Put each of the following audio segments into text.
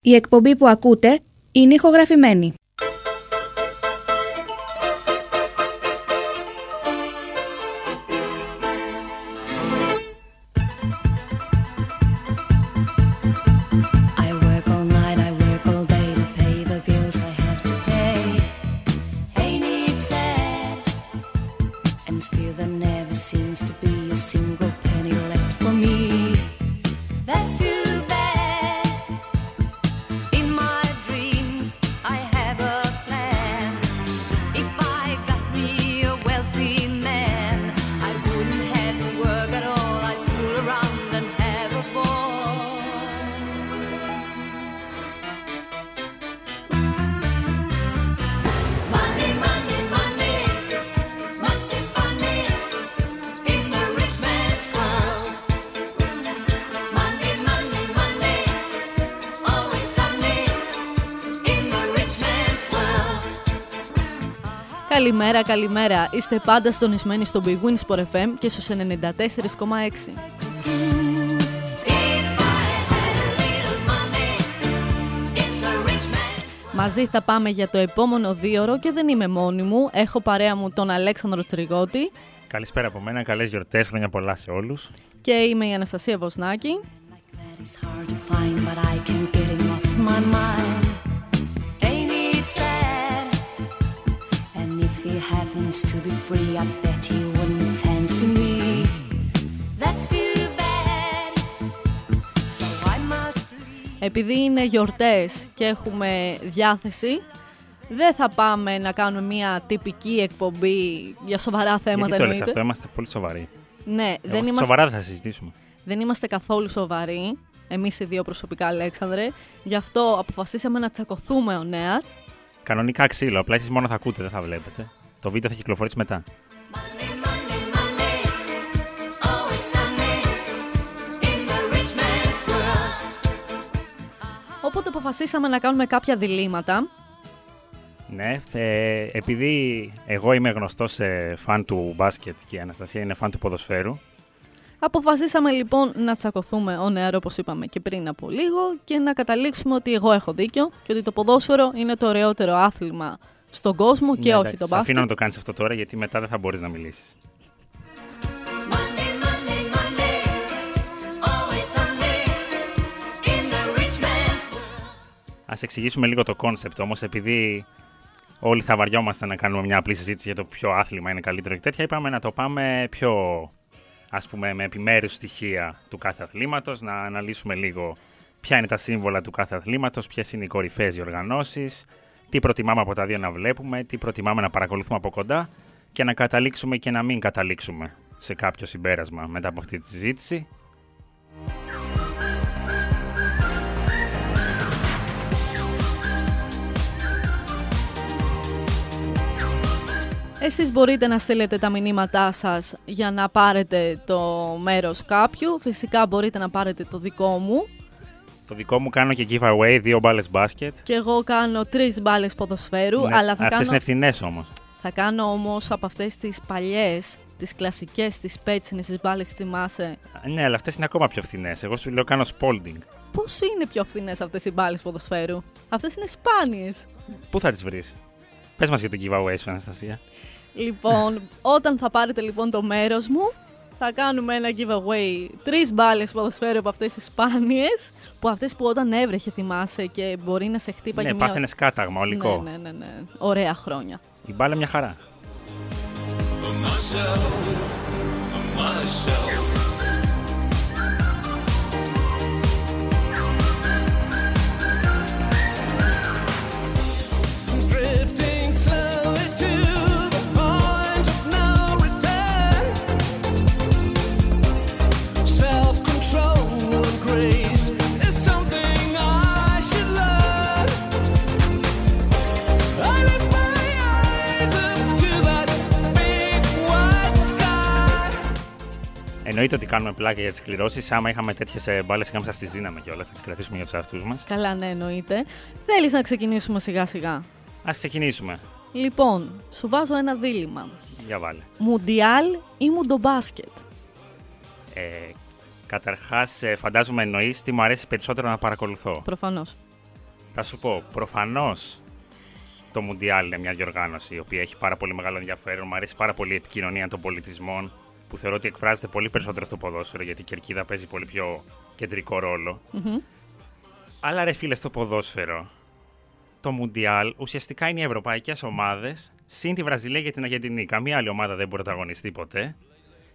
Η εκπομπή που ακούτε είναι ηχογραφημένη. Καλημέρα, καλημέρα. Είστε πάντα συντονισμένοι στο Big Win Sport FM και στους 94,6. If I had a little money, it's a rich man's Μαζί θα πάμε για το επόμενο δίωρο και δεν είμαι μόνη μου. Έχω παρέα μου τον Αλέξανδρο Τριγότη Καλησπέρα από μένα, καλές γιορτές, χρόνια πολλά σε όλους. και είμαι η Αναστασία Βοσνάκη. that happens to be free, I bet he wouldn't fancy me. That's too bad. So I must leave. Επειδή είναι γιορτές και έχουμε διάθεση, δεν θα πάμε να κάνουμε μια τυπική εκπομπή για σοβαρά θέματα Γιατί το λες εννοείται. αυτό, είμαστε πολύ σοβαροί. Ναι, Εγώ δεν είμαστε, Σοβαρά δεν θα συζητήσουμε. δεν είμαστε καθόλου σοβαροί. Εμείς οι δύο προσωπικά, Αλέξανδρε. Γι' αυτό αποφασίσαμε να τσακωθούμε ο Νέα. Κανονικά ξύλο, απλά εσείς μόνο θα ακούτε, δεν θα βλέπετε. Το βίντεο θα κυκλοφορήσει μετά. Money, money, money, always sunny in the rich man's world. Οπότε αποφασίσαμε να κάνουμε κάποια διλήμματα. Ναι, ε, επειδή εγώ είμαι γνωστός ε, φαν του μπάσκετ και η Αναστασία είναι φαν του ποδοσφαίρου, Αποφασίσαμε λοιπόν να τσακωθούμε ο νεαρό, όπως είπαμε και πριν από λίγο, και να καταλήξουμε ότι εγώ έχω δίκιο και ότι το ποδόσφαιρο είναι το ωραιότερο άθλημα στον κόσμο και ναι, όχι εντάξει, το σε αφήνω μπάσκετ. να το κάνεις αυτό τώρα γιατί μετά δεν θα μπορείς να μιλήσεις. Money, money, money, always sunny in the rich man's world. Ας εξηγήσουμε λίγο το concept όμως, επειδή όλοι θα βαριόμαστε να κάνουμε μια απλή συζήτηση για το ποιο άθλημα είναι καλύτερο και τέτοια, είπαμε να το πάμε πιο, ας πούμε, με επιμέρους στοιχεία του κάθε αθλήματος, να αναλύσουμε λίγο ποια είναι τα σύμβολα του κάθε αθλήματος, ποιες είναι οι κορυφαίες διοργανώσεις, τι προτιμάμε από τα δύο να βλέπουμε, τι προτιμάμε να παρακολουθούμε από κοντά και να καταλήξουμε και να μην καταλήξουμε σε κάποιο συμπέρασμα μετά από αυτή τη συζήτηση. Εσείς μπορείτε να στείλετε τα μηνύματά σας για να πάρετε το μέρος κάποιου. Φυσικά μπορείτε να πάρετε το δικό μου. Το δικό μου κάνω και giveaway, δύο μπάλες μπάσκετ. Και εγώ κάνω τρεις μπάλες ποδοσφαίρου, Ναι, αλλά θα αυτές κάνω, είναι ευθυνές όμως. θα κάνω όμως από αυτές τις παλιές, τις κλασικές, τις πέτσινες, τις μπάλες, θυμάσαι; Ναι, αλλά αυτές είναι ακόμα πιο φθηνέ. Εγώ σου λέω κάνω spalding. Πώς είναι πιο φθηνές αυτές οι μπάλες ποδοσφαίρου; Αυτές είναι σπάνιες. Πού θα τις βρεις, Πες μας για το giveaway σου, Αναστασία. Λοιπόν, όταν θα πάρετε λοιπόν το μέρος μου, θα κάνουμε ένα giveaway τρεις μπάλες ποδοσφαίρου από αυτές τις σπάνιες, που αυτές που όταν έβρεχε θυμάσαι και μπορεί να σε χτύπαγε ναι, μια... πάθαινες κάταγμα, ολικό. Ναι, ναι, ναι, ναι. Ωραία χρόνια. Η μπάλα μια χαρά. Drifting Εννοείται ότι κάνουμε πλάκα για τις κληρώσεις. Άμα είχαμε τέτοιες μπάλες, είχαμε σας τις δίναμε κιόλας. Θα τις κρατήσουμε για τους εαυτούς μας. Καλά, ναι, εννοείται. Θέλεις να ξεκινήσουμε σιγά σιγά; Α ξεκινήσουμε. Λοιπόν, σου βάζω ένα δίλημα. Για βάλε. Μουντιάλ ή μουντομπάσκετ; Ε, Καταρχάς, φαντάζομαι εννοείς τι μου αρέσει περισσότερο να παρακολουθώ. Προφανώς. Θα σου πω, προφανώς το Μουντιάλ είναι μια διοργάνωση η οποία έχει πάρα πολύ μεγάλο ενδιαφέρον. Μου αρέσει πάρα πολύ η επικοινωνία των πολιτισμών που θεωρώ ότι εκφράζεται πολύ περισσότερο στο ποδόσφαιρο γιατί η κερκίδα παίζει πολύ πιο κεντρικό ρόλο. Αλλά ρε φίλε, στο ποδόσφαιρο, το Μουντιάλ ουσιαστικά είναι οι ευρωπαϊκές ομάδες συν τη Βραζιλία και την Αργεντινή. Καμία άλλη ομάδα δεν μπορεί να πρωταγωνιστεί ποτέ.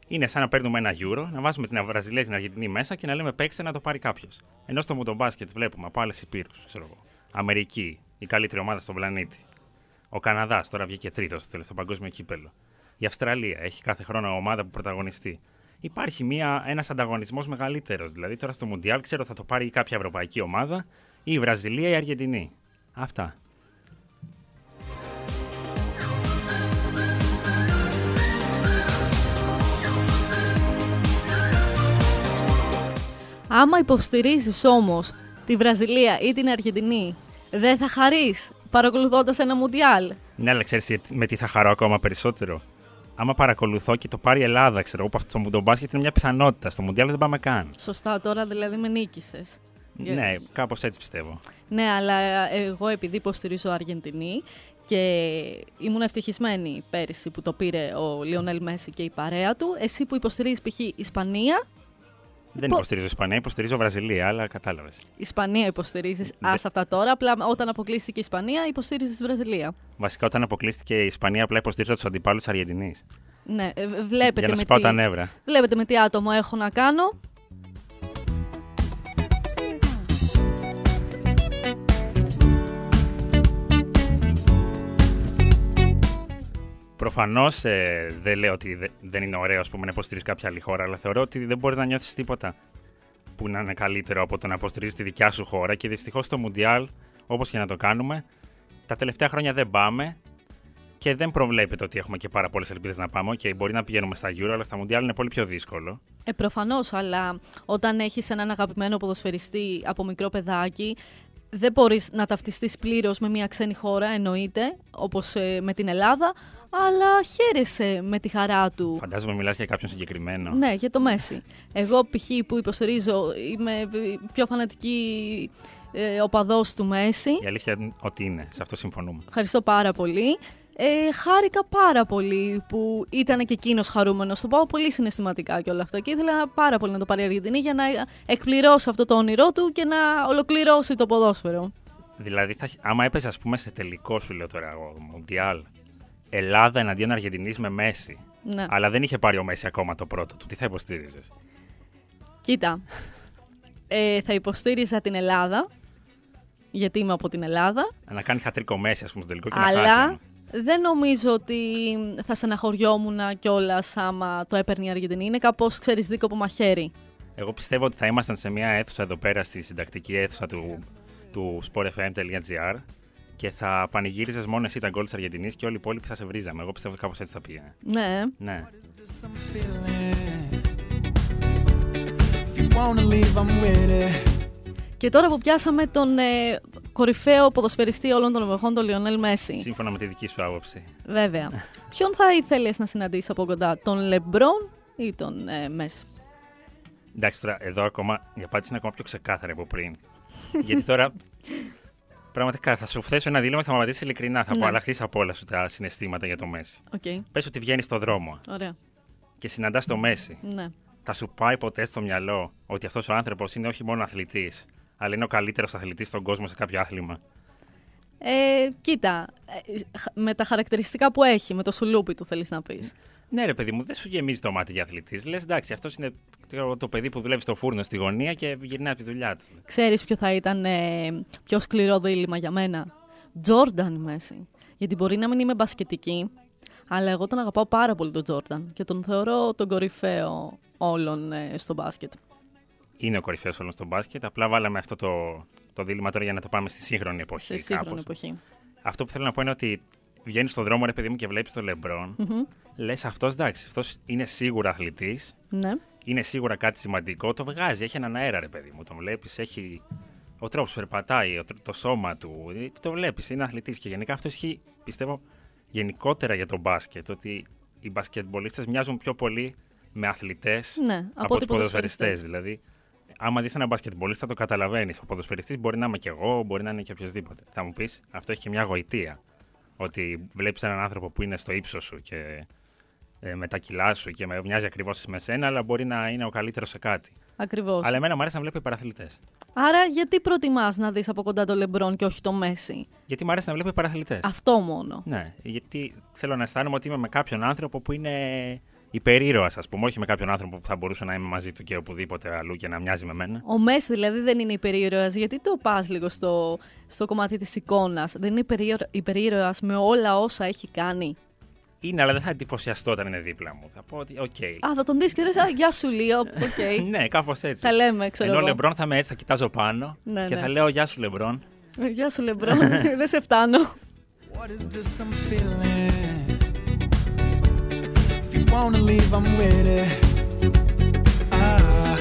Είναι σαν να παίρνουμε ένα Euro, να βάζουμε την Βραζιλία και την Αργεντινή μέσα και να λέμε παίξτε να το πάρει κάποιος. Ενώ στο μουντομπάσκετ βλέπουμε από άλλε υπήρου, ξέρω εγώ. Αμερική, η καλύτερη ομάδα στον πλανήτη. Ο Καναδάς τώρα βγήκε τρίτος στο τελευταίο παγκόσμιο κύπελο. Η Αυστραλία έχει κάθε χρόνο ομάδα που πρωταγωνιστεί. Υπάρχει ένας ανταγωνισμός μεγαλύτερος. Δηλαδή τώρα στο Μουντιάλ ξέρω θα το πάρει ή κάποια ευρωπαϊκή ομάδα ή η Βραζιλία ή η Αργεντινή. Αυτά. Άμα υποστηρίζεις όμως τη Βραζιλία ή την Αργεντινή, δεν θα χαρείς παρακολουθώντας ένα Μουντιάλ. Ναι, αλλά ξέρεις με τι θα χαρώ ακόμα περισσότερο; Άμα παρακολουθώ και το πάρει η Ελλάδα, ξέρω εγώ, που αυτό το μουντομπάσκετ είναι μια πιθανότητα. Στο Μουντιάλ δεν πάμε καν. Σωστά, τώρα δηλαδή με νίκησες. Για- Ναι, κάπως έτσι πιστεύω. Ναι, αλλά εγώ επειδή υποστηρίζω Αργεντινή και ήμουν ευτυχισμένη πέρυσι που το πήρε ο Λιονέλ Μέση και η παρέα του, εσύ που υποστηρίζεις π.χ. Ισπανία, Δεν Πο- υποστηρίζω Ισπανία, υποστηρίζω Βραζιλία, αλλά κατάλαβες. Ισπανία υποστηρίζεις, Ναι. άσε αυτά τώρα, απλά όταν αποκλείστηκε η Ισπανία υποστηρίζεις Βραζιλία. Βασικά, όταν αποκλείστηκε η Ισπανία, απλά υποστηρίζω τους αντιπάλους της Αργεντινής. Ναι, ε, βλέπετε, Για να με σου πάω τι, τα νεύρα. βλέπετε με τι άτομο έχω να κάνω. Προφανώς δεν λέω ότι δε- δεν είναι ωραίο ας πούμε, να υποστηρίζει κάποια άλλη χώρα, αλλά θεωρώ ότι δεν μπορείς να νιώθεις τίποτα που να είναι καλύτερο από το να υποστηρίζεις τη δικιά σου χώρα. Και δυστυχώς στο Μουντιάλ, όπως και να το κάνουμε, τα τελευταία χρόνια δεν πάμε και δεν προβλέπεται ότι έχουμε και πάρα πολλές ελπίδες να πάμε. Και μπορεί να πηγαίνουμε στα Euro, αλλά στα Μουντιάλ είναι πολύ πιο δύσκολο. Ε, Προφανώς, αλλά όταν έχεις έναν αγαπημένο ποδοσφαιριστή από μικρό παιδάκι, δεν μπορείς να ταυτιστείς πλήρως με μια ξένη χώρα, εννοείται, όπως με την Ελλάδα, αλλά χαίρεσαι με τη χαρά του. Φαντάζομαι μιλάς για κάποιον συγκεκριμένο. Ναι, για το Μέση. Εγώ π.χ. που υποστηρίζω, είμαι πιο φανατική ε, οπαδός του Μέση. Η αλήθεια είναι ότι είναι. Σε αυτό συμφωνούμε. Ευχαριστώ πάρα πολύ. Ε, χάρηκα πάρα πολύ που ήταν και εκείνος χαρούμενος. Το πάω πολύ συναισθηματικά και όλα αυτά. Και ήθελα πάρα πολύ να το πάρει η Αργεντινή για να εκπληρώσει αυτό το όνειρό του και να ολοκληρώσει το ποδόσφαιρο. Δηλαδή, θα, άμα έπαιζες, ας πούμε, σε τελικό σου λέω τώρα εγώ, Μουντιάλ, Ελλάδα εναντίον Αργεντινής με Μέση. Ναι. Αλλά δεν είχε πάρει ο Μέση ακόμα το πρώτο του. Τι θα υποστήριζες; Κοίτα. Ε, θα υποστήριζα την Ελλάδα. Γιατί είμαι από την Ελλάδα. Να κάνει χατρίκο Μέση, ας πούμε, στο τελικό και να Αλλά χάσει. δεν νομίζω ότι θα στεναχωριόμουν κιόλας άμα το έπαιρνε η Αργεντινή. Είναι κάπως, ξέρεις, δίκοπο μαχαίρι. Εγώ πιστεύω ότι θα ήμασταν σε μια αίθουσα εδώ πέρα στη συντακτική αίθουσα του, του sportfm.gr και θα πανηγύριζες μόνο εσύ τα γκολ της Αργεντινής και όλοι οι υπόλοιποι θα σε βρίζαμε. Εγώ πιστεύω ότι κάπως έτσι θα πήγαινε. Ναι. Ναι. some feeling. If you wanna leave, I'm with it. Και τώρα που πιάσαμε τον ε, κορυφαίο ποδοσφαιριστή όλων των εποχών, τον Λιονέλ Μέση. Σύμφωνα με τη δική σου άποψη. Βέβαια. Ποιον θα ήθελες να συναντήσεις από κοντά, τον Λεμπρόν ή τον ε, Μέσι; Εντάξει, τώρα εδώ ακόμα η απάντηση είναι ακόμα πιο ξεκάθαρη από πριν. Γιατί τώρα. Πραγματικά θα σου θέσω ένα δίλημμα και θα μου απαντήσεις ειλικρινά. Θα Ναι. απαλλαχθείς από όλα σου τα συναισθήματα για το Μέση. Οκ. Πες ότι βγαίνεις στο δρόμο Ωραία. και συναντάς το Μέσι. Ναι. Θα σου πάει ποτέ στο μυαλό ότι αυτός ο άνθρωπος είναι όχι μόνο αθλητής, αλλά είναι ο καλύτερος αθλητής στον κόσμο σε κάποιο άθλημα; Ε, κοίτα, ε, χ- με τα χαρακτηριστικά που έχει, με το σουλούπι του θέλεις να πεις. Ναι, ρε παιδί μου, δεν σου γεμίζει το μάτι για αθλητής. Λες, εντάξει, αυτός είναι ξέρω, το παιδί που δουλεύει στο φούρνο στη γωνία και γυρνάει από τη δουλειά του. Ξέρεις ποιο θα ήταν ε, πιο σκληρό δίλημα για μένα; Τζόρνταν η Μέση. Γιατί μπορεί να μην είμαι μπασκετική, αλλά εγώ τον αγαπάω πάρα πολύ τον Τζόρνταν και τον θεωρώ τον κορυφαίο όλων ε, στο μπάσκετ. Είναι ο κορυφαίος όλων στο μπάσκετ. Απλά βάλαμε αυτό το, το δίλημα τώρα για να το πάμε στη σύγχρονη εποχή. Σε σύγχρονη κάπως. εποχή. Αυτό που θέλω να πω είναι ότι βγαίνεις στον δρόμο, ρε παιδί μου, και βλέπεις τον Λεμπρόν. Μμμ. Λες αυτός, εντάξει, αυτός είναι σίγουρα αθλητής. Ναι. Είναι σίγουρα κάτι σημαντικό. Το βγάζει, έχει έναν αέρα, ρε παιδί μου. Τον βλέπεις, έχει. Ο τρόπος που περπατάει, ο τρ- το σώμα του. ε, Το βλέπεις, είναι αθλητής. Και γενικά αυτό ισχύει, πιστεύω, γενικότερα για τον μπάσκετ. Ότι οι μπασκετμπολίστες μοιάζουν πιο πολύ με αθλητές Ναι, από από ότι του ποδοσφαιριστές. ποδοσφαιριστές. Δηλαδή, άμα δεις ένα μπασκετμπολίστα το καταλαβαίνεις. Ο ποδοσφαιριστής μπορεί να είμαι κι εγώ, μπορεί να είναι και οποιοδήποτε. Θα μου πεις, αυτό έχει και μια γοητεία. Ότι βλέπεις έναν άνθρωπο που είναι στο ύψος σου και ε, με τα κιλά σου και με, μοιάζει ακριβώς με σένα, αλλά μπορεί να είναι ο καλύτερος σε κάτι. Ακριβώς. Αλλά εμένα μου αρέσει να βλέπω παραθλητές. Άρα, γιατί προτιμάς να δεις από κοντά το Λεμπρόν και όχι το Μέση; Γιατί μου αρέσει να βλέπω παραθλητές. Αυτό μόνο. Ναι, γιατί θέλω να αισθάνομαι ότι είμαι με κάποιον άνθρωπο που είναι υπερήρωας, ας πούμε. Όχι με κάποιον άνθρωπο που θα μπορούσε να είμαι μαζί του και οπουδήποτε αλλού και να μοιάζει με μένα. Ο Μέση δηλαδή δεν είναι υπερήρωας. Γιατί το πας λίγο στο, στο κομμάτι της εικόνας; Δεν είναι υπερήρωας με όλα όσα έχει κάνει; Είναι, αλλά δεν θα εντυπωσιαστώ όταν είναι δίπλα μου. Θα πω ότι, οκ. Α, θα τον δεις και δεν Γεια σου, Λίο. Οκ. ναι, κάπως έτσι. Τα λέμε, ξέρω Ενώ ο εγώ. Λεμπρόν θα είμαι έτσι, θα κοιτάζω πάνω Ναι, και ναι. θα λέω Γεια σου, Λεμπρόν. Ε, Γεια σου, Λεμπρόν. δεν σε φτάνω. What is this I'm feeling? If you wanna leave, I'm with it. Ah.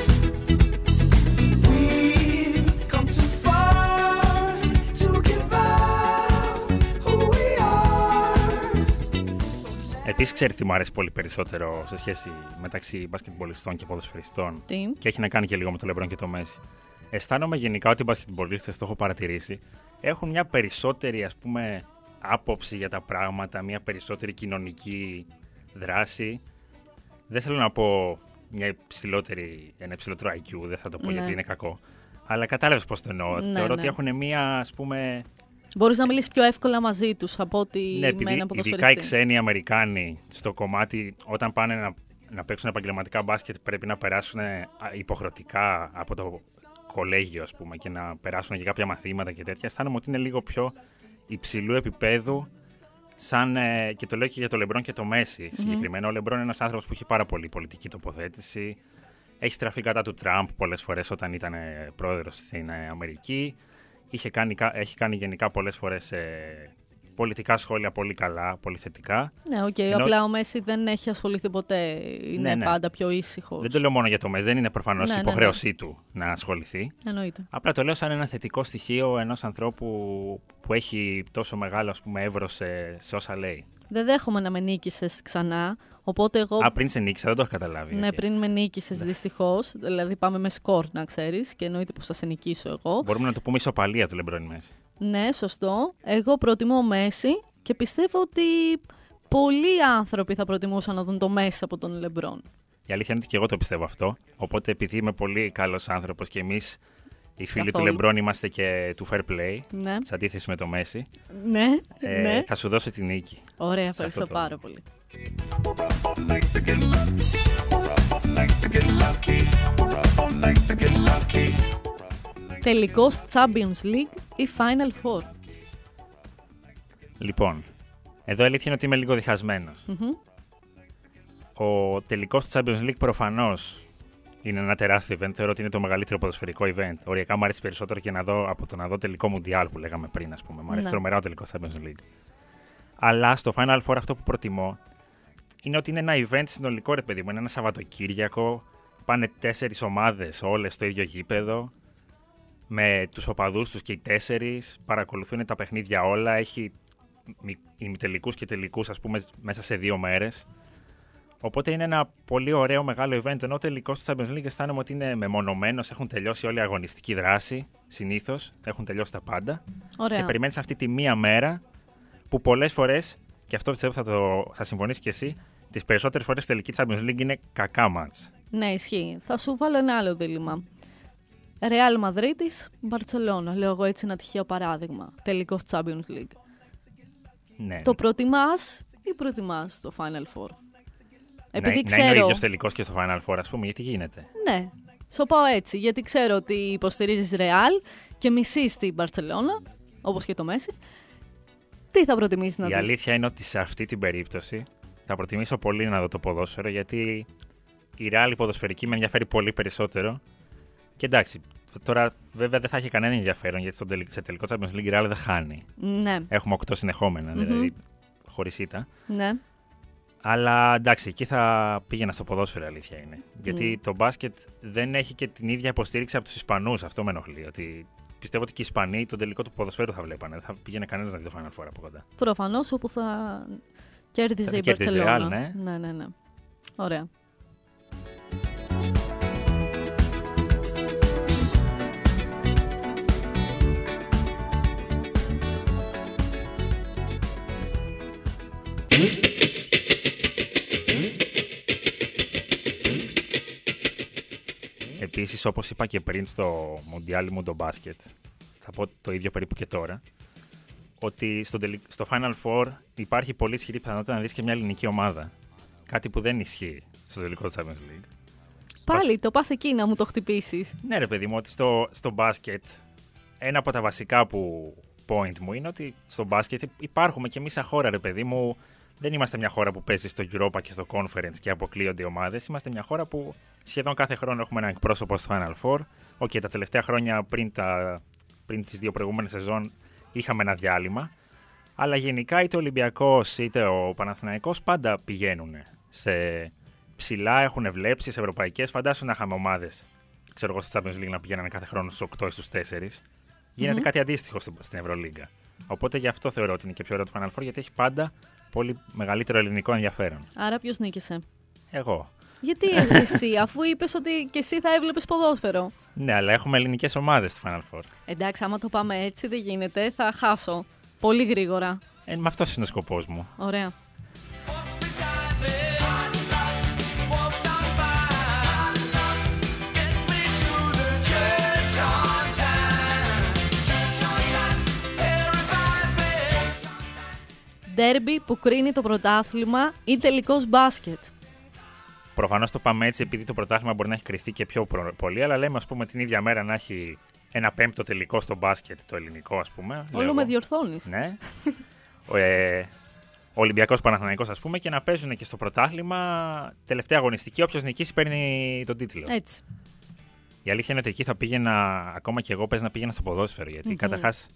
We've come too far to give up who we are. Επίσης, ξέρει τι μου αρέσει πολύ περισσότερο σε σχέση μεταξύ μπασκετμπολιστών και ποδοσφαιριστών. Τι; Και έχει να κάνει και λίγο με το Λεμπρόν και το Μέση. Αισθάνομαι γενικά ότι οι μπασκετμπολίστες, το έχω παρατηρήσει, έχουν μια περισσότερη ας πούμε άποψη για τα πράγματα, μια περισσότερη κοινωνική δράση. Δεν θέλω να πω μια υψηλότερη, ένα υψηλότερο IQ, δεν θα το πω Ναι. γιατί είναι κακό. Αλλά κατάλαβες πώς το εννοώ. Ναι, Θεωρώ ναι. ότι έχουν μια ας πούμε. Μπορείς να μιλήσεις πιο εύκολα μαζί τους από ότι Ναι, με επειδή έναν ειδικά οι ποδοσφαιριστή. ξένοι Αμερικάνοι στο κομμάτι όταν πάνε να, να παίξουν επαγγελματικά μπάσκετ πρέπει να περάσουν ε, α, υποχρεωτικά από το κολέγιο ας πούμε και να περάσουν και κάποια μαθήματα και τέτοια. Αισθάνομαι ότι είναι λίγο πιο υψηλού επίπεδου σαν, ε, και το λέω και για το Λεμπρόν και το Μέσι συγκεκριμένα. Ο Λεμπρόν είναι ένας άνθρωπος που έχει πάρα πολύ πολιτική τοποθέτηση. Έχει στραφεί κατά του Τραμπ πολλές φορές όταν ήταν ε, πρόεδρος στην ε, Αμερική. Είχε κάνει, κα- έχει κάνει γενικά πολλές φορές ε, πολιτικά σχόλια πολύ καλά, πολύ θετικά. Ναι, οκ. Ενώ- Απλά ο Μέσι δεν έχει ασχοληθεί ποτέ. Είναι Ναι, ναι. πάντα πιο ήσυχος. Δεν το λέω μόνο για το Μέσι, δεν είναι προφανώς Ναι, ναι, ναι. υποχρέωσή του να ασχοληθεί. Εννοείται. Απλά το λέω σαν ένα θετικό στοιχείο ενός ανθρώπου που έχει τόσο μεγάλο ας πούμε, εύρος σε, σε όσα λέει. Δεν δέχομαι να με νίκησες ξανά. Οπότε εγώ. Α, πριν σε νίκησα, δεν το έχω καταλάβει. Ναι, Οκ. πριν με νίκησες δυστυχώς. Δηλαδή πάμε με σκορ, να ξέρεις. Και εννοείται πως θα σε νικήσω εγώ. Μπορούμε να το πούμε ισοπαλία του Λεμπρόν Μέσι. Ναι, σωστό. Εγώ προτιμώ Μέσι και πιστεύω ότι πολλοί άνθρωποι θα προτιμούσαν να δουν το Μέσι από τον Λεμπρόν. Η αλήθεια είναι ότι και εγώ το πιστεύω αυτό. Οπότε επειδή είμαι πολύ καλός άνθρωπος και εμείς οι φίλοι Καθόλου. του Λεμπρόν είμαστε και του fair play, Ναι, σε αντίθεση με το Μέση, ναι, ε, ναι. θα σου δώσω τη νίκη. Ωραία, σε ευχαριστώ αυτό το- πάρα πολύ. Τελικός Champions League ή Final Four. Λοιπόν, εδώ η αλήθεια είναι ότι είμαι λίγο διχασμένος. Μμμ. Ο τελικός του Champions League προφανώς είναι ένα τεράστιο event. Θεωρώ ότι είναι το μεγαλύτερο ποδοσφαιρικό event. Οριακά μου αρέσει περισσότερο και να δω από το να δω τελικό Μουντιάλ που λέγαμε πριν, ας πούμε. Μου αρέσει Ναι. τρομερά ο τελικός Champions League. Αλλά στο Final Four αυτό που προτιμώ είναι ότι είναι ένα event συνολικό, ρε παιδί μου. Είναι ένα Σαββατοκύριακο. Πάνε τέσσερις ομάδες όλες στο ίδιο γήπεδο. Με τους οπαδούς τους και οι τέσσερις. Παρακολουθούν τα παιχνίδια όλα. Έχει ημιτελικού και τελικούς, ας πούμε, μέσα σε δύο μέρες. Οπότε είναι ένα πολύ ωραίο μεγάλο event. Ενώ τελικό του Champions League αισθάνομαι ότι είναι μεμονωμένος, έχουν τελειώσει όλη η αγωνιστική δράση συνήθως, έχουν τελειώσει τα πάντα. Ωραία. Και περιμένεις αυτή τη μία μέρα που πολλές φορές, και αυτό πιστεύω θα, το, θα συμφωνήσεις κι εσύ, τις περισσότερες φορές τελική Champions League είναι κακά μάτς. Ναι, ισχύει. Θα σου βάλω ένα άλλο δίλημα. Ρεάλ Μαδρίτη, Μπαρσελόνα. Λέω εγώ έτσι ένα τυχαίο παράδειγμα. Τελικός Champions League. Ναι. Το προτιμάς ή προτιμάς το Final Four; Επειδή να, να ξέρω. είναι ο ίδιος τελικός και στο Final Four, ας πούμε, γιατί γίνεται; Ναι, σου πάω έτσι. Γιατί ξέρω ότι υποστηρίζεις Ρεάλ και μισείς την Μπαρσελόνα, όπως και το Μέση. Τι θα προτιμήσεις να Η δεις; αλήθεια είναι ότι σε αυτή την περίπτωση θα προτιμήσω πολύ να δω το ποδόσφαιρο γιατί η Real η ποδοσφαιρική με ενδιαφέρει πολύ περισσότερο. Και εντάξει, τώρα βέβαια δεν θα έχει κανένα ενδιαφέρον γιατί στο τελικό, σε τελικό Champions League η Real δεν χάνει. Ναι, Έχουμε 8 συνεχόμενα, δηλαδή χωρίς ήττα. ναι. Αλλά εντάξει, εκεί θα πήγαινα στο ποδόσφαιρο, η αλήθεια είναι. Γιατί το μπάσκετ δεν έχει και την ίδια υποστήριξη από τους Ισπανούς. Αυτό με ενοχλεί. Ότι πιστεύω ότι και οι Ισπανοί τον τελικό του ποδοσφαίρου θα βλέπανε. Δεν θα πήγαινε κανένας να δει το Final Four από κοντά. Προφανώς όπου θα κέρδιζε Θα η κέρδιζε η Μπαρσελόνα. Real, ναι. ναι, ναι, ναι. Ωραία. Επίσης, όπως είπα και πριν στο Μοντιάλι μου το μπάσκετ, θα πω το ίδιο περίπου και τώρα, ότι στο, τελικ- στο Final Four υπάρχει πολύ ισχυρή πιθανότητα να δεις και μια ελληνική ομάδα. Κάτι που δεν ισχύει στο τελικό του Champions League. Πάλι το πας εκεί να μου το χτυπήσεις. Ναι, ρε παιδί μου, ότι στο, στο μπάσκετ ένα από τα βασικά που point μου είναι ότι στο μπάσκετ υπάρχουμε και εμείς σαν χώρα, ρε παιδί μου. Δεν είμαστε μια χώρα που παίζει στο Europa και στο Conference και αποκλείονται οι ομάδες. Είμαστε μια χώρα που σχεδόν κάθε χρόνο έχουμε έναν εκπρόσωπο στο Final Four. OK, τα τελευταία χρόνια πριν, τα, πριν τις δύο προηγούμενες σεζόν είχαμε ένα διάλειμμα. Αλλά γενικά είτε ο Ολυμπιακός είτε ο Παναθηναϊκός πάντα πηγαίνουν σε ψηλά, έχουν βλέψεις σε ευρωπαϊκές. Φαντάσου να είχαμε ομάδες, ξέρω εγώ στο Champions League να πηγαίνανε κάθε χρόνο στους 8 ή στους 4. Γίνεται Μμμ. κάτι αντίστοιχο στην, στην Ευρωλίγκα. Οπότε γι' αυτό θεωρώ ότι είναι και πιο ωραίο το Final Four γιατί έχει πάντα πολύ μεγαλύτερο ελληνικό ενδιαφέρον. Άρα ποιος νίκησε; Εγώ. Γιατί εσύ, αφού είπες ότι και εσύ θα έβλεπες ποδόσφαιρο. Ναι, αλλά έχουμε ελληνικές ομάδες στη Final Four. Εντάξει, άμα το πάμε έτσι δεν γίνεται, θα χάσω. Πολύ γρήγορα. Ε, με αυτός είναι ο σκοπός μου. Ωραία. Ντέρμπι που κρίνει το πρωτάθλημα ή τελικός μπάσκετ. Προφανώς το πάμε έτσι επειδή το πρωτάθλημα μπορεί να έχει κρυφτεί και πιο προ- πολύ, αλλά λέμε, ας πούμε, την ίδια μέρα να έχει ένα πέμπτο τελικό στο μπάσκετ, το ελληνικό, ας πούμε. λέω Όλο εγώ. με διορθώνεις. Ναι. Ο, ε, ο Ολυμπιακός Παναθηναϊκός, ας πούμε, και να παίζουν και στο πρωτάθλημα τελευταία αγωνιστική. Όποιος νικήσει παίρνει τον τίτλο. Έτσι. Η αλήθεια είναι ότι εκεί θα πήγαινα, ακόμα και εγώ πες να πήγαινα στο ποδόσφαιρο. Γιατί Μμμ. καταρχάς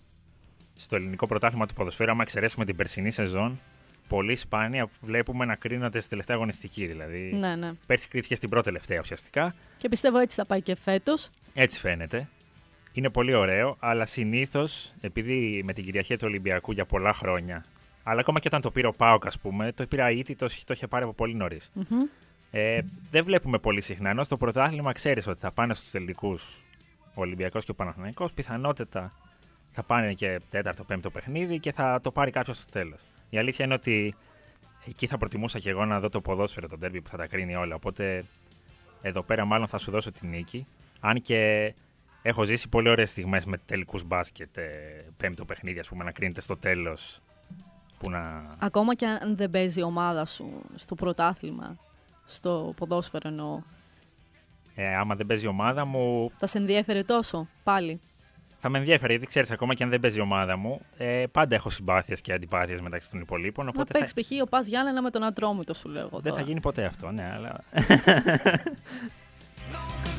στο ελληνικό πρωτάθλημα του ποδοσφαίρου, άμα εξαιρέσουμε την περσινή σεζόν, πολύ σπάνια βλέπουμε να κρίνονται στη τελευταία αγωνιστική. Δηλαδή, Ναι, ναι. πέρσι κρίθηκε στην πρώτη τελευταία ουσιαστικά. Και πιστεύω έτσι θα πάει και φέτος. Έτσι φαίνεται. Είναι πολύ ωραίο, αλλά συνήθως, επειδή με την κυριαρχία του Ολυμπιακού για πολλά χρόνια, αλλά ακόμα και όταν το πήρε ο Πάοκ, ας πούμε, το πήρα ήδη, το, το είχε πάρει από πολύ νωρίς. Ε, δεν βλέπουμε πολύ συχνά. Ενώ στο πρωτάθλημα ξέρεις ότι θα πάνε στους τελικού ο Ολυμπιακός και ο Παναθηναϊκός πιθανότατα θα πάνε και τέταρτο, πέμπτο παιχνίδι και θα το πάρει κάποιος στο τέλος. Η αλήθεια είναι ότι εκεί θα προτιμούσα και εγώ να δω το ποδόσφαιρο, το τέρμπι που θα τα κρίνει όλα. Οπότε εδώ πέρα μάλλον θα σου δώσω τη νίκη. Αν και έχω ζήσει πολύ ωραίες στιγμές με τελικούς μπάσκετ, ε, πέμπτο παιχνίδι, ας πούμε, να κρίνεται στο τέλος. Που να. Ακόμα και αν δεν παίζει η ομάδα σου στο πρωτάθλημα, στο ποδόσφαιρο εννοώ, Ε, άμα δεν παίζει η ομάδα μου, θα σε ενδιέφερε τόσο πάλι. Θα με ενδιαφέρει, γιατί ξέρεις, ακόμα και αν δεν παίζει η ομάδα μου, ε, πάντα έχω συμπάθειες και αντιπάθειες μεταξύ των υπολείπων. Να Οπότε θα, παίξει π.χ. ο Πας Γιάννενα με τον Ατρόμητο, σου λέω εγώ δεν θα τώρα. γίνει ποτέ αυτό, ναι, αλλά.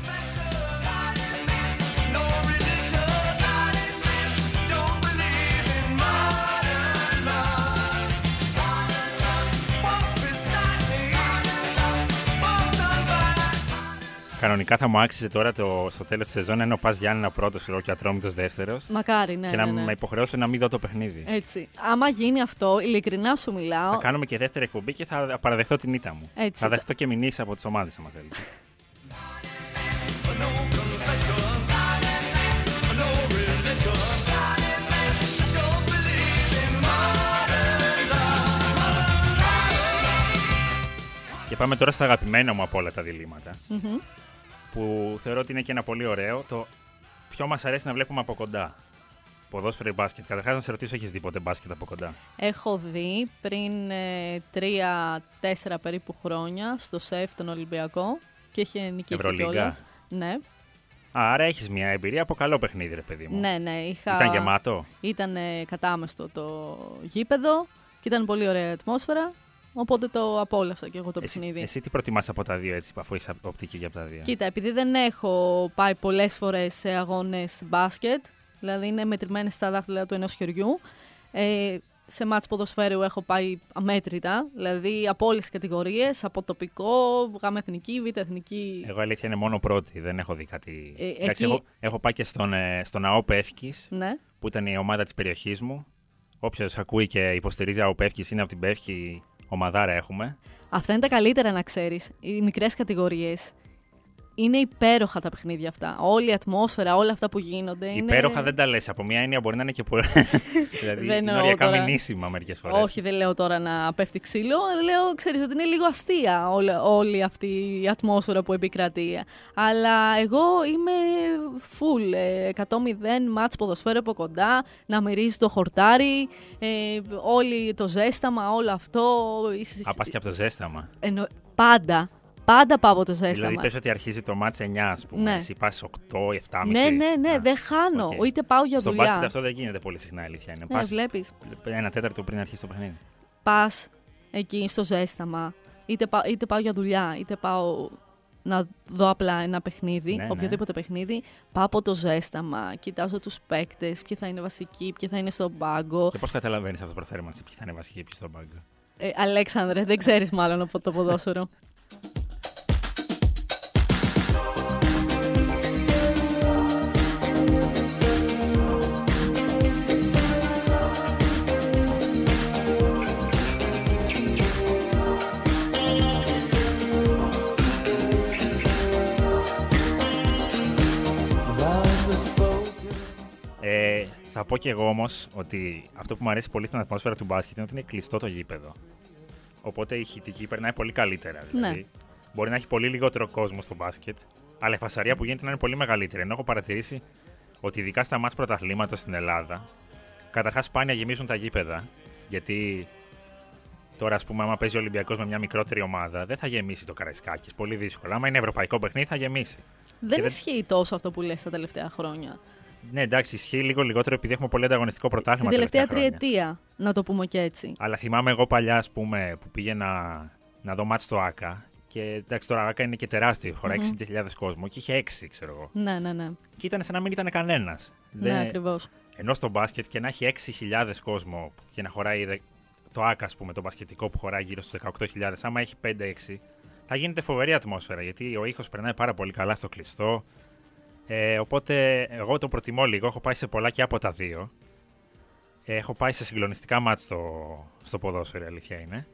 Κανονικά θα μου άξιζε τώρα το, στο τέλος της σεζόν να είναι ο Πα Γιάννενα πρώτο εγώ και Ατρόμητο δεύτερος. Μακάρι, ναι. και ναι, να ναι. με υποχρεώσει να μην δω το παιχνίδι. Έτσι. Άμα γίνει αυτό, ειλικρινά σου μιλάω. Θα κάνουμε και δεύτερη εκπομπή και θα παραδεχτώ την ήττα μου. Έτσι. Θα δεχτώ και μηνύσεις από τις ομάδες, άμα θέλετε. No confession. No religion. Don't believe in modern Και πάμε τώρα στα αγαπημένα μου από όλα τα διλήμματα. Μμμ. Που θεωρώ ότι είναι και ένα πολύ ωραίο. Το ποιο μας αρέσει να βλέπουμε από κοντά. Ποδόσφαιρο ή μπάσκετ. Καταρχάς, να σε ρωτήσω, έχεις δει ποτέ μπάσκετ από κοντά; Έχω δει πριν ε, τρία-τέσσερα περίπου χρόνια στο ΣΕΦ τον Ολυμπιακό και είχε νικήσει Ευρωλίγκα. κιόλας. Ναι, Άρα έχεις μια εμπειρία από καλό παιχνίδι, ρε παιδί μου. ναι, ναι. Είχα... Ήταν γεμάτο; Ήταν ε, κατάμεστο το γήπεδο και ήταν πολύ ωραία η ατμόσφαιρα. Οπότε το απόλαυσα και εγώ το Εσύ, παιχνίδι. εσύ τι προτιμάς από τα δύο, έτσι, αφού είσαι οπτική και από τα δύο; Κοίτα, επειδή δεν έχω πάει πολλές φορές σε αγώνες μπάσκετ, δηλαδή είναι μετρημένες στα δάχτυλα του ενός χεριού, ε, σε μάτς ποδοσφαίρου έχω πάει αμέτρητα, δηλαδή από όλες τις κατηγορίες, από τοπικό, γάμα εθνική, β' εθνική. Εγώ αλήθεια είναι μόνο πρώτη, δεν έχω δει κάτι. Ε, Εντάξει, εκεί- έχω, έχω πάει και στον, ε, στον ΑΟΠ Εύκης, Ναι. που ήταν η ομάδα της περιοχής μου. Όποιος ακούει και υποστηρίζει ΑΟΠ Εύκης είναι από την Πεύκη, ομαδάρα έχουμε. Αυτά είναι τα καλύτερα να ξέρεις, οι μικρές κατηγορίες. Είναι υπέροχα τα παιχνίδια αυτά. Όλη η ατμόσφαιρα, όλα αυτά που γίνονται. Είναι... Υπέροχα δεν τα λες. Από μία έννοια μπορεί να είναι και πολύ. δηλαδή Δεν είναι εννοώ οριακά τώρα. μηνύσιμα μερικές φορές. Όχι, δεν λέω τώρα να πέφτει ξύλο. Λέω, ξέρεις, ότι είναι λίγο αστεία όλη, όλη αυτή η ατμόσφαιρα που επικρατεί. Αλλά εγώ είμαι full. ε, 100-0 ματς ποδοσφαίρου από κοντά, να μυρίζει το χορτάρι, ε, όλη το ζέσταμα, όλο αυτό. Α, πα και από το ζέσταμα. Εννο- Πάντα. Πάντα πάω από το ζέσταμα. Δηλαδή, πες ότι αρχίζει το ματς 9, ας πούμε. Ναι. Εσύ πας 8, 7,5. ναι, ναι, ναι, Α, δεν χάνω. οκ. Είτε πάω για Στο δουλειά. μπάσκετ αυτό δεν γίνεται πολύ συχνά, η αλήθεια είναι. Ναι, Πας βλέπεις. ένα τέταρτο πριν αρχίσει το παιχνίδι. Πας εκεί στο ζέσταμα, είτε, πά- είτε πάω για δουλειά, είτε πάω να δω απλά ένα παιχνίδι, Ναι, ναι. οποιοδήποτε παιχνίδι, πάω από το ζέσταμα, κοιτάζω τους παίκτες, ποιοι θα είναι βασικοί, ποιοι θα είναι στον πάγκο. Και πώς καταλαβαίνεις αυτό το προθέρμα, ποιοι θα είναι βασικοί, ποιοι στον πάγκο; Ε, Αλέξανδρε, δεν ξέρεις μάλλον από το ποδόσφαιρο. θα πω και εγώ όμως ότι αυτό που μου αρέσει πολύ στην ατμόσφαιρα του μπάσκετ είναι ότι είναι κλειστό το γήπεδο. Οπότε η ηχητική περνάει πολύ καλύτερα. Δηλαδή. Ναι. Μπορεί να έχει πολύ λιγότερο κόσμο στο μπάσκετ, αλλά η φασαρία που γίνεται να είναι πολύ μεγαλύτερη. Ενώ έχω παρατηρήσει ότι ειδικά στα μάτς πρωταθλήματος στην Ελλάδα, καταρχάς σπάνια γεμίζουν τα γήπεδα. Γιατί τώρα, ας πούμε, άμα παίζει ο Ολυμπιακός με μια μικρότερη ομάδα, δεν θα γεμίσει το Καραϊσκάκης. Πολύ δύσκολο. Άμα είναι ευρωπαϊκό παιχνίδι, θα γεμίσει. δεν δεν- ισχύει τόσο αυτό που λες τα τελευταία χρόνια. Ναι, εντάξει, ισχύει λίγο λιγότερο επειδή έχουμε πολύ ανταγωνιστικό πρωτάθλημα. Την τελευταία χρόνια. τριετία, να το πούμε και έτσι. Αλλά θυμάμαι εγώ παλιά, ας πούμε, που πήγαινα να δω μάτς στο ΆΚΑ. Και εντάξει, τώρα ΆΚΑ είναι και τεράστιο, χωράει 60.000 κόσμο και είχε 6, ξέρω εγώ. Ναι, ναι, ναι. Και ήταν σαν να μην ήταν κανένας. Ναι, ακριβώς. Ενώ στο μπάσκετ και να έχει 6.000 κόσμο και να χωράει δε- το ΆΚΑ, ας πούμε, το μπασκετικό που χωράει γύρω στους 18.000, άμα έχει 5-6, θα γίνεται φοβερή ατμόσφαιρα γιατί ο ήχος περνάει πάρα πολύ καλά στο κλειστό. Ε, οπότε εγώ το προτιμώ λίγο. Έχω πάει σε πολλά και από τα δύο. Ε, έχω πάει σε συγκλονιστικά μάτς στο, στο ποδόσφαιρο, η αλήθεια είναι.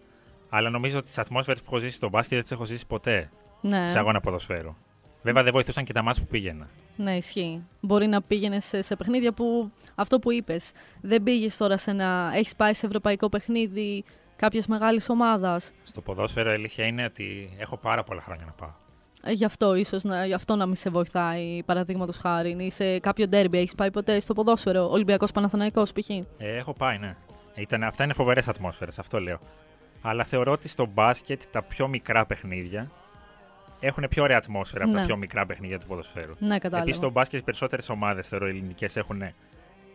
Αλλά νομίζω ότι τις ατμόσφαιρες που έχω ζήσει στο μπάσκετ δεν τις έχω ζήσει ποτέ Ναι. σε αγώνα ποδοσφαίρου. Βέβαια δεν βοηθούσαν και τα μάτς που πήγαινα. Ναι, ισχύει. Μπορεί να πήγαινε σε, σε παιχνίδια που αυτό που είπες. Δεν πήγες τώρα σε ένα. Έχεις πάει σε ευρωπαϊκό παιχνίδι κάποιας μεγάλης ομάδας. Στο ποδόσφαιρο η αλήθεια είναι ότι έχω πάρα πολλά χρόνια να πάω. Ε, γι' αυτό ίσως να, γι αυτό να μην σε βοηθάει, παραδείγματος χάρη. Ή σε κάποιο ντέρμπι έχεις πάει ποτέ στο ποδόσφαιρο. Ολυμπιακός Παναθηναϊκός π.χ. Ε, έχω πάει, ναι. Ήταν, αυτά είναι φοβερές ατμόσφαιρες, αυτό λέω. Αλλά θεωρώ ότι στο μπάσκετ τα πιο μικρά παιχνίδια έχουν πιο ωραία ατμόσφαιρα από τα Ναι. πιο μικρά παιχνίδια του ποδοσφαίρου. Ναι, κατάλαβα. Επίσης, στο μπάσκετ οι περισσότερες ομάδες θεωρώ ελληνικές έχουν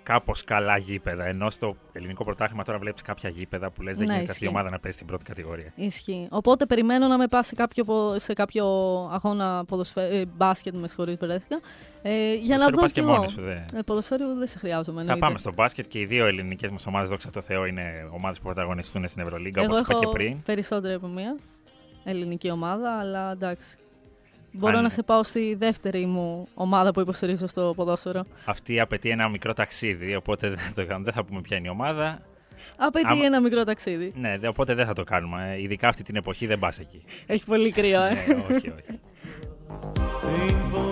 κάπως καλά γήπεδα. Ενώ στο ελληνικό πρωτάθλημα τώρα βλέπεις κάποια γήπεδα που λες δεν Ναι, γίνεται αυτή η ισχύει. ομάδα να παίζει στην πρώτη κατηγορία. Ισχύει. Οπότε περιμένω να με πα σε κάποιο, πο- σε κάποιο αγώνα ποδοσφαι... ε, μπάσκετ, με συγχωρείτε, μπερδεύτηκα. Ε, για να Ποδοσφαίρο δω πας κι και εγώ. μόνος σου, δε. Ε, ποδοσφαίρου δεν σε χρειάζομαι. Θα εννοείται. πάμε στο μπάσκετ και οι δύο ελληνικές μας ομάδες, δόξα τω Θεώ, είναι ομάδες που πρωταγωνιστούν στην Ευρωλίγκα, Εγώ όπω είπα έχω και πριν. περισσότερη από μία ελληνική ομάδα, αλλά εντάξει. Μπορώ Αν- να σε πάω στη δεύτερη μου ομάδα που υποστηρίζω στο ποδόσφαιρο. Αυτή απαιτεί ένα μικρό ταξίδι, οπότε δεν θα, το κάνουμε. δεν θα πούμε ποια είναι η ομάδα. Απαιτεί Άμα- ένα μικρό ταξίδι. Ναι, δε- οπότε δεν θα το κάνουμε. Ε, Ειδικά αυτή την εποχή δεν πας εκεί. Έχει πολύ κρύο, ε. ναι, όχι, όχι. painful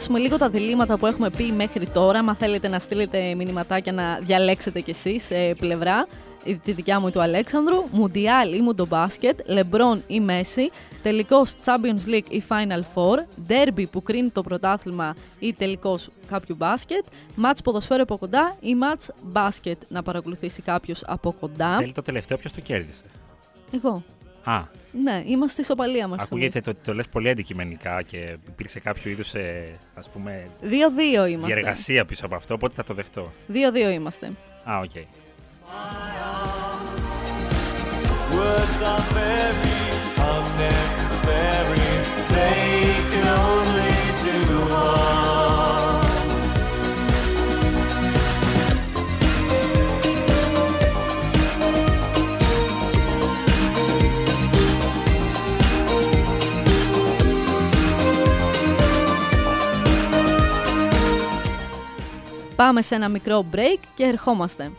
Να θυμίσουμε λίγο τα διλήμματα που έχουμε πει μέχρι τώρα. Μα θέλετε να στείλετε μηνυματάκια να διαλέξετε κι εσείς ε, πλευρά. Η- Τη δικιά μου ή του Αλέξανδρου. Μουντιάλ ή Μουντομπάσκετ. Λεμπρόν ή Μέση. Τελικός Champions League ή Final Four. Derby που κρίνει το πρωτάθλημα ή τελικός κάποιου μπάσκετ. Μάτς ποδοσφαίρου από κοντά ή μάτς μπάσκετ να παρακολουθήσει κάποιος από κοντά. Θέλει το τελευταίο, ποιος το κέρδισε; Εγώ. Α, Ναι, είμαστε ισοπαλία μέχρι ακούγεται το, το λες πολύ αντικειμενικά και υπήρξε κάποιο είδους ε, ας πούμε, στιγμής. 2-2 είμαστε. διεργασία πίσω από αυτό, οπότε θα το δεχτώ. 2-2 είμαστε. Α, OK. Words are very unnecessary. They can only do harm. Πάμε σε ένα μικρό break και ερχόμαστε.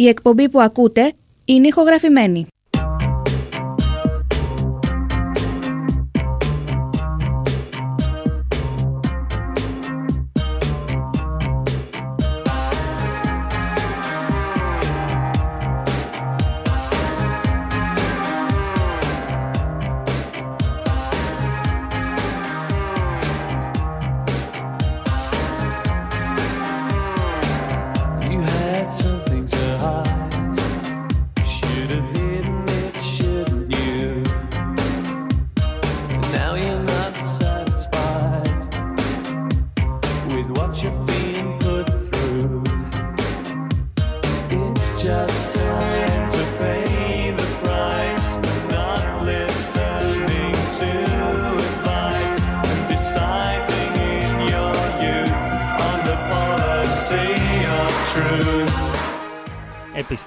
Η εκπομπή που ακούτε είναι ηχογραφημένη.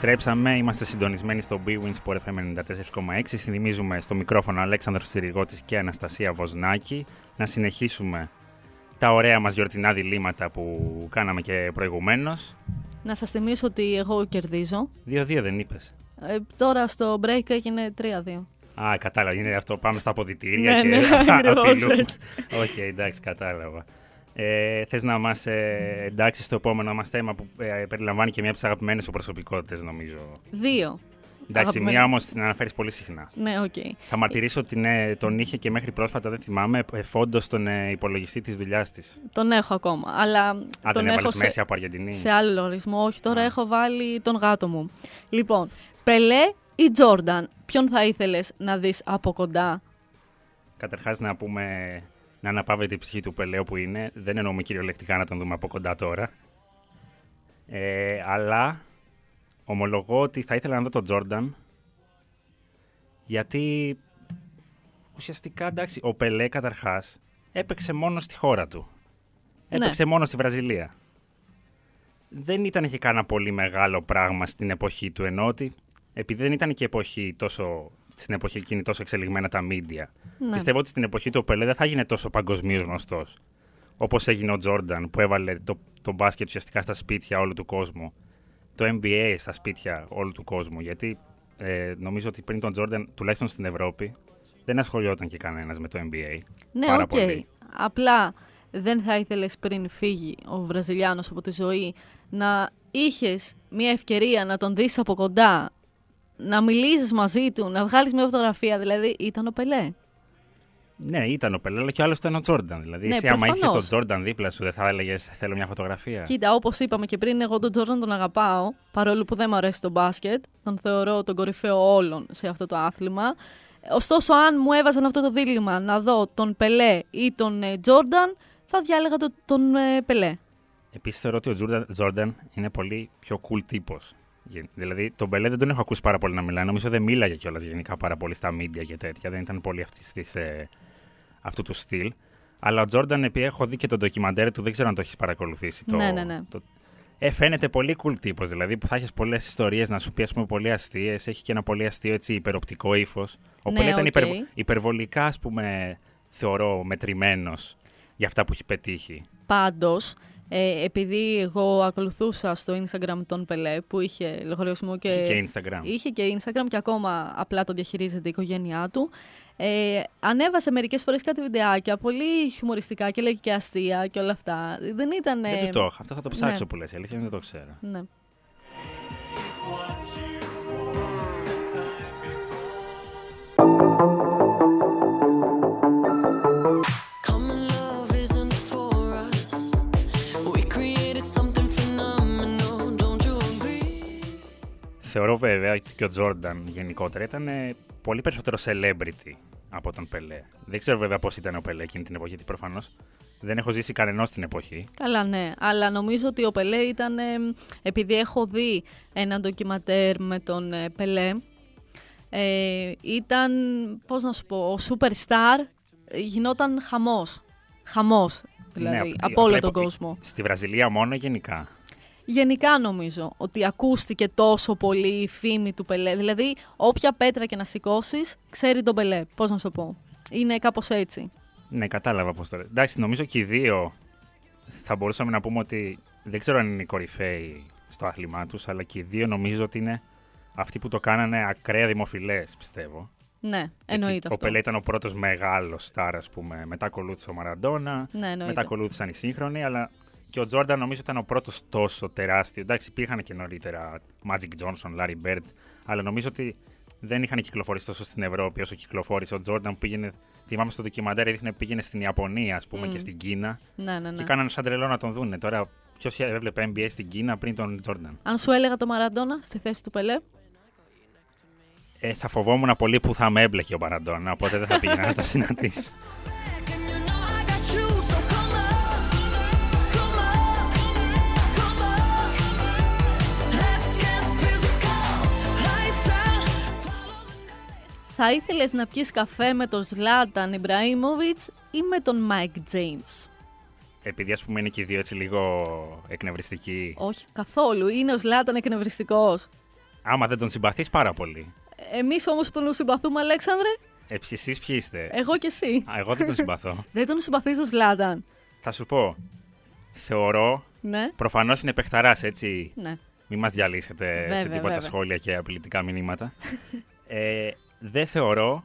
Επιστρέψαμε, είμαστε συντονισμένοι στο B-Win Sport FM 94,6. Συνδημίζουμε στο μικρόφωνο Αλέξανδρος Τσιριγώτης και Αναστασία Βοσνάκη. Να συνεχίσουμε τα ωραία μας γιορτινά διλήμματα που κάναμε και προηγουμένως. Να σας θυμίσω ότι εγώ κερδίζω. 2-2 δεν είπες. Ε, τώρα στο break έγινε 3-2. Α, κατάλαβα. Είναι αυτό. Πάμε στα αποδυτήρια Ναι, και ναι, ακριβώς απειλούμε. έτσι. Οκ, εντάξει, κατάλαβα. Ε, Θες να μας ε, εντάξεις στο επόμενο μας θέμα που ε, περιλαμβάνει και μία από τις αγαπημένες σου προσωπικότητες, νομίζω. Δύο. Εντάξει, Αγαπημένη. μία όμως την αναφέρεις πολύ συχνά. Ναι, οκ. Θα μαρτυρήσω ότι ναι, τον είχε και μέχρι πρόσφατα, δεν θυμάμαι, φόντο στον ε, υπολογιστή της δουλειάς της. Τον έχω ακόμα. Αλλά Α, τον τον έχω έβαλε σε, Μέσι από Αργεντινή. σε άλλο ορισμό. Όχι, τώρα Α. έχω βάλει τον γάτο μου. Λοιπόν, Πελέ ή Τζόρνταν, ποιον θα ήθελες να δεις από κοντά; Καταρχάς, να πούμε να αναπαύεται η ψυχή του Πελέ όπου είναι. Δεν εννοούμε κυριολεκτικά να τον δούμε από κοντά τώρα. Ε, αλλά ομολογώ ότι θα ήθελα να δω τον Τζόρνταν. Γιατί ουσιαστικά εντάξει, ο Πελέ καταρχάς έπαιξε μόνο στη χώρα του. Ναι. Έπαιξε μόνο στη Βραζιλία. Δεν ήταν και κάνα πολύ μεγάλο πράγμα στην εποχή του, ενώ ότι επειδή δεν ήταν και εποχή τόσο, στην εποχή εκείνη τόσο εξελιγμένα τα μίντια, Ναι. Πιστεύω ότι στην εποχή του ο Πελέ δεν θα γίνει τόσο παγκοσμίως γνωστός. Όπως έγινε ο Τζόρνταν που έβαλε το, το μπάσκετ ουσιαστικά στα σπίτια όλου του κόσμου. Το NBA στα σπίτια όλου του κόσμου. Γιατί ε, νομίζω ότι πριν τον Τζόρνταν, τουλάχιστον στην Ευρώπη, δεν ασχολιόταν και κανένας με το NBA. Ναι, Πάρα οκ. πολύ. Απλά δεν θα ήθελες πριν φύγει ο Βραζιλιάνος από τη ζωή να είχες μια ευκαιρία να τον δεις από κοντά, να μιλήσεις μαζί του, να βγάλεις μια φωτογραφία, δηλαδή ήταν ο Πελέ; Ναι, ήταν ο Πελέ, αλλά και ο άλλος ήταν ο Τζόρνταν. Δηλαδή, Ναι, εσύ άμα είχε προφανώς. τον Τζόρνταν δίπλα σου, δεν θα έλεγες Θέλω μια φωτογραφία. Κοίτα, όπως είπαμε και πριν, εγώ τον Τζόρνταν τον αγαπάω, παρόλο που δεν μου αρέσει το μπάσκετ. Τον θεωρώ τον κορυφαίο όλων σε αυτό το άθλημα. Ωστόσο, αν μου έβαζαν αυτό το δίλημα να δω τον Πελέ ή τον ε, Τζόρνταν, θα διάλεγα το- τον ε, Πελέ. Επίσης θεωρώ ότι ο Τζόρνταν- Τζόρνταν είναι πολύ πιο cool τύπος. Δηλαδή, τον Πελέ δεν τον έχω ακούσει πάρα πολύ να μιλάει. Νομίζω δεν μίλαγε κιόλας γενικά πάρα πολύ στα media και τέτοια. Δεν ήταν πολύ αυτής της, ε, αυτού του στυλ. Αλλά ο Τζόρνταν, επειδή έχω δει και το ντοκιμαντέρ του, δεν ξέρω αν το έχεις παρακολουθήσει. Το, Ναι, ναι, ναι. Το, ε, φαίνεται πολύ cool τύπος. Δηλαδή, που θα έχεις πολλές ιστορίες να σου πει, ας πούμε, πολύ αστείες. Έχει και ένα πολύ αστείο έτσι, υπεροπτικό ύφος. Ο Ναι, Πελέ ήταν οκ. υπερβο- υπερβολικά, ας πούμε, θεωρώ μετρημένος για αυτά που έχει πετύχει. Πάντως, ε, επειδή εγώ ακολουθούσα στο Instagram τον Πελέ που είχε λογαριασμό και, Είχε και Instagram. είχε και Instagram και ακόμα απλά τον διαχειρίζεται η οικογένειά του. Ε, ανέβασε μερικές φορές κάτι βιντεάκια πολύ χιουμοριστικά και λέγει και αστεία και όλα αυτά. Δεν ήταν... Δεν ε, του το έχω. Αυτό θα το ψάξω ναι. που λες. Η αλήθεια είναι δεν το ξέρω. Ναι. Θεωρώ βέβαια ότι και ο Τζόρνταν γενικότερα ήταν ε, πολύ περισσότερο celebrity από τον Πελέ. Δεν ξέρω βέβαια πώς ήταν ο Πελέ εκείνη την εποχή, γιατί προφανώς δεν έχω ζήσει κανένα την εποχή. Καλά, ναι. Αλλά νομίζω ότι ο Πελέ ήταν. ε, επειδή έχω δει ένα ντοκιματέρ με τον ε, Πελέ, ε, ήταν. Πώς να σου πω, ο superstar ε, γινόταν χαμός. Χαμός, δηλαδή, Ναι, από όλο απλά τον υπο- κόσμο. Στη Βραζιλία μόνο γενικά. Γενικά νομίζω ότι ακούστηκε τόσο πολύ η φήμη του Πελέ. Δηλαδή, όποια πέτρα και να σηκώσεις, ξέρει τον Πελέ. Πώς να σου πω. Είναι κάπως έτσι. Ναι, κατάλαβα πώς το λέει. Εντάξει, νομίζω και οι δύο θα μπορούσαμε να πούμε ότι δεν ξέρω αν είναι οι κορυφαίοι στο άθλημά τους, αλλά και οι δύο νομίζω ότι είναι αυτοί που το κάνανε ακραία δημοφιλές, πιστεύω. Ναι, εννοείται Γιατί αυτό. Ο Πελέ ήταν ο πρώτος μεγάλος στάρ, ας πούμε. Μετά ακολούθησε ο Μαραντόνα. Ναι, εννοείται. μετά ακολούθησαν οι σύγχρονοι, αλλά και ο Τζόρνταν νομίζω ήταν ο πρώτος τόσο τεράστιο. Εντάξει, υπήρχαν και νωρίτερα Magic Johnson, Larry Bird, αλλά νομίζω ότι δεν είχαν κυκλοφορήσει τόσο στην Ευρώπη όσο κυκλοφόρησε ο Τζόρνταν που πήγαινε. Θυμάμαι στο ντοκιμαντέρ έδειχνε πήγαινε στην Ιαπωνία, ας πούμε, Μμ. και στην Κίνα. Ναι, ναι, ναι. Και κάνανε σαν τρελό να τον δούνε. Τώρα, ποιος έβλεπε NBA στην Κίνα πριν τον Τζόρνταν; Αν σου έλεγα το Μαραντόνα στη θέση του Πελέ, Ε, θα φοβόμουν πολύ που θα με έμπλεκε ο Μαραντόνα, οπότε δεν θα πήγαινα να το συναντήσω. Θα ήθελες να πιεις καφέ με τον Ζλάταν Ιμπραήμοβιτς ή με τον Μάικ Τζέιμς. Επειδή, ας πούμε, είναι και οι δύο έτσι λίγο εκνευριστικοί. Όχι, καθόλου. Είναι ο Ζλάταν εκνευριστικός. Άμα δεν τον συμπαθείς πάρα πολύ. Εμείς όμως που τον συμπαθούμε, Αλέξανδρε, Ε, εσείς ποιοι είστε; εγώ και εσύ. Α, εγώ δεν τον συμπαθώ. Δεν τον συμπαθείς τον Ζλάταν. Θα σου πω. Θεωρώ. Ναι, Προφανώς είναι παιχταράς, έτσι. ναι. Μην μας διαλύσετε σε Βέβαια, τίποτα βέβαια. σχόλια και απειλητικά μηνύματα. ε, δεν θεωρώ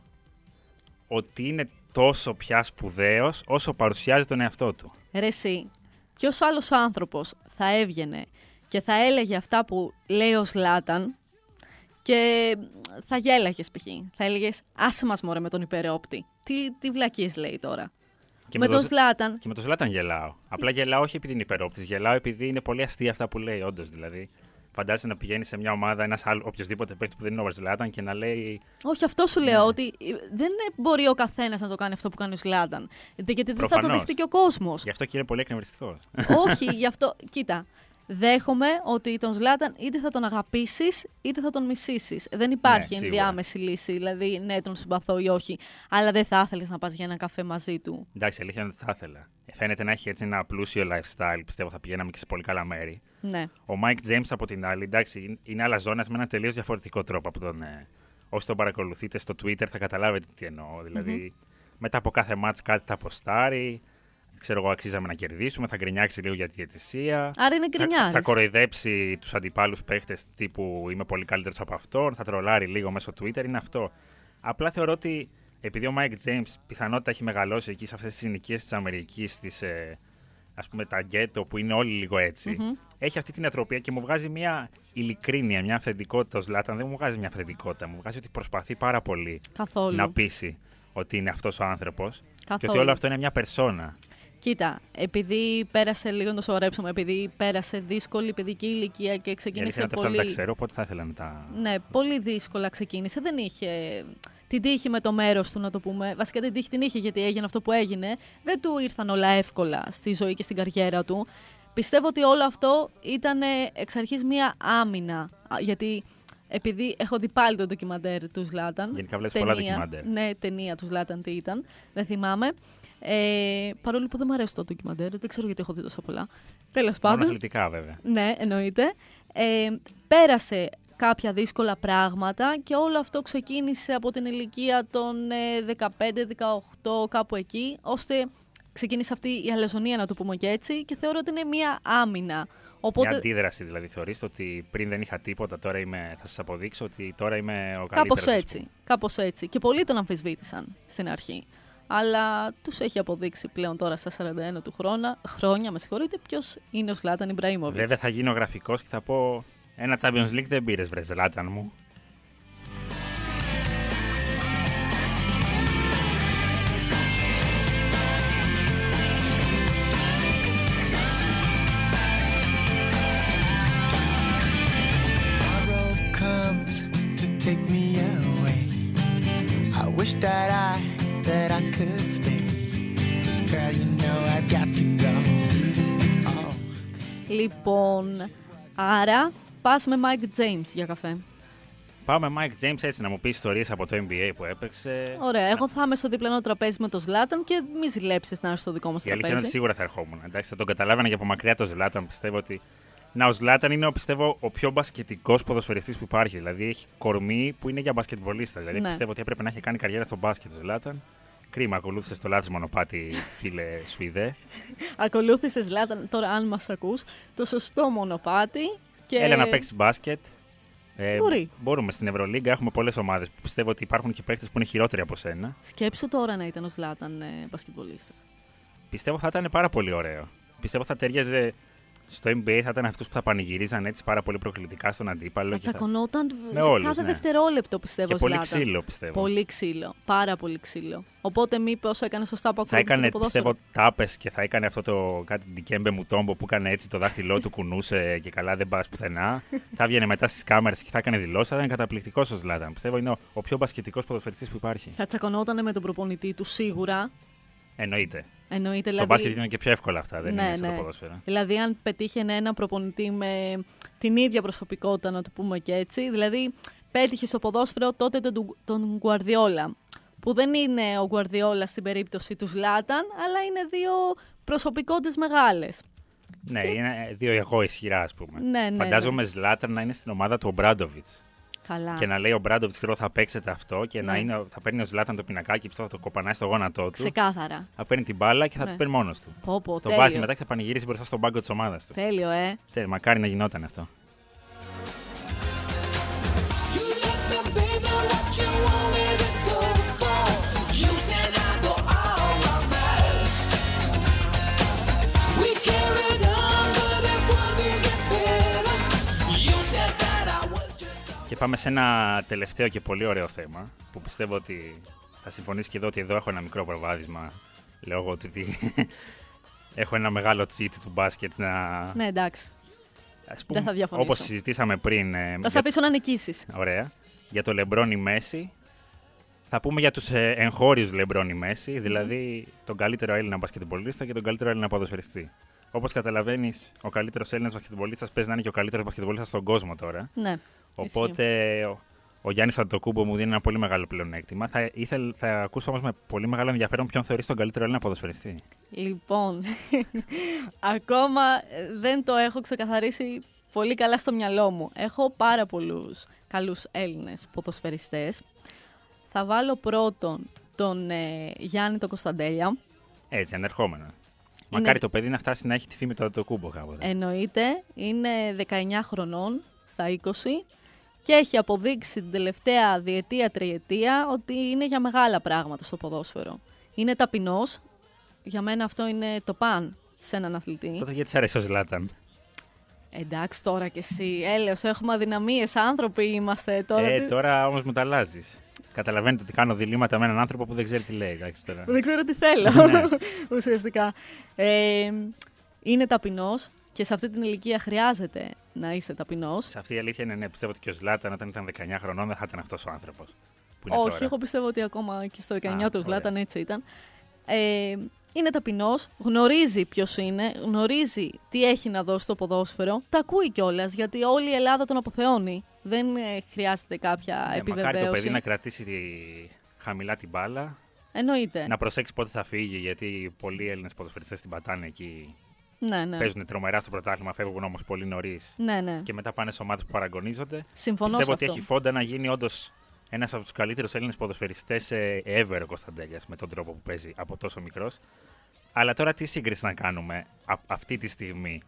ότι είναι τόσο πια σπουδαίος όσο παρουσιάζει τον εαυτό του. Ρε εσύ, ποιος άλλος άνθρωπος θα έβγαινε και θα έλεγε αυτά που λέει ο Ζλάταν και θα γέλαγες π.χ. Θα έλεγες άσε μας μωρέ με τον υπερόπτη. Τι, τι βλακίες λέει τώρα. Και με το τον Ζ- Ζλάταν Και με το Ζλάταν γελάω. Απλά γελάω όχι επειδή είναι υπερόπτης, γελάω επειδή είναι πολύ αστεία αυτά που λέει, όντως δηλαδή. Φαντάζεσαι να πηγαίνει σε μια ομάδα ένας άλλος, οποιοδήποτε παίκτης που δεν είναι ο Ζλάταν και να λέει. Όχι, αυτό σου Ναι. λέω ότι ε, δεν μπορεί ο καθένας να το κάνει αυτό που κάνει ο Σλάταν. Γιατί δεν θα το Προφανώς. δεχτεί και ο κόσμος. Γι' αυτό και είναι πολύ εκνευριστικό. Όχι, γι' αυτό. Κοίτα. Δέχομαι ότι τον Ζλάταν είτε θα τον αγαπήσεις είτε θα τον μισήσεις. Δεν υπάρχει Ναι, σίγουρα. ενδιάμεση λύση. Δηλαδή, ναι, τον συμπαθώ ή όχι. Αλλά δεν θα ήθελες να πας για ένα καφέ μαζί του. Εντάξει, αλήθεια είναι ότι θα ήθελα. Ε, Φαίνεται να έχει έτσι ένα πλούσιο lifestyle. Πιστεύω θα πηγαίναμε και σε πολύ καλά μέρη. Ναι. Ο Mike James από την άλλη, εντάξει, είναι- είναι άλλα ζώνα με ένα τελείως διαφορετικό τρόπο από τον. Ε, όσοι τον παρακολουθείτε στο Twitter θα καταλάβετε τι εννοώ. Δηλαδή, μετά από κάθε match κάτι θα αποστάρει. Ξέρω εγώ, αξίζαμε να κερδίσουμε. Θα γκρινιάξει λίγο για τη διαιτησία. Άρα είναι Θα, γκρινιάρης. θα κοροϊδέψει τους αντιπάλους παίχτες τύπου Είμαι πολύ καλύτερος από αυτόν. Θα τρολάρει λίγο μέσω Twitter. Είναι αυτό. Απλά θεωρώ ότι επειδή ο Mike James πιθανότητα έχει μεγαλώσει εκεί σε αυτές τις συνοικίες της Αμερικής, στις ε, ας πούμε τα γκέτο που είναι όλοι λίγο έτσι, έχει αυτή την ατροπία και μου βγάζει μια ειλικρίνεια, μια αυθεντικότητα ο Ζλάταν. Δεν μου βγάζει μια αυθεντικότητα, μου βγάζει ότι προσπαθεί πάρα πολύ Καθόλου. να πείσει ότι είναι αυτός ο άνθρωπος και ότι Καθόλου. όλο αυτό είναι μια περσόνα. Κοίτα, επειδή πέρασε λίγο να το σοβαρέψουμε, επειδή πέρασε δύσκολη παιδική ηλικία και Η αλήθεια ξεκίνησε είναι ότι αυτά δεν πολύ. τα ξέρω, οπότε θα ήθελα να τα... Ναι, πολύ δύσκολα ξεκίνησε. Δεν είχε την τύχη με το μέρος του, να το πούμε. Βασικά την τύχη την είχε γιατί έγινε αυτό που έγινε. Δεν του ήρθαν όλα εύκολα στη ζωή και στην καριέρα του. Πιστεύω ότι όλο αυτό ήταν ε, εξ αρχής μία άμυνα. Α, Γιατί επειδή έχω δει πάλι το ντοκιμαντέρ του Ζλάταν. Γενικά βλέπεις πολλά ντοκιμαντέρ. Ναι, ταινία του Ζλάταν τι ήταν. Δεν θυμάμαι. Ε, παρόλο που δεν μου αρέσει το ντοκιμαντέρ, δεν ξέρω γιατί έχω δει τόσα πολλά. Τέλος Μόνο πάντων. αθλητικά βέβαια. Ναι, εννοείται. Ε, πέρασε κάποια δύσκολα πράγματα και όλο αυτό ξεκίνησε από την ηλικία των ε, 15-18 κάπου εκεί, ώστε ξεκίνησε αυτή η αλαζονία να το πούμε και έτσι και θεωρώ ότι είναι μία άμυνα. Οπότε Μια αντίδραση δηλαδή. Θεωρείς ότι πριν δεν είχα τίποτα, τώρα είμαι, θα σας αποδείξω ότι τώρα είμαι ο καλύτερος. κάπως ας έτσι, πούμε. κάπως έτσι. Και πολλοί τον αμφισβήτησαν στην αρχή. Αλλά τους έχει αποδείξει πλέον τώρα στα 41 του χρόνια, χρόνια, με συγχωρείτε, ποιος είναι ο Σλάταν Ιμπραήμοβιτς. Βέβαια θα γίνω γραφικός και θα πω ένα Champions League δεν πήρες βρε Ζλάταν μου. tomorrow comes to take me away. I wish that I that I could stay. Girl, you know I've got to go. Oh. Λοιπόν, άρα πας με Mike James για καφέ. Πάμε Mike James έτσι να μου πεις ιστορίες από το NBA που έπαιξε. Ωραία, εγώ θα είμαι στο διπλανό τραπέζι με τον Ζλάταν και μη ζηλέψεις να έρθεις στο δικό μας Η αλήθεια είναι ότι τραπέζι. σίγουρα θα ερχόμουν. Εντάξει, θα τον καταλάβαινα και από μακριά το Ζλάταν. Πιστεύω ότι. Να, ο Ζλάταν είναι, ο, πιστεύω, ο πιο μπασκετικός ποδοσφαιριστής που υπάρχει. Δηλαδή έχει κορμί που είναι για μπασκετμπολίστα. Δηλαδή Ναι. πιστεύω ότι έπρεπε να έχει κάνει καριέρα στο μπάσκετ ο Ζλάταν. Κρίμα, ακολούθησε το λάθο μονοπάτι, φίλε Σουηδέ. Ακολούθησε Ζλάταν, τώρα αν μας ακούς, το σωστό μονοπάτι. Και... Έλα να παίξεις μπάσκετ. Ε, Μπορεί. Μπορούμε στην Ευρωλίγκα, έχουμε πολλές ομάδες που πιστεύω ότι υπάρχουν και παίκτες που είναι χειρότεροι από σένα. Σκέψου τώρα να ήταν ο Ζλάταν ε, μπασκετμπολίστα. Πιστεύω θα ήταν πάρα πολύ ωραίο. Πιστεύω θα ταιριάζε στο NBA, θα ήταν αυτούς που θα πανηγυρίζαν έτσι πάρα πολύ προκλητικά στον αντίπαλο. Θα και θα- τσακωνόταν Με σε όλους, κάθε ναι. δευτερόλεπτο, πιστεύω. Και πολύ Ζλάταν. ξύλο, πιστεύω. Πολύ ξύλο. Πάρα πολύ ξύλο. Οπότε μήπω έκανε σωστά που Θα ακολούθησε έκανε, το ποδόσφαιρο. πιστεύω, τάπες και θα έκανε αυτό το κάτι ντικέμπε μου τόμπο που έκανε έτσι το δάχτυλό του, κουνούσε και καλά δεν πας πουθενά. θα βγαίνει μετά στις κάμερες και θα έκανε δηλώσεις. Θα ήταν καταπληκτικός ο Ζλάταν. Πιστεύω είναι ο, ο πιο μπασκετικός ποδοσφαιριστής που υπάρχει. Θα τσακωνόταν με τον προπονητή του σίγουρα. Εννοείται. Εννοείται, Στο δηλαδή... μπάσκετ είναι και πιο εύκολα αυτά, δεν ναι, είναι σαν ναι. το ποδόσφαιρο. Δηλαδή, αν πετύχαινε ένα προπονητή με την ίδια προσωπικότητα, να το πούμε και έτσι. Δηλαδή, πέτυχε στο ποδόσφαιρο τότε τον, τον Γκουαρδιόλα. Που δεν είναι ο Γκουαρδιόλα στην περίπτωση του Ζλάταν, αλλά είναι δύο προσωπικότητες μεγάλες. Ναι, είναι δύο εγώ ισχυρά, ας πούμε. Ναι, ναι, Φαντάζομαι Ζλάταν να είναι στην ομάδα του ο Μπράντοβιτ. Καλά. Και να λέει ο Μπράντοβιτ και θα παίξετε αυτό και να Ναι. είναι, θα παίρνει ο Ζλάταν το πινακάκι, πιστεύω θα το κοπανάει στο γόνατό του. Ξεκάθαρα. Θα παίρνει την μπάλα και θα Ναι. το παίρνει μόνος του. Πω, πω, Το τέλειο. βάζει μετά και θα πανηγυρίσει μπροστά στον πάγκο της ομάδας του. Τέλειο, ε. Τέλει, μακάρι να γινόταν αυτό. Και πάμε σε ένα τελευταίο και πολύ ωραίο θέμα που πιστεύω ότι θα συμφωνήσει και εδώ ότι εδώ έχω ένα μικρό προβάδισμα λόγω του ότι έχω ένα μεγάλο cheat του μπάσκετ να. Ναι, εντάξει. Ας δεν θα διαφωνήσω. Όπως συζητήσαμε πριν. ε, Θα σε για- αφήσω να νικήσεις. Ωραία. Για το Λεμπρόνι Μέση. Θα πούμε για τους ε, εγχώριους Λεμπρόνι Μέση, δηλαδή τον καλύτερο Έλληνα μπασκετμπολίστα και τον καλύτερο Έλληνα ποδοσφαιριστή. Όπως καταλαβαίνεις, ο καλύτερος Έλληνας μπασκετμπολίστας παίζει να είναι και ο καλύτερος μπασκετμπολίστας στον κόσμο τώρα. Ναι. Οπότε ο, ο Γιάννης Αντοκούμπο μου δίνει ένα πολύ μεγάλο πλεονέκτημα. Θα, ήθελ, θα ακούσω όμως με πολύ μεγάλο ενδιαφέρον ποιον θεωρείς τον καλύτερο Έλληνα ποδοσφαιριστή. Λοιπόν, ακόμα ε, δεν το έχω ξεκαθαρίσει πολύ καλά στο μυαλό μου. Έχω πάρα πολλούς καλούς Έλληνες ποδοσφαιριστές. Θα βάλω πρώτον τον ε, Γιάννη τον Κωνσταντέλια. Έτσι, ανερχόμενο. Μακάρι το παιδί να φτάσει να έχει τη φήμη του Αντοκούμπο κάποτε. Εννοείται, είναι 19 χρονών στα 20 και έχει αποδείξει την τελευταία διετία, τριετία ότι είναι για μεγάλα πράγματα στο ποδόσφαιρο. Είναι ταπεινός, για μένα αυτό είναι το παν σε έναν αθλητή. Τότε γιατί σ' αρέσει ο Ζλάταν; Εντάξει τώρα κι εσύ, έλεος, έχουμε αδυναμίες, άνθρωποι είμαστε τώρα. ε, τι- τώρα όμως μου τα αλλάζεις. Καταλαβαίνετε ότι κάνω διλήμματα με έναν άνθρωπο που δεν ξέρει τι λέει. Εντάξει, τώρα. Δεν ξέρω τι θέλω, Ναι. ουσιαστικά. Ε, είναι ταπεινός και σε αυτή την ηλικία χρειάζεται να είσαι ταπεινός. Σε αυτή η αλήθεια είναι ναι. Πιστεύω ότι και ο Ζλάταν όταν ήταν 19 χρονών δεν θα ήταν αυτός ο άνθρωπος. Που είναι Όχι, τώρα. εγώ πιστεύω ότι ακόμα και στο 19 Α, του ωραία. Ζλάταν έτσι ήταν. Ε, είναι ταπεινός, γνωρίζει ποιος είναι, γνωρίζει τι έχει να δώσει στο ποδόσφαιρο. Τα ακούει κιόλας γιατί όλη η Ελλάδα τον αποθεώνει. Δεν ε, χρειάζεται κάποια Ναι, μακάρι το επιβεβαίωση. παιδί να κρατήσει τη- χαμηλά την μπάλα. Εννοείται. Να προσέξει πότε θα φύγει, γιατί πολλοί Έλληνες ποδοσφαιριστές την πατάνε εκεί. Ναι, ναι. Παίζουν τρομερά στο πρωτάθλημα, φεύγουν όμως πολύ νωρίς. Ναι, ναι. Και μετά πάνε σε ομάδες που παραγωνίζονται. Συμφωνώ Πιστεύω σε ότι αυτό. έχει φόντα να γίνει όντως ένας από τους καλύτερους Έλληνες ποδοσφαιριστές ever ο Κωνσταντέλιας με τον τρόπο που παίζει από τόσο μικρός. Αλλά τώρα τι σύγκριση να κάνουμε α- αυτή τη στιγμή;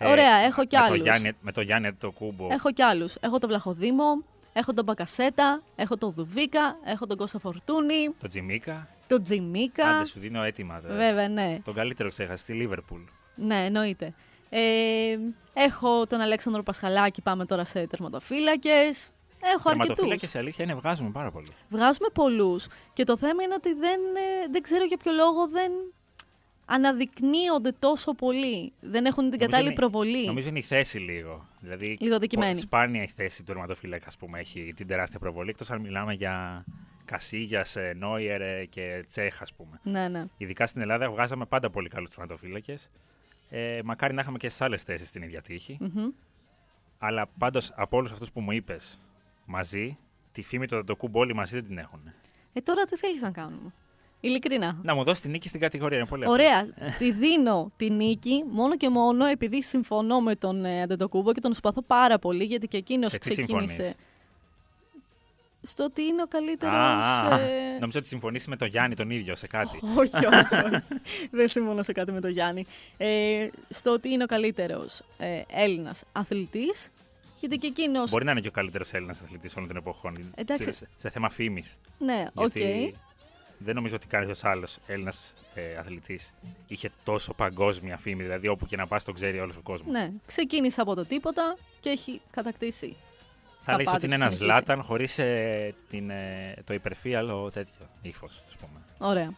Ωραία, έχω κι με άλλους. Το Γιάννη, με το Γιάννη το κούμπο. Έχω κι άλλους. Έχω τον Βλαχοδήμο, έχω τον Μπακασέτα, έχω τον Δουβίκα, έχω τον Κώστα Φορτούνη, Το Τζιμίκα. Τον Τζιμίκα. Άντε, σου δίνω έτοιμα. τώρα. Βέβαια, ναι. Τον καλύτερο ξέχασα στη Λίβερπουλ. Ναι, εννοείται. Ε, έχω τον Αλέξανδρο Πασχαλάκη, πάμε τώρα σε τερματοφύλακες. Έχω αρκετούς. Τερματοφύλακες η αλήθεια είναι βγάζουμε πάρα πολύ. Βγάζουμε πολλούς. Και το θέμα είναι ότι δεν, ε, δεν ξέρω για ποιο λόγο δεν αναδεικνύονται τόσο πολύ. Δεν έχουν την Νομίζω κατάλληλη είναι- προβολή. Νομίζω είναι η θέση λίγο. Δηλαδή, Λίγο δικημένη. πο- Σπάνια η θέση του τερματοφύλακα, ας πούμε, έχει την τεράστια προβολή. Εκτός αν μιλάμε για Κασίγια, Νόιερ ε, και Τσέχ, ας πούμε. Ναι, ναι. Ειδικά στην Ελλάδα βγάζαμε πάντα πολύ καλούς τερματοφύλακε. Ε, μακάρι να είχαμε και στις άλλες θέσεις την ίδια τύχη. Μμμ. Αλλά πάντως από όλους αυτούς που μου είπες μαζί, τη φήμη του Δαντοκούμπο όλοι μαζί δεν την έχουν. Ε, τώρα τι θέλεις να κάνουμε; Ειλικρινά. Να μου δώσεις την νίκη στην κατηγορία, είναι πολύ απλό. Ωραία. τη δίνω τη νίκη μόνο και μόνο επειδή συμφωνώ με τον ε, Αντετοκούμπο και τον συμπαθώ πάρα πολύ γιατί και εκείνος Σε τι ξεκίνησε. συμφωνείς; Στο ότι είναι ο καλύτερος. Α, α, Νομίζω ότι συμφωνήσει με τον Γιάννη τον ίδιο σε κάτι. όχι, όχι. όχι. Δεν συμφωνώ σε κάτι με τον Γιάννη. Ε, στο ότι είναι ο καλύτερος ε, Έλληνας αθλητής. Γιατί και εκείνο. Μπορεί να είναι και ο καλύτερος Έλληνας αθλητής όλων των εποχών. Εντάξει. Σε, σε θέμα φήμης. Ναι, οκ. Γιατί δεν νομίζω ότι κάποιο άλλος Έλληνας ε, αθλητής είχε τόσο παγκόσμια φήμη. Δηλαδή, όπου και να πας, τον ξέρει όλος ο κόσμος. Ναι, ξεκίνησε από το τίποτα και έχει κατακτήσει. Θα τα λέγεις πάντα ότι είναι και ένας συνεχίζει. Ζλάταν χωρίς ε, την, ε, το υπερφύαλο τέτοιο ύφος, ας πούμε. Ωραία.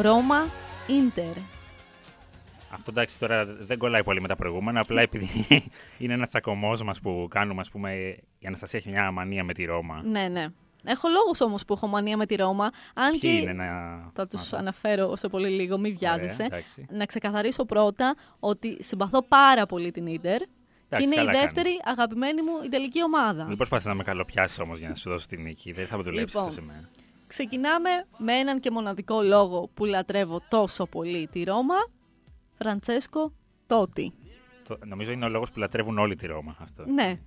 Ρώμα, Ίντερ. Αυτό εντάξει τώρα δεν κολλάει πολύ με τα προηγούμενα. Απλά επειδή είναι ένας τσακωμός μας που κάνουμε, ας πούμε, η Αναστασία έχει μια μανία με τη Ρώμα. Ναι, ναι. Έχω λόγους όμως που έχω μανία με τη Ρώμα. Αν Ποιοι και είναι να. θα τους να τα- αναφέρω σε πολύ λίγο, μην βιάζεσαι. Ωραία, εντάξει. να ξεκαθαρίσω πρώτα ότι συμπαθώ πάρα πολύ την Ίντερ. Και είναι η καλά δεύτερη αγαπημένη μου Ιταλική ομάδα. Μην προσπαθείς να με καλοπιάσεις όμως για να σου δώσω τη νίκη. Δεν θα δουλέψεις Λοιπόν. αυτό σε μένα. Ξεκινάμε με έναν και μοναδικό λόγο που λατρεύω τόσο πολύ τη Ρώμα. Φραντσέσκο Τότι. Το- νομίζω είναι ο λόγος που λατρεύουν όλοι τη Ρώμα αυτό. Ναι.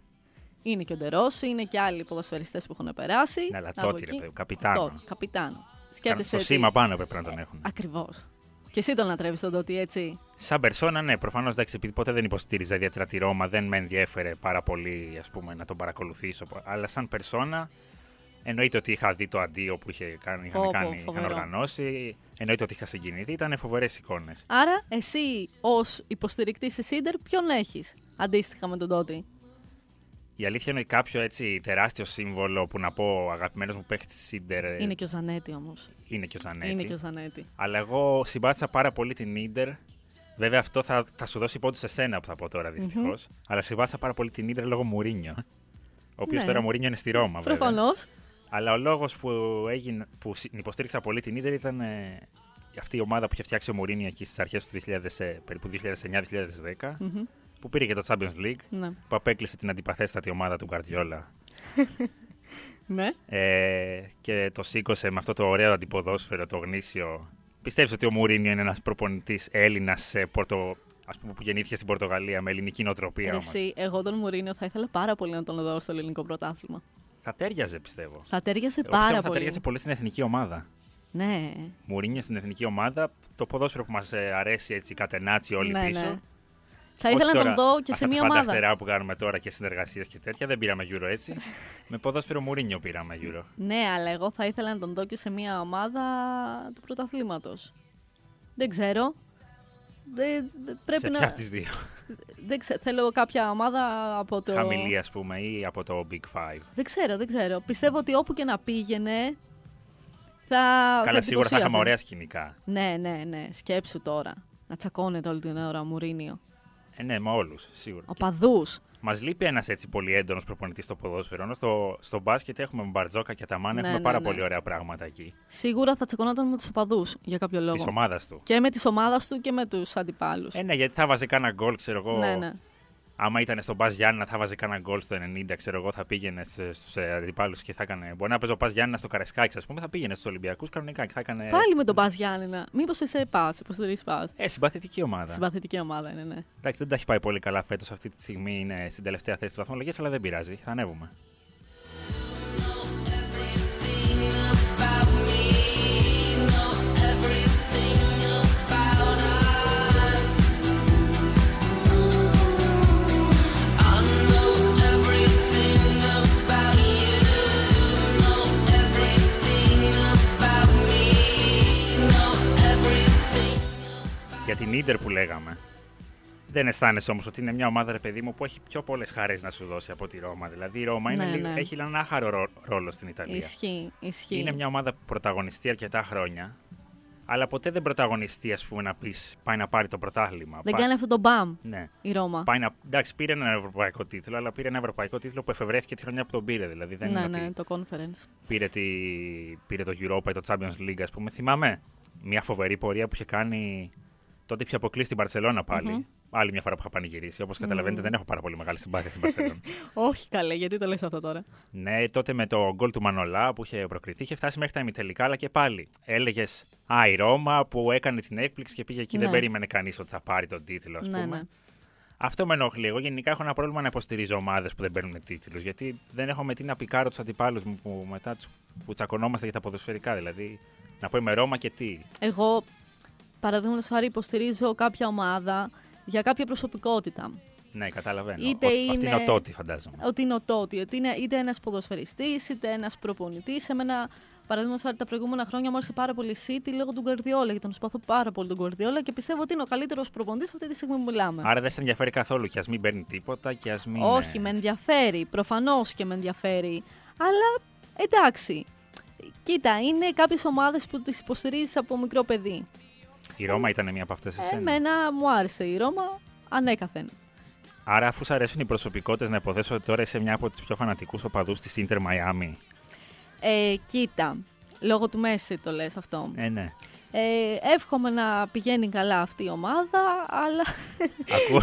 Είναι και ο Ντερόση, είναι και άλλοι ποδοσφαιριστές που έχουν περάσει. Ναι, αλλά Από Τότι, ρε εκεί. παιδί, καπιτάνο. Τότι, καπιτάνο. Κάνε- Σκέφτεσαι Στο ότι- σήμα πάνω πρέπει να τον έχουν. Ακριβώς. Και εσύ τον λατρεύεις τον Τότι, έτσι; Σαν περσόνα, ναι, προφανώς εντάξει, επειδή ποτέ δεν υποστήριζα ιδιαίτερα τη Ρώμα, δεν με ενδιέφερε πάρα πολύ ας πούμε, να τον παρακολουθήσω. Αλλά σαν περσόνα, εννοείται ότι είχα δει το αντίο που είχε κάνει, είχαν, Πω, πω, κάνει, είχαν φοβερό. οργανώσει. Εννοείται ότι είχα συγκινηθεί, ήταν φοβερές εικόνες. Άρα, εσύ ως υποστηρικτής σε Σίντερ, ποιον έχεις αντίστοιχα με τον Τότι; Η αλήθεια είναι ότι κάποιο έτσι τεράστιο σύμβολο που να πω αγαπημένος μου παίχτης της Σίντερ ε, Είναι και ο Ζανέτη όμως. είναι και ο Ζανέτη. Είναι και ο Ζανέτη. Αλλά εγώ συμπάθησα πάρα πολύ την Ίντερ. Βέβαια, αυτό θα, θα σου δώσει πόντους σε σένα που θα πω τώρα δυστυχώς. Αλλά συμπάθησα πάρα πολύ την Ίντερ λόγω Μουρίνιο. Ο οποίος Ναι. τώρα Μουρίνιο είναι στη Ρώμα, βέβαια. Προφανώς. Αλλά ο λόγος που, έγινε, που συ- υποστήριξα πολύ την Ίντερ ήταν ε, αυτή η ομάδα που είχε φτιάξει ο Μουρίνιο εκεί στις αρχές του 2000, ε, περίπου 2009-2010, που πήρε και το Champions League, Ναι. που απέκλεισε την αντιπαθέστατη ομάδα του Γκαρδιόλα ναι. ε, και το σήκωσε με αυτό το ωραίο αντιποδόσφαιρο, το γνήσιο. Πιστεύεις ότι ο Μουρίνιο είναι ένας προπονητής Έλληνας Πορτο... ας πούμε, που γεννήθηκε στην Πορτογαλία με ελληνική νοοτροπία Ρε όμως; Εσύ, εγώ τον Μουρίνιο θα ήθελα πάρα πολύ να τον δω στο ελληνικό πρωτάθλημα. Θα τέριαζε, πιστεύω. Θα τέριαζε Εγώ πιστεύω πάρα θα πολύ. τέριαζε πολύ στην εθνική ομάδα. Ναι. Μουρίνιο στην εθνική ομάδα, το ποδόσφαιρο που μας αρέσει έτσι, κατενάτσι όλοι ναι, πίσω. ναι. Θα Όχι ήθελα να τώρα τον δω και αυτά σε μια τα ομάδα. φανταστερά που κάνουμε τώρα και συνεργασίες και τέτοια. Δεν πήραμε Euro έτσι. με ποδόσφαιρο Μουρίνιο πήραμε Euro. Ναι, αλλά εγώ θα ήθελα να τον δω και σε μια ομάδα του πρωταθλήματος. Δεν ξέρω. Δεν, δεν- πρέπει Σε να. ποια από τις δύο. Δεν ξέρω. Θέλω κάποια ομάδα από το. Χαμηλή, ας πούμε, ή από το Big Five. Δεν ξέρω, δεν ξέρω. Πιστεύω ότι όπου και να πήγαινε. Θα. Καλά, θα σίγουρα θα είχαμε εντυπωσίαζε. ωραία σκηνικά. Ναι, ναι, ναι. Σκέψου τώρα. Να τσακώνεται όλη την ώρα ο Μουρίνιο. Ε, ναι, με όλους, σίγουρα. Οπαδού. Μας λείπει ένας έτσι πολύ έντονος προπονητής στο ποδόσφαιρο. Ενώ στο, στο μπάσκετ έχουμε με Μπαρτζόκα και Ταμάν, Ναι, έχουμε ναι, πάρα ναι. πολύ ωραία πράγματα εκεί. Σίγουρα θα τσακωνόταν με τους οπαδούς για κάποιο λόγο. Της ομάδας του. Και με της ομάδας του και με τους αντιπάλους. Ε, ναι, γιατί θα βάζε κάνα γκολ, ξέρω εγώ. ναι, ναι. Άμα ήταν στον Πας Γιάννα, θα βάζε κάνα γκολ στο 90, ξέρω εγώ, θα πήγαινε στους αντιπάλους και θα έκανε. Μπορεί να παίζει ο Πας Γιάννα στο Καρεσκάκι, ας πούμε, θα πήγαινε στους Ολυμπιακούς κανονικά και θα έκανε. Πάλι με τον Πας Γιάννενα. Μήπως είσαι Πας, υποστηρίζει Πας; Ε, συμπαθητική ομάδα. Συμπαθητική ομάδα είναι, ναι. Εντάξει, δεν τα έχει πάει πολύ καλά φέτος. Αυτή τη στιγμή είναι στην τελευταία θέση τη βαθμολογία, αλλά δεν πειράζει. Θα ανέβουμε. Για την Ίντερ που λέγαμε. Δεν αισθάνεσαι όμως ότι είναι μια ομάδα, ρε παιδί μου, που έχει πιο πολλές χαρές να σου δώσει από τη Ρώμα. Δηλαδή η Ρώμα είναι Ναι, λίγο- ναι. έχει έναν άχαρο ρο- ρόλο στην Ιταλία. Ισχύει, ισχύει. Είναι μια ομάδα που πρωταγωνιστεί αρκετά χρόνια, αλλά ποτέ δεν πρωταγωνιστεί, ας πούμε, να πεις πάει να πάρει το πρωτάθλημα. Δεν Πά- κάνει αυτό το μπαμ Ναι. η Ρώμα. Πάει να... Εντάξει, πήρε ένα ευρωπαϊκό τίτλο, αλλά πήρε ένα ευρωπαϊκό τίτλο που εφευρέθηκε τη χρονιά που τον πήρε. Δηλαδή δεν ναι, είναι ναι, ότι το conference. πήρε, τη... πήρε το Europa ή το Champions League, ας πούμε. Θυμάμαι μια φοβερή πορεία που είχε κάνει τότε είχε αποκλείσει την Παρσελώνα πάλι. Άλλη μια φορά που είχα πανηγυρίσει. Όπως καταλαβαίνετε, δεν έχω πάρα πολύ μεγάλη συμπάθεια στην Παρσελώνα. Όχι καλέ, γιατί το λες αυτό τώρα; ναι, τότε με το γκολ του Μανολά που είχε προκριθεί, είχε φτάσει μέχρι τα ημιτελικά, αλλά και πάλι έλεγες Α, η Ρώμα που έκανε την έκπληξη και πήγε εκεί. Δεν Ναι. περίμενε κανείς ότι θα πάρει τον τίτλο, ας Ναι, πούμε. ναι. Αυτό με ενοχλεί. Εγώ γενικά έχω ένα πρόβλημα να υποστηρίζω ομάδες που δεν παίρνουν τίτλους. Γιατί δεν έχω με τι να πικάρω τους αντιπάλους μου που μετά τους, που τσακωνόμαστε για τα ποδοσφαιρικά. Δηλαδή, να πω είμαι Ρώμα και τι. Εγώ, παραδείγματος χάρη, υποστηρίζω κάποια ομάδα για κάποια προσωπικότητα. Ναι, καταλαβαίνω. Είτε Ο- Αυτή είναι- είναι ο Τότι, φαντάζομαι. Ότι είναι ο Τότι, ότι είναι είτε ένας ποδοσφαιριστής, είτε ένας προπονητής. Εμένα, παραδείγματος χάρη, τα προηγούμενα χρόνια μου άρεσε πάρα πολύ η City λόγω του Γκαρδιόλα, γιατί τον σπαθώ πάρα πολύ τον Γκαρδιόλα και πιστεύω ότι είναι ο καλύτερος προπονητής αυτή τη στιγμή που μιλάμε. Άρα δεν σε ενδιαφέρει καθόλου και ας μην παίρνει τίποτα και ας μην. Όχι, ε, με ενδιαφέρει. Προφανώς και με ενδιαφέρει. Αλλά εντάξει. Κοίτα, είναι κάποιες ομάδες που τις υποστηρίζεις από μικρό παιδί. Η Ρώμα ήταν μία από αυτές εσένα; Εμένα μου άρεσε η Ρώμα ανέκαθεν. Άρα, αφού σου αρέσουν οι προσωπικότητες, να υποθέσω ότι τώρα είσαι μια από του πιο φανατικούς οπαδούς της Ιντερ Miami. Ε, κοίτα, λόγω του Μέση το λες αυτό. Ε, ναι. Ε, εύχομαι να πηγαίνει καλά αυτή η ομάδα, αλλά ακούω,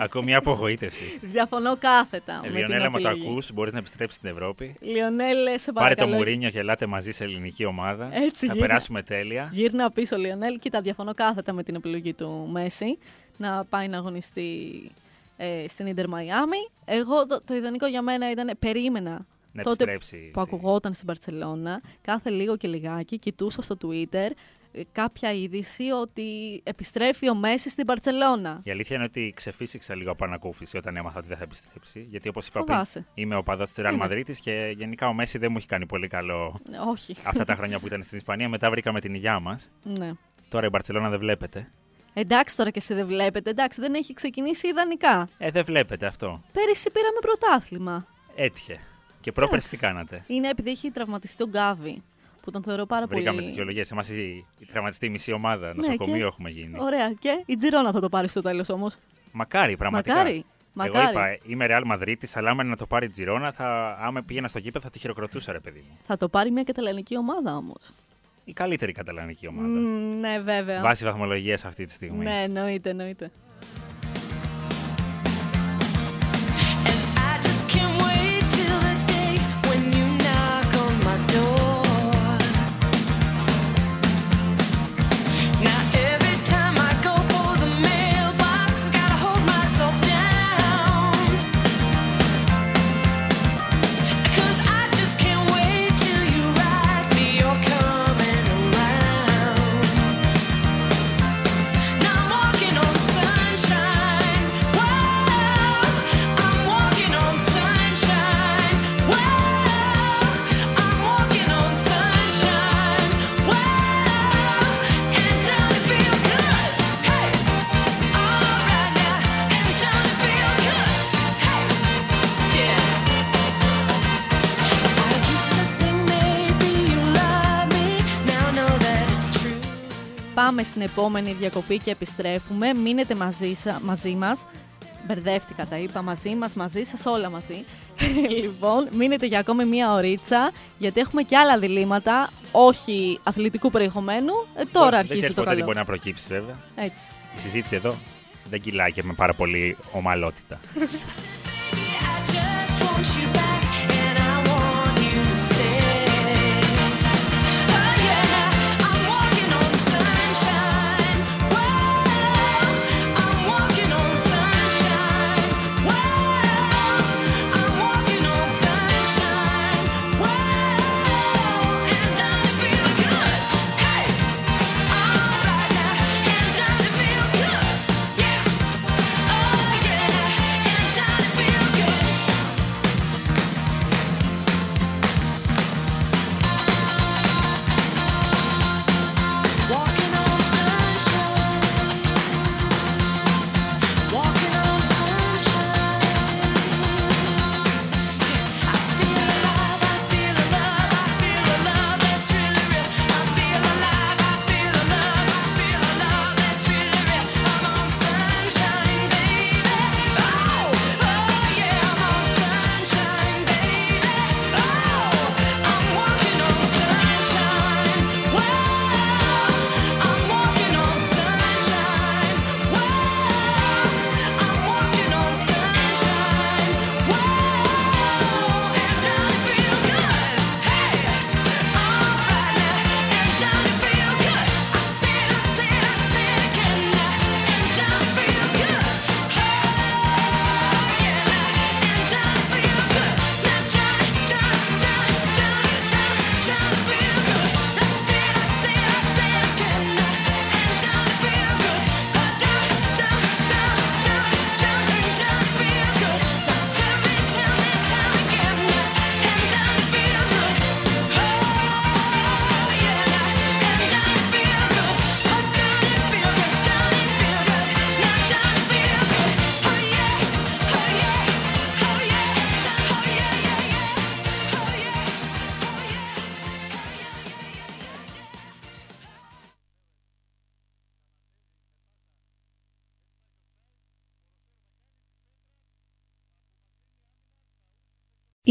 ακούω μια απογοήτευση. διαφωνώ κάθετα Ε, με την Λιονέλα, μου το επιλογή. ακούς, μπορείς να επιστρέψεις στην Ευρώπη. Λιονέλ, σε Πάρε το παρακαλώ. Μουρίνιο και ελάτε μαζί σε ελληνική ομάδα. Έτσι, Θα γύρνα. περάσουμε τέλεια. Γύρνα πίσω, Λιονέλ. Κοίτα, διαφωνώ κάθετα με την επιλογή του Μέση να πάει να αγωνιστεί ε, στην Ιντερ Μαϊάμι. Εγώ το, το ιδανικό για μένα ήταν, περίμενα να τότε επιστρέψει. που στη- ακουγόταν στην Παρσελώνα, κάθε λίγο και λιγάκι κοιτούσα στο Twitter ε, κάποια είδηση ότι επιστρέφει ο Μέση στην Παρσελώνα. Η αλήθεια είναι ότι ξεφύσηξα λίγο από ανακούφιση όταν έμαθα ότι δεν θα επιστρέψει. Γιατί όπως είπα Φοβάσαι. πριν, είμαι ο παδός της Real Είναι. Madrid και γενικά ο Μέση δεν μου έχει κάνει πολύ καλό Ε, Όχι. αυτά τα χρόνια που ήταν στην Ισπανία. Μετά βρήκαμε την υγειά μας. ναι. Τώρα η Μπαρσελόνα δεν βλέπετε. Εντάξει τώρα και εσύ δεν βλέπετε. Εντάξει, δεν έχει ξεκινήσει ιδανικά. Ε, δεν βλέπετε αυτό. Πέρυσι πήραμε πρωτάθλημα. Έτυχε. Και πρόπερση τι κάνατε; Είναι επειδή έχει τραυματιστεί ο Γκάβι, που τον θεωρώ πάρα Βρήκαμε πολύ. τις δικαιολογίες. Εμάς η, η τραυματιστή μισή ομάδα. Νοσοκομείο Ναι, και- έχουμε γίνει. Ωραία. Και η Τζιρόνα θα το πάρει στο τέλος όμως. Μακάρι, πραγματικά. Μακάρι. Εγώ Μακάρι. είπα, είμαι Real Madrid, αλλά άμα είναι να το πάρει η Τζιρόνα, θα, άμα πήγαινα στο γήπεδο θα τη χειροκροτούσα, ρε παιδί μου. Θα το πάρει μια καταλανική ομάδα όμως. Η καλύτερη καταλανική ομάδα. ναι, βέβαια. Βάσει βαθμολογίας αυτή τη στιγμή. Ναι, εννοείται, εννοείται. Στην επόμενη διακοπή και επιστρέφουμε. Μείνετε μαζί, σα, μαζί μας. Μπερδεύτηκα, τα είπα μαζί μας, μαζί σας, όλα μαζί. λοιπόν, μείνετε για ακόμη μία ωρίτσα, γιατί έχουμε και άλλα διλήμματα, όχι αθλητικού περιεχομένου. Ε, τώρα δεν αρχίζει ξέρεις το ποτέ τι καλό. μπορεί να προκύψει, βέβαια. Έτσι. Η συζήτηση εδώ δεν κυλάει και με πάρα πολύ ομαλότητα.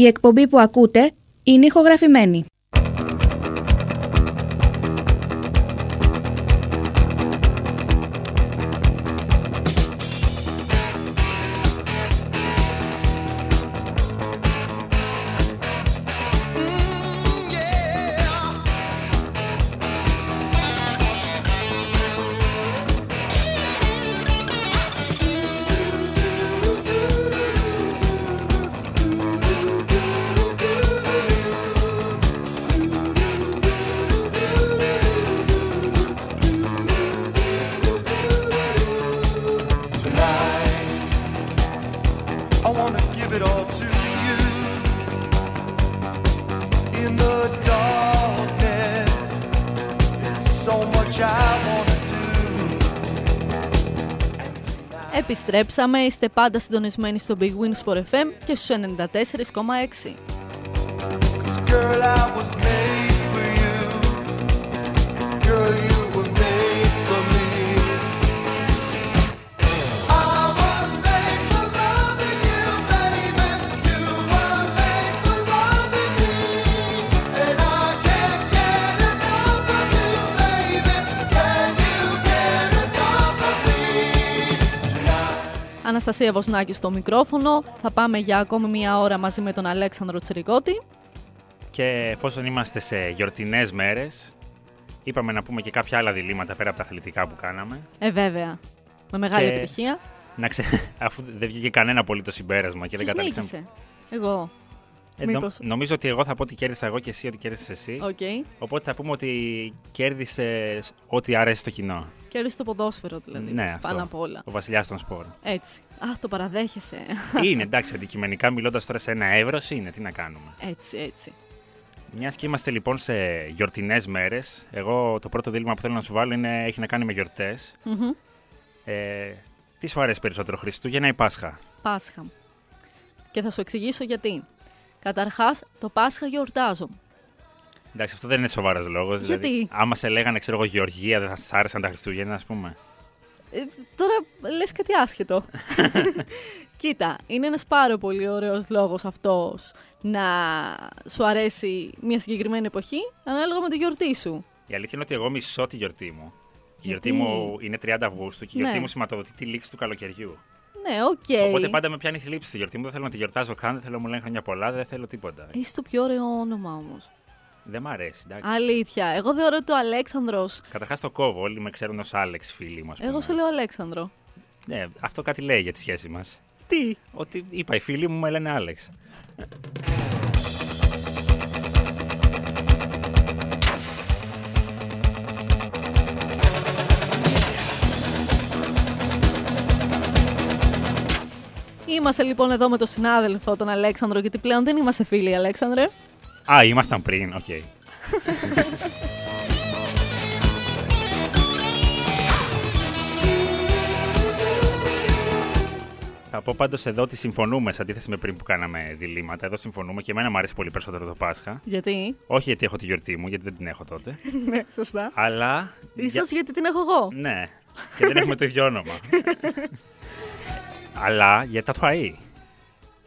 Η εκπομπή που ακούτε είναι ηχογραφημένη. Επιστρέψαμε, είστε πάντα συντονισμένοι στο Big Win Sport FM και στους 94,6. Αναστασία Βοσνάκη στο μικρόφωνο. Θα πάμε για ακόμη μία ώρα μαζί με τον Αλέξανδρο Τσιριγώτη. Και εφόσον είμαστε σε γιορτινές μέρες, είπαμε να πούμε και κάποια άλλα διλήμματα πέρα από τα αθλητικά που κάναμε. Ε, βέβαια. Με μεγάλη Και- επιτυχία. Να ξε... Αφού δεν βγήκε κανένα απολύτως συμπέρασμα και δεν Ποιος καταλήξαμε. νίκησε; Εγώ. Ε, νο- Μήπως. νομίζω ότι εγώ θα πω ότι κέρδισα εγώ και εσύ ότι κέρδισες εσύ. Οκ. Οπότε θα πούμε ότι κέρδισες ό,τι αρέσει στο κοινό. Κέρδισε το ποδόσφαιρο δηλαδή. ναι, αυτό. Πάνω απ' όλα. Ο βασιλιάς των σπορ. Έτσι. Α, το παραδέχεσαι. είναι εντάξει, αντικειμενικά μιλώντας τώρα σε ένα εύρο, είναι. Τι να κάνουμε. έτσι, έτσι. Μιας και είμαστε λοιπόν σε γιορτινές μέρες, εγώ το πρώτο δίλημα που θέλω να σου βάλω είναι, έχει να κάνει με γιορτές. Μμμ. Ε, τι σου αρέσει περισσότερο, Χριστούγεννα ή Πάσχα; Πάσχα. Και θα σου εξηγήσω γιατί. Καταρχάς, το Πάσχα γιορτάζω. Εντάξει, αυτό δεν είναι σοβαρός λόγος. Δηλαδή, Γιατί; άμα σε λέγανε, ξέρω εγώ, Γεωργία, δεν θα σας άρεσαν τα Χριστούγεννα, ας πούμε. Ε, τώρα λες κάτι άσχετο. Κοίτα, είναι ένας πάρα πολύ ωραίος λόγος αυτός να σου αρέσει μια συγκεκριμένη εποχή ανάλογα με τη γιορτή σου. Η αλήθεια είναι ότι εγώ μισώ τη γιορτή μου. Η Γιατί; γιορτή μου είναι 30 Αυγούστου και η γιορτή Ναι. μου σηματοδοτεί τη λήξη του καλοκαιριού. Ναι, οκ. Οπότε πάντα με πιάνει θλίψη στη γιορτή μου. Δεν θέλω να τη γιορτάζω καν, δεν θέλω να μου λένε χρόνια πολλά, δεν θέλω τίποτα. Είσαι το πιο ωραίο όνομα όμως. Δεν μ' αρέσει, εντάξει. Αλήθεια. Εγώ θεωρώ ότι ο Αλέξανδρος... Καταρχάς το κόβω. Όλοι με ξέρουν ως Άλεξ, φίλοι μου. ας πούμε. Εγώ σε λέω Αλέξανδρο. Ναι, αυτό κάτι λέει για τη σχέση μας. Τι; Ότι είπα, οι φίλοι μου με λένε Άλεξ. Είμαστε λοιπόν εδώ με τον συνάδελφο, τον Αλέξανδρο, γιατί πλέον δεν είμαστε φίλοι, Αλέξανδρε. Α, ήμασταν πριν, οκ. Θα πω πάντως εδώ ότι συμφωνούμε σε αντίθεση με πριν που κάναμε διλήμματα. Εδώ συμφωνούμε και εμένα μου αρέσει πολύ περισσότερο το Πάσχα. Γιατί; Όχι γιατί έχω τη γιορτή μου, γιατί δεν την έχω τότε. ναι, σωστά. αλλά. Ίσως γιατί την έχω εγώ. Ναι, και δεν έχουμε το ίδιο όνομα. αλλά για τα φαΐ.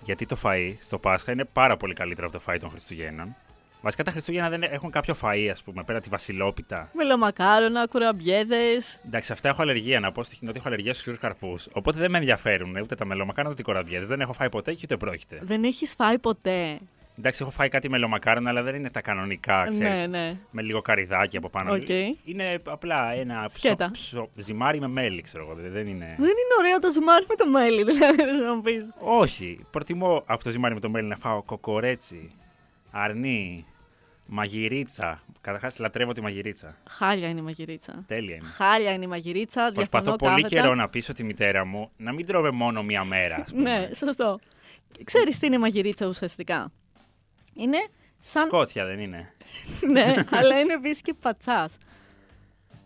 Γιατί το φαΐ στο Πάσχα είναι πάρα πολύ καλύτερο από το φαΐ των Χριστουγέννων. Βασικά τα Χριστούγεννα δεν έχουν κάποιο φαΐ, ας πούμε, πέρα από τη βασιλόπιτα. Μελομακάρονα, κουραμπιέδες. Εντάξει, αυτά έχω αλλεργία να πω. Στην κοινότητα έχω αλλεργία στους ξηρούς καρπούς. Οπότε δεν με ενδιαφέρουν ούτε τα μελομακάρονα ούτε οι κουραμπιέδες. Δεν έχω φάει ποτέ και ούτε πρόκειται. Δεν έχεις φάει ποτέ. Εντάξει, έχω φάει κάτι μελομακάρονα, αλλά δεν είναι τα κανονικά, ξέρεις. Ναι, ναι. Με λίγο καρυδάκι από πάνω. Οκ. Είναι απλά ένα ψο, Σκέτα. ψο- ζυμάρι με μέλι, ξέρω εγώ. Δεν είναι. Δεν είναι ωραίο το ζυμάρι με το μέλι, δηλαδή, δεν να μου πεις. Όχι. Προτιμώ από το ζυμάρι με το μέλι να φάω κοκορέτσι, αρνί, μαγειρίτσα. Καταρχάς λατρεύω τη μαγειρίτσα. Χάλια είναι η μαγειρίτσα. Τέλεια είναι. Χάλια είναι η μαγειρίτσα, Προσπαθώ διαφωνώ πολύ κάθετα. καιρό να πείσω τη μητέρα μου να μην τρώμε μόνο μία μέρα. Ας πούμε. Ναι, σωστό. Ξέρεις τι είναι μαγειρίτσα ουσιαστικά; Είναι σαν... Σκότια δεν είναι. ναι, αλλά είναι επίσης και πατσάς.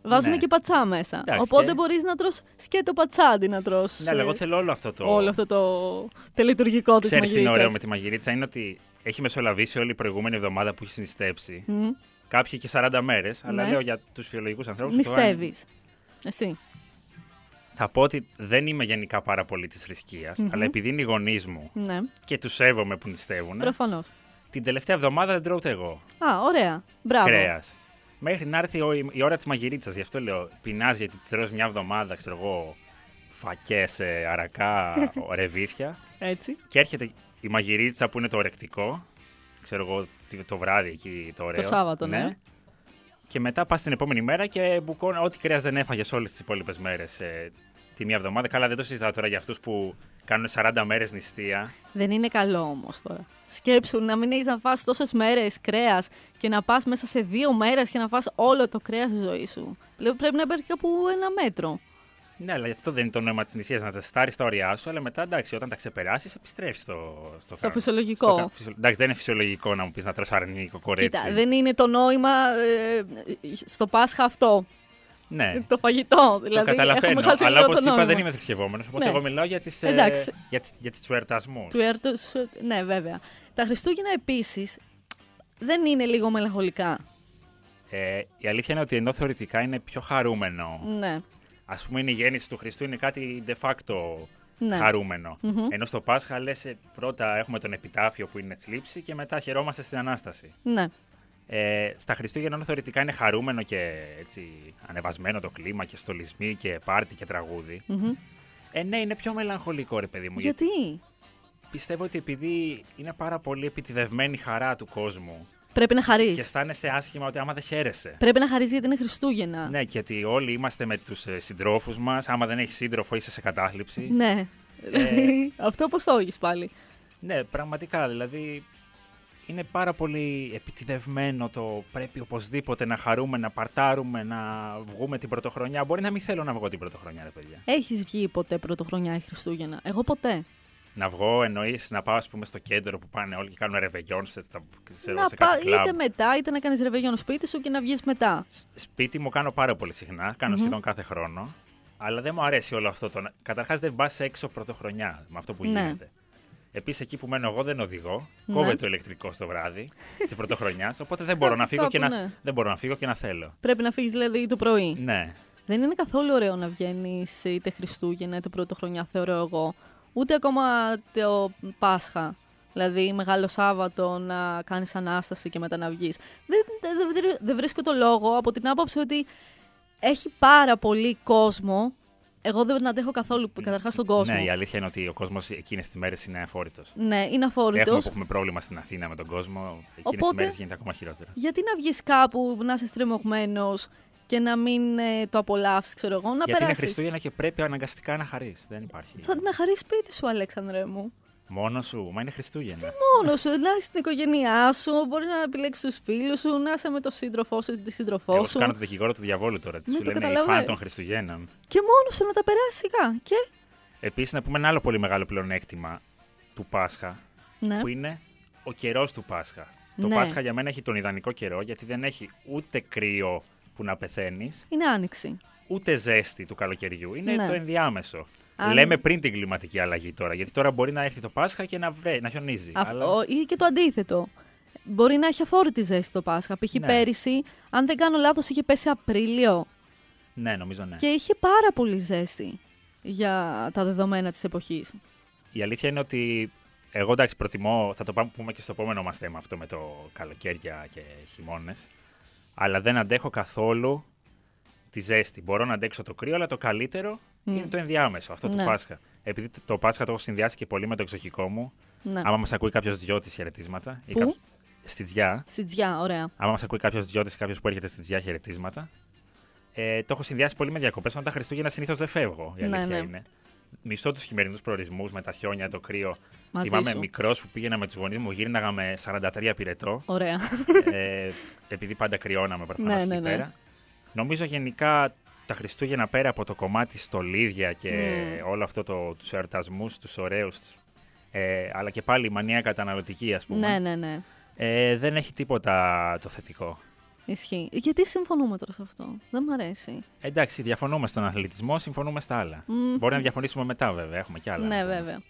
Βάζουν Ναι. και πατσά μέσα. Εντάξει, Οπότε και- μπορείς να τρως σκέτο πατσά αντί να τρως Ναι, αλλά εγώ ε, θέλω όλο αυτό το. όλο αυτό το τελετουργικό της Ξέρεις τι είναι μαγειρίτσας. ωραίο με τη μαγειρίτσα; Είναι ότι έχει μεσολαβήσει όλη η προηγούμενη εβδομάδα που έχεις συνιστέψει. Μμ. Κάποιοι και 40 μέρες, αλλά Ναι. λέω για τους φιολογικού ανθρώπους. Νηστεύεις. Εσύ. Θα πω ότι δεν είμαι γενικά πάρα πολύ της θρησκείας, αλλά επειδή είναι οι γονείς μου Ναι, και τους σέβομαι που νηστεύουν, προφανώς. Την τελευταία εβδομάδα δεν τρώω ούτε εγώ Α, ωραία. Μπράβο. κρέας. Μέχρι να έρθει ο- η ώρα της μαγειρίτσα. Γι' αυτό λέω: Πεινά γιατί τρως μια εβδομάδα, ξέρω εγώ, φακές, αρακά, ρεβίθια. Έτσι. Και έρχεται η μαγειρίτσα που είναι το ορεκτικό. Ξέρω εγώ τι- το βράδυ εκεί το ωραίο. Σάββατο, ναι. Και μετά πας την επόμενη μέρα και μπουκώνει ό,τι κρέας δεν έφαγες όλες τις υπόλοιπες μέρες. τη μία εβδομάδα. Καλά, δεν το συζητάω τώρα για αυτούς που κάνουν 40 μέρες νηστεία. Δεν είναι καλό όμως τώρα. Σκέψου να μην έχεις να φας τόσες μέρες κρέας και να πας μέσα σε δύο μέρες και να φας όλο το κρέας τη ζωή σου. Λέω, Πρέπει να υπάρχει κάπου ένα μέτρο. Ναι, αλλά αυτό δεν είναι το νόημα της νηστεία, να τεστάρει τα όρια σου. Αλλά μετά, εντάξει, όταν τα ξεπεράσεις, επιστρέφεις στο, στο, Στο κανο- φυσιολογικό. στο κα- φυσιο- εντάξει, δεν είναι φυσιολογικό να μου πεις να τρως αρνί κοκορέτσι. Κοίτα, δεν είναι το νόημα ε, στο Πάσχα αυτό. Ναι. το φαγητό. Δηλαδή, το καταλαβαίνω. έχουμε χάσει Αλλά λίγο όπως το είπα, νόημα. δεν είμαι θρησκευόμενος. Οπότε Ναι. εγώ μιλάω για, τις, ε, Εντάξει. για, τις- για τις εορτασμούς. Του έρτος, ναι, βέβαια. Τα Χριστούγεννα επίσης δεν είναι λίγο μελαγχολικά. Ε, η αλήθεια είναι ότι ενώ θεωρητικά είναι πιο χαρούμενο. Ναι. Α πούμε, είναι η γέννηση του Χριστού είναι κάτι de facto Ναι. χαρούμενο. Μμμ. Ενώ στο Πάσχα λες, πρώτα έχουμε τον επιτάφιο που είναι θλίψη και μετά χαιρόμαστε στην ανάσταση. Ναι. Ε, στα Χριστούγεννα ενώ θεωρητικά είναι χαρούμενο και έτσι ανεβασμένο το κλίμα και στολισμοί και πάρτι και τραγούδι. Μμμ. Ε, ναι, είναι πιο μελαγχολικό ρε παιδί μου. Γιατί; Πιστεύω ότι επειδή είναι πάρα πολύ επιτιδευμένη η χαρά του κόσμου Πρέπει να χαρείς. και αισθάνεσαι άσχημα ότι άμα δεν χαίρεσαι. Πρέπει να χαρίζει γιατί είναι Χριστούγεννα. Ναι, και ότι όλοι είμαστε με τους ε, συντρόφους μας. Άμα δεν έχεις σύντροφο είσαι σε κατάθλιψη. Ναι. Αυτό πώς το έχεις πάλι; Ναι, πραγματικά. Δηλαδή είναι πάρα πολύ επιτιδευμένο το πρέπει οπωσδήποτε να χαρούμε, να παρτάρουμε, να βγούμε την πρωτοχρονιά. Μπορεί να μην θέλω να βγω την πρωτοχρονιά, ρε παιδιά. Έχεις βγει ποτέ πρωτοχρονιά ή Χριστούγεννα; Εγώ ποτέ. Να βγω εννοείς να πάω, ας πούμε, στο κέντρο που πάνε όλοι και κάνουν ρεβεγιόν σε, στα- ξέρω, να σε κάτι πά, είτε κλαμπ. μετά, είτε να κάνεις ρεβεγιόν σπίτι σου και να βγεις μετά. Σ- Σπίτι μου κάνω πάρα πολύ συχνά, κάνω Μμμ. σχεδόν κάθε χρόνο. Αλλά δεν μου αρέσει όλο αυτό. Το... Καταρχάς δεν πας έξω πρωτοχρονιά με αυτό που Ναι. γίνεται. Επίσης εκεί που μένω εγώ δεν οδηγώ. Ναι. Κόβεται το ηλεκτρικό στο βράδυ της πρωτοχρονιάς. Οπότε δεν μπορώ, να φύγω και να... κάπου, ναι. δεν μπορώ να φύγω και να θέλω. Πρέπει να φύγεις δηλαδή το πρωί. Ναι. Δεν είναι καθόλου ωραίο να βγαίνεις είτε Χριστούγεννα είτε Πρωτοχρονιά, θεωρώ εγώ. Ούτε ακόμα το Πάσχα. Δηλαδή, Μεγάλο Σάββατο να κάνεις ανάσταση και μετά να βγεις. Δεν, δεν, δεν βρι- δεν βρίσκω το λόγο από την άποψη ότι έχει πάρα πολύ κόσμο. Εγώ δεν αντέχω καθόλου καταρχάς τον κόσμο. Ναι, η αλήθεια είναι ότι ο κόσμος εκείνες τις μέρες είναι αφόρητος. Ναι, είναι αφόρητος. Έχουμε που έχουμε πρόβλημα στην Αθήνα με τον κόσμο. Εκείνες τις Οπότε- μέρες γίνεται ακόμα χειρότερα. Γιατί να βγεις κάπου, να είσαι στριμωγμένος και να μην ε, το απολαύσεις, ξέρω εγώ, να Γιατί είναι περάσεις. Χριστούγεννα και πρέπει αναγκαστικά να χαρείς. Δεν υπάρχει. Θα να χαρείς σπίτι σου, Αλέξανδρε μου. Μόνος σου. Μα είναι Χριστούγεννα. Μόνος σου, να είσαι στην οικογένειά σου, μπορείς να επιλέξεις τους φίλους σου, να είσαι με τον σύντροφό σου ή τη σύντροφό Εγώ σου. σου κάνω το δικηγόρο του διαβόλου τώρα. Τι Ναι, σου το λένε οι καταλαβαίνω. φαν των Χριστουγέννων. Και μόνος σου να τα περάσει σιγά. Και; Επίσης, να πούμε ένα άλλο πολύ μεγάλο πλεονέκτημα του Πάσχα, Ναι. που είναι ο καιρός του Πάσχα. Το Ναι. Πάσχα για μένα έχει τον ιδανικό καιρό, γιατί δεν έχει ούτε κρύο που να πεθαίνεις, Είναι άνοιξη. ούτε ζέστη του καλοκαιριού. Είναι Ναι. το ενδιάμεσο. Αν- Λέμε πριν την κλιματική αλλαγή τώρα, γιατί τώρα μπορεί να έρθει το Πάσχα και να, βρέ, να χιονίζει. Αυτό, αλλά- Ή και το αντίθετο. Μπορεί να έχει αφόρητη ζέστη το Πάσχα. Π.χ. Ναι. πέρυσι, αν δεν κάνω λάθος, είχε πέσει Απρίλιο Ναι, νομίζω ναι. και είχε πάρα πολύ ζέστη για τα δεδομένα της εποχής. Η αλήθεια είναι ότι εγώ εντάξει προτιμώ, θα το πάμε- πούμε και στο επόμενο μας θέμα αυτό με το καλοκαίρια και χειμώνες, αλλά δεν αντέχω καθόλου τη ζέστη. Μπορώ να αντέξω το κρύο, αλλά το καλύτερο είναι το ενδιάμεσο, αυτό Ναι. του Πάσχα. Επειδή το- το Πάσχα το έχω συνδυάσει και πολύ με το εξοχικό μου, Ναι. άμα μας ακούει κάποιος δυο χαιρετίσματα, ή Πού; κάπο- στη Τζιά, Σιτζιά, ωραία. άμα μας ακούει κάποιος δυο ή κάποιος που έρχεται στη Τζιά χαιρετίσματα, ε, το έχω συνδυάσει πολύ με διακοπές, όταν τα Χριστούγεννα συνήθως δεν φεύγω, η Ναι, αλήθεια ναι. είναι. Μισώ τους χειμερινούς προορισμούς με τα χιόνια, το κρύο. Μαζί Θυμάμαι σου. μικρός που πήγαινα με τους γονείς μου, γύρναγα με 43 πυρετό. Ωραία. ε, επειδή πάντα κρυώναμε προφανώς Ναι, εκεί ναι, ναι. πέρα. Νομίζω γενικά τα Χριστούγεννα πέρα από το κομμάτι στολίδια και Mm. όλο αυτό το, τους εορτασμούς, τους ωραίους, ε, αλλά και πάλι η μανία καταναλωτική ας πούμε, ναι, ναι, ναι. ε, δεν έχει τίποτα το θετικό. Ισχύει. Γιατί συμφωνούμε τώρα σε αυτό. Δεν μ' αρέσει. Εντάξει, διαφωνούμε στον αθλητισμό, συμφωνούμε στα άλλα. Μμμ. Μπορεί να διαφωνήσουμε μετά βέβαια, έχουμε κι άλλα. Ναι, να πούμε. βέβαια.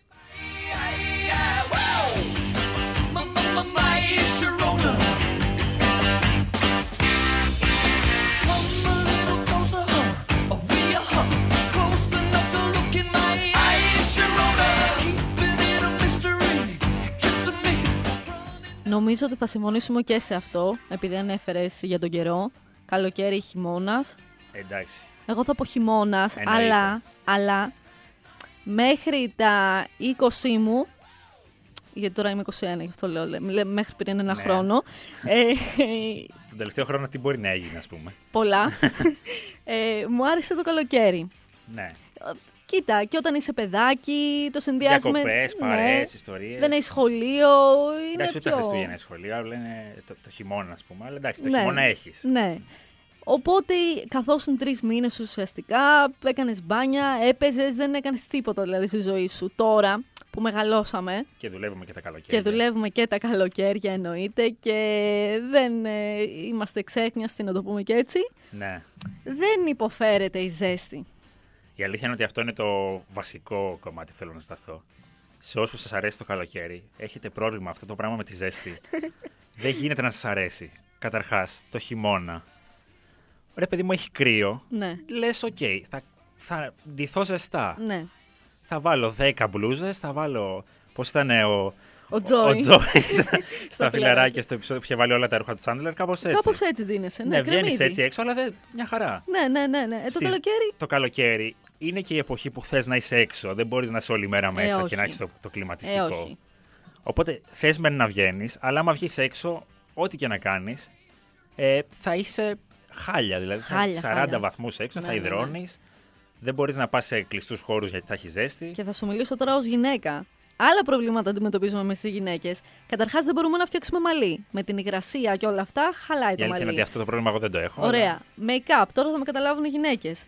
Νομίζω ότι θα συμφωνήσουμε και σε αυτό, επειδή ανέφερες για τον καιρό. Καλοκαίρι ή χειμώνας. Εντάξει. Εγώ θα πω χειμώνας, Εννοείται. αλλά, αλλά μέχρι τα 20 μου. Γιατί τώρα είμαι 21, γι' αυτό λέω, λέ- λέ- μέχρι πριν ένα Ναι. χρόνο. Ε, Τον τελευταίο χρόνο τι μπορεί να έγινε, ας πούμε. πολλά. ε, μου άρεσε το καλοκαίρι. Ναι. Κοίτα, και όταν είσαι παιδάκι, το συνδυάζει με. Διακοπές, ναι, παρέες, ιστορίες. Δεν έχει σχολείο. Είναι Εντάξει, ούτε πιο... Χριστούγεννα έχει σχολείο, αλλά είναι το, το χειμώνα, ας πούμε. Αλλά εντάξει, το Ναι. χειμώνα έχεις. Ναι. Οπότε καθόσουν τρεις μήνες ουσιαστικά, έκανες μπάνια, έπαιζες, δεν έκανες τίποτα δηλαδή στη ζωή σου. Τώρα που μεγαλώσαμε Και δουλεύουμε και τα καλοκαίρια. και δουλεύουμε και τα καλοκαίρια εννοείται και δεν ε, είμαστε ξέχνιαστοι να το πούμε και έτσι. Ναι. δεν υποφέρεται η ζέστη. Η αλήθεια είναι ότι αυτό είναι το βασικό κομμάτι που θέλω να σταθώ. Σε όσους σας αρέσει το καλοκαίρι, έχετε πρόβλημα αυτό το πράγμα με τη ζέστη. Δεν γίνεται να σας αρέσει. Καταρχάς, το χειμώνα. Ρε παιδί μου, έχει κρύο. Ναι. Λες, οκ, θα, θα ντυθώ ζεστά. Ναι. Θα βάλω 10 μπλούζες, θα βάλω. Πώς ήταν ο. Ο Τζόι. Ο Τζόι στα φιλαράκια. φιλαράκια στο επεισόδιο που είχε βάλει όλα τα ρούχα του Τσάντλερ, κάπως έτσι. Κάπως έτσι ντύνεσαι. Ναι, Ναι, βγαίνεις κρεμμύδι. έτσι έξω, αλλά δεν, μια χαρά. Ναι, ναι, ναι. ναι. Ε, το Στις- καλοκαίρι. Το καλοκαίρι είναι και η εποχή που θες να είσαι έξω. Δεν μπορείς να είσαι όλη μέρα μέσα και όχι. να έχεις το, το κλιματιστικό. Ε, όχι. Οπότε θες μεν να βγαίνεις, αλλά άμα βγεις έξω, ό,τι και να κάνεις, ε, θα είσαι χάλια. Δηλαδή θα Χάλια, έχεις 40 χάλια. βαθμούς έξω, Ναι, θα ναι, ναι. υδρώνεις. Δεν μπορείς να πας σε κλειστούς χώρους γιατί θα έχεις ζέστη. Και θα σου μιλήσω τώρα ως γυναίκα. Άλλα προβλήματα αντιμετωπίζουμε εμείς οι γυναίκες. Καταρχάς, δεν μπορούμε να φτιάξουμε μαλλί. Με την υγρασία και όλα αυτά, χαλάει Η το αλήθεια είναι ότι μαλλί. αυτό το πρόβλημα εγώ δεν το έχω. Ωραία. Make-up. Τώρα θα με καταλάβουν οι γυναίκες.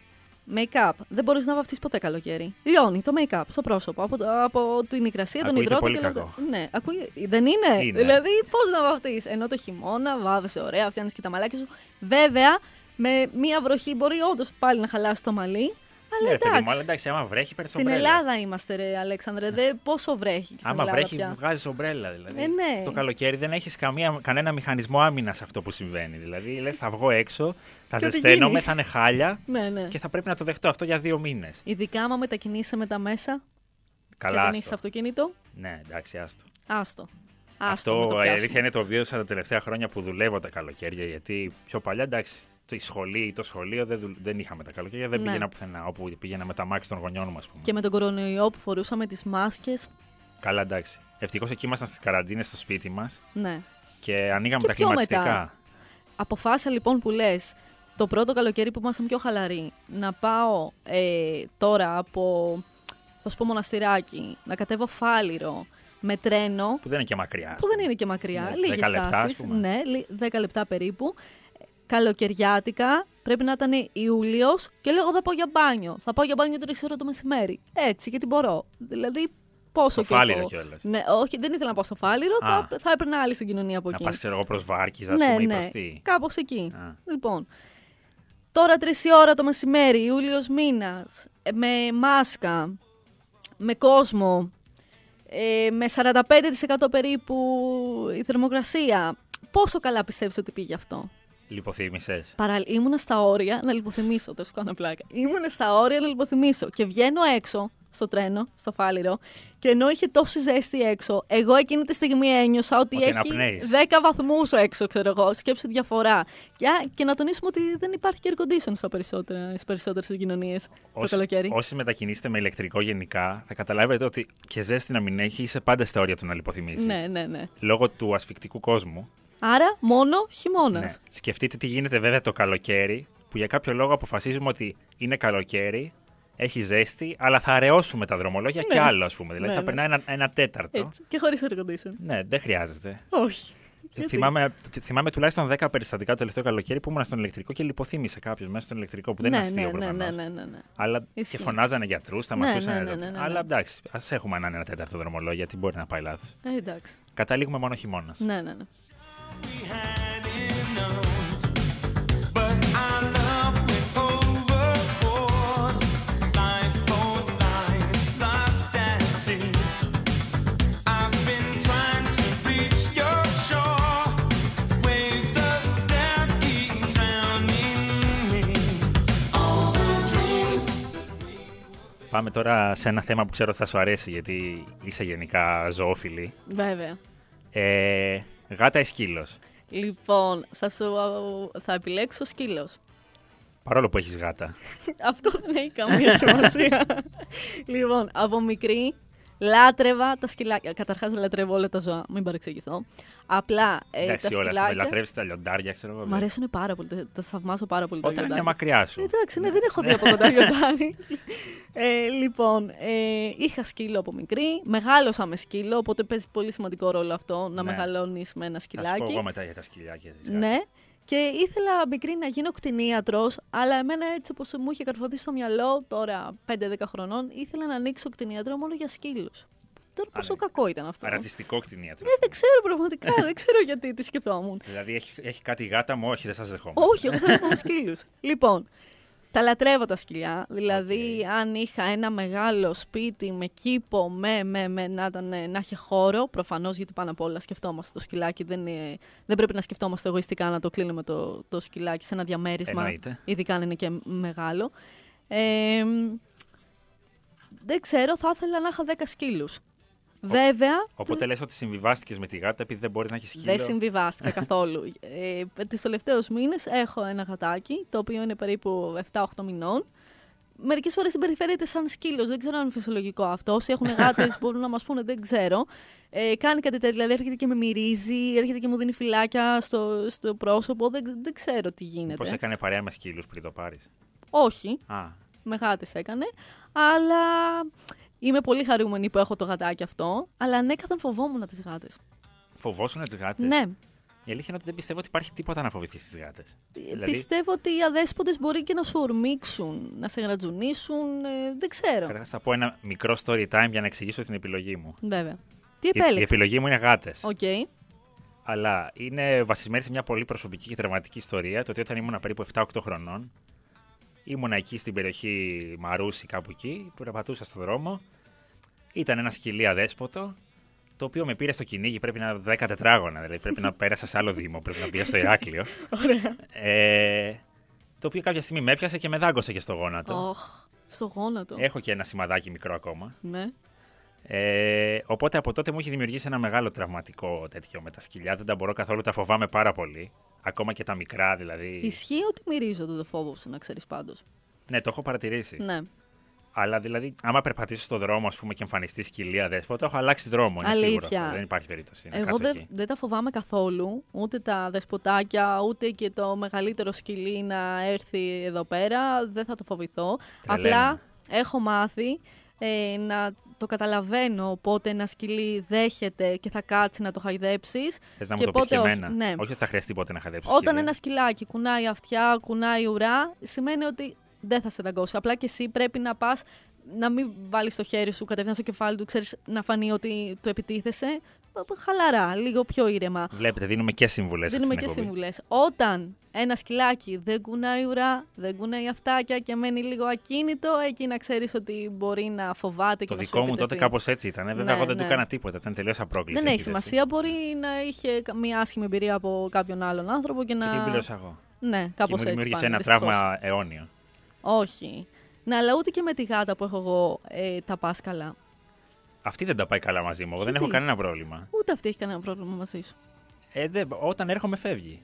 Make-up. Δεν μπορείς να βαφτεί ποτέ καλοκαίρι. Λιώνει το make-up στο πρόσωπο από, το- από την υγρασία, τον Ακούγεται υδρότα πολύ και όλα κακό. αυτά. Ναι, ακούει, δεν είναι. Είναι. Δηλαδή, πώς να βαφτεί. Ενώ το χειμώνα βάβεσαι ωραία, φτιάχνεις και τα μαλάκια σου. Βέβαια, με μία βροχή μπορεί όντως πάλι να χαλάσει το μαλλί. Αλλά Ναι, ρε παιδί εντάξει. μου, αλλά εντάξει, άμα βρέχει, παίρνει Στην Ελλάδα είμαστε, ρε Αλέξανδρε. Δε, πόσο βρέχει και στην Άμα Ελλάδα βρέχει, πια. βγάζεις ομπρέλα. Δηλαδή. Ε, ναι. Το καλοκαίρι δεν έχεις κανένα μηχανισμό άμυνας αυτό που συμβαίνει. Δηλαδή, λες, θα βγω έξω, θα Και ό,τι ζεσταίνομαι, γίνει. θα είναι χάλια Ναι, ναι. και θα πρέπει να το δεχτώ αυτό για δύο μήνες. Ειδικά άμα μετακινείσαι με τα μέσα Καλά. και δεν άστο. έχει αυτοκίνητο. Ναι, εντάξει, άστο. Άστο. Άστο να Αυτό το η πιάσουμε. αλήθεια είναι το βίωσα τα τελευταία χρόνια που δουλεύω τα καλοκαίρια. Γιατί πιο παλιά, εντάξει, η σχολή ή το σχολείο δεν, δουλ- δεν είχαμε τα καλοκαίρια, δεν Ναι. πήγαινα πουθενά. Όπου πήγαινα με τα μάξι των γονιών μου, ας πούμε. Και με τον κορονοϊό που φορούσαμε τις μάσκες. Καλά, εντάξει. Ευτυχώς εκεί ήμασταν στις καραντίνες στο σπίτι μας Ναι. και ανοίγαμε Και τα πιο κλιματιστικά. μετά. Αποφάσισα λοιπόν που λες το πρώτο καλοκαίρι που ήμασταν πιο χαλαροί να πάω ε, τώρα από, θα σου πω μοναστηράκι, να κατέβω φάληρο με τρένο Που δεν είναι και μακριά. ας που δεν πούμε. είναι και μακριά, Ναι, λίγες 10 λεπτά, ας στάσεις, πούμε. ναι, λι- 10 λεπτά περίπου. Καλοκαιριάτικα, πρέπει να ήταν Ιούλιος και λέω εγώ θα πάω για μπάνιο. Θα πάω για μπάνιο 3 ώρα το μεσημέρι. Έτσι, γιατί μπορώ. Δηλαδή, πόσο Στο και Φάληρο εγώ. κιόλας. Ναι, όχι, δεν ήθελα να πάω στο Φάληρο, Α. θα, θα έπαιρνα άλλη στην κοινωνία από Να εκεί. πας, ξέρω εγώ, προς Βάρκης, ας ναι, πούμε, ή ναι, προς τι. κάπως εκεί. Α. Λοιπόν, τώρα 3 ώρα το μεσημέρι, Ιούλιος μήνας, ε, με μάσκα, με κόσμο, ε, με 45% περίπου η θερμοκρασία. Πόσο καλά πιστεύεις ότι πήγε αυτό; Λιποθύμησες. Παρα... Ήμουνα στα όρια να λιποθυμίσω, δεν σου κάνω πλάκα. Ήμουνα στα όρια να λιποθυμίσω και βγαίνω έξω στο τρένο, στο φάληρο και ενώ είχε τόση ζέστη έξω, εγώ εκείνη τη στιγμή ένιωσα ότι Ότι έχει αναπνέεις. 10 βαθμούς έξω, ξέρω εγώ, σκέψου τη διαφορά. Και, και να τονίσουμε ότι δεν υπάρχει και air condition στα περισσότερα, στις περισσότερες κοινωνίες το καλοκαίρι. Όσοι μετακινήσετε με ηλεκτρικό γενικά, θα καταλάβετε ότι και ζέστη να μην έχει, είσαι πάντα στα όρια του να λιποθυμήσεις. Ναι, ναι, ναι. Λόγω του ασφικτικού κόσμου. Άρα μόνο χειμώνας. Ναι. Σκεφτείτε τι γίνεται βέβαια το καλοκαίρι, που για κάποιο λόγο αποφασίζουμε ότι είναι καλοκαίρι, έχει ζέστη, αλλά θα αραιώσουμε τα δρομολόγια και Ναι. άλλο, ας πούμε. Δηλαδή Ναι, θα ναι. περνάει ένα, ένα τέταρτο. Έτσι. Και χωρίς air condition. Ναι, δεν χρειάζεται. Όχι. Γιατί; Θυμάμαι, θυμάμαι τουλάχιστον 10 περιστατικά το τελευταίο καλοκαίρι που ήμουν στον ηλεκτρικό και λιποθύμησε κάποιο μέσα στον ηλεκτρικό που δεν ναι, είναι αστείο ναι, ναι, προφανώς. ναι, ναι, ναι, ναι. Αλλά Ισχύει. και φωνάζανε γιατρούς, Ναι, σταματούσαν. ναι, εδώ. ναι, ναι, ναι, ναι. Αλλά εντάξει, ας έχουμε έναν ένα τέταρτο δρομολόγιο, γιατί μπορεί να πάει λάθος. Ε, εντάξει. Καταλήγουμε μόνο χειμώνας. Ναι, ναι, ναι. Πάμε τώρα σε ένα θέμα που ξέρω ότι θα σου αρέσει, γιατί είσαι γενικά ζωόφιλη. Βέβαια. Ε, γάτα ή σκύλος; Λοιπόν, θα, σου, θα επιλέξω σκύλος. Παρόλο που έχεις γάτα. Αυτό δεν έχει καμία σημασία. λοιπόν, από μικρή λάτρευα τα σκυλάκια. Καταρχάς δεν λατρεύω όλα τα ζώα, μην παρεξηγηθώ. Απλά ε, τα Εντάξει, όλα. ας πούμε, σκυλάκια. Λατρεύεις τα λιοντάρια, ξέρω εγώ. Μ' αρέσουν πάρα πολύ, τα- τα θαυμάζω πάρα πολύ. τα Όταν είναι λιοντάρια. μακριά σου. Εντάξει, ναι, δεν έχω δει από κοντά λιοντάρι. ε, λοιπόν, ε, είχα σκύλο από μικρή. Μεγάλωσα με σκύλο, οπότε παίζει πολύ σημαντικό ρόλο αυτό να Ναι. μεγαλώνεις με ένα Θα σου πω σκυλάκι. εγώ μετά για τα σκυλιάκια. της Ναι. Και ήθελα μικρή να γίνω κτηνίατρος, αλλά εμένα έτσι όπως μου είχε καρφωθεί στο μυαλό τώρα 5-10 χρονών, ήθελα να ανοίξω κτηνίατρο μόνο για σκύλους. Τώρα πόσο ναι. κακό ήταν αυτό. Ρατσιστικό κτηνίατρο. Ε, δεν ξέρω πραγματικά, δεν ξέρω γιατί τι σκεφτόμουν. Δηλαδή έχει, έχει κάτι γάτα μου, όχι, δεν σας δεχόμαι. Όχι, εγώ θέλω μόνο σκύλους. Λοιπόν, Τα λατρεύω τα σκυλιά. Δηλαδή, αν είχα ένα μεγάλο σπίτι με κήπο, με, με, με να, ήταν, ε, να έχει χώρο, προφανώς γιατί πάνω απ' όλα σκεφτόμαστε το σκυλάκι. Δεν, είναι- δεν πρέπει να σκεφτόμαστε εγωιστικά να το κλείνουμε το, το σκυλάκι σε ένα διαμέρισμα. Εννοείται. Ειδικά αν είναι και μεγάλο. Ε, δεν ξέρω, θα ήθελα να είχα 10 σκύλους. Βέβαια, Οπότε λες ότι συμβιβάστηκες με τη γάτα επειδή δεν μπορείς να έχεις σκύλο. δεν συμβιβάστηκα καθόλου. Ε, Τους τελευταίους μήνες έχω ένα γατάκι, το οποίο είναι περίπου 7-8 μηνών. Μερικές φορές συμπεριφέρεται σαν σκύλος. Δεν ξέρω αν είναι φυσιολογικό αυτό. Όσοι έχουν γάτες μπορούν να μας πούνε, δεν ξέρω. Ε, κάνει κάτι τέτοιο. Δηλαδή έρχεται και με μυρίζει, έρχεται και μου δίνει φυλάκια στο, στο πρόσωπο. Δεν, δεν ξέρω τι γίνεται. Πώ έκανε παρέα με σκύλους πριν το πάρεις; Όχι, Α, με γάτες έκανε. Αλλά είμαι πολύ χαρούμενη που έχω το γατάκι αυτό. Αλλά ανέκαθεν φοβόμουν τις γάτες. φοβόσουν τις γάτες; Ναι. Η αλήθεια είναι ότι δεν πιστεύω ότι υπάρχει τίποτα να φοβηθείς στις γάτες. Δηλαδή, Πιστεύω ότι οι αδέσποτες μπορεί και να σου ορμήξουν, να σε γρατζουνίσουν, ε, δεν ξέρω. Καταρχάς θα πω ένα μικρό story time για να εξηγήσω την επιλογή μου. Βέβαια. Τι Η, η επέλεξες; επιλογή μου είναι γάτες. Οκ. Αλλά είναι βασισμένη σε μια πολύ προσωπική και τραυματική ιστορία. Το ότι όταν ήμουν περίπου 7-8 χρονών, ήμουνα εκεί στην περιοχή Μαρούση, κάπου εκεί, που περπατούσα στον δρόμο. Ήταν ένα σκυλί αδέσποτο, το οποίο με πήρε στο κυνήγι. Πρέπει να 10 τετράγωνα, δηλαδή πρέπει να πέρασα σε άλλο δήμο, πρέπει να πήγα στο Ηράκλειο. Ωραία. Ε, το οποίο κάποια στιγμή με έπιασε και με δάγκωσε και στο γόνατο. Οχ, στο γόνατο. Έχω και ένα σημαδάκι μικρό ακόμα. Ναι. Ε, οπότε από τότε μου έχει δημιουργήσει ένα μεγάλο τραυματικό τέτοιο με τα σκυλιά. Δεν τα μπορώ καθόλου, τα φοβάμαι πάρα πολύ. Ακόμα και τα μικρά δηλαδή. Ισχύει ότι μυρίζονται το φόβο σου, να ξέρεις πάντως. Ναι, το έχω παρατηρήσει. Ναι. Αλλά δηλαδή, άμα περπατήσω στον δρόμο ας πούμε, και εμφανιστεί σκυλία δέσποτα, έχω αλλάξει δρόμο. Είναι Αλήθεια. σίγουρο αυτό. Δεν υπάρχει περίπτωση. να Εγώ κάτσω δεν, εκεί. δεν τα φοβάμαι καθόλου. Ούτε τα δεσποτάκια, ούτε και το μεγαλύτερο σκυλί να έρθει εδώ πέρα. Δεν θα το φοβηθώ. Τρελαίνομαι. Απλά έχω μάθει ε, να το καταλαβαίνω πότε ένα σκυλί δέχεται και θα κάτσει να το χαϊδέψεις. Θες να μου και το πεις και πότε όχι. εμένα. Ναι. Όχι ότι θα χρειαστεί ποτέ να χαδέψει. Όταν ένα σκυλάκι κουνάει αυτιά, κουνάει ουρά, σημαίνει ότι δεν θα σε δαγκώσει. Απλά και εσύ πρέπει να πας να μην βάλεις το χέρι σου κατευθείαν στο κεφάλι του, ξέρεις να φανεί ότι του επιτίθεσαι. Χαλαρά, λίγο πιο ήρεμα. Βλέπετε, δίνουμε και συμβουλές. Δίνουμε και συμβουλές. Όταν ένα σκυλάκι δεν κουνάει ουρά, δεν κουνάει αυτάκια και μένει λίγο ακίνητο, εκεί να ξέρεις ότι μπορεί να φοβάται Το και να σου δικό μου τότε επιτεθεί. κάπως έτσι ήταν. Βέβαια, Ναι, εγώ δεν ναι. του έκανα τίποτα. Ήταν τελείως απρόκλητη. Δεν έχει επίθεση. σημασία. Μπορεί να είχε κα- μια άσχημη εμπειρία από κάποιον άλλον άνθρωπο και Και να. την πλήρωσα εγώ. Ναι, Και κάπως μου έτσι. δημιούργησε πάνε, ένα δυστυχώς. τραύμα αιώνιο. Όχι. Ναι, αλλά ούτε και με τη γάτα που έχω εγώ ε, τα πας καλά. Αυτή δεν τα πάει καλά μαζί μου. Εγώ δεν Γιατί; έχω κανένα πρόβλημα. Ούτε αυτή έχει κανένα πρόβλημα μαζί σου. Ε, δεν- όταν έρχομαι, φεύγει.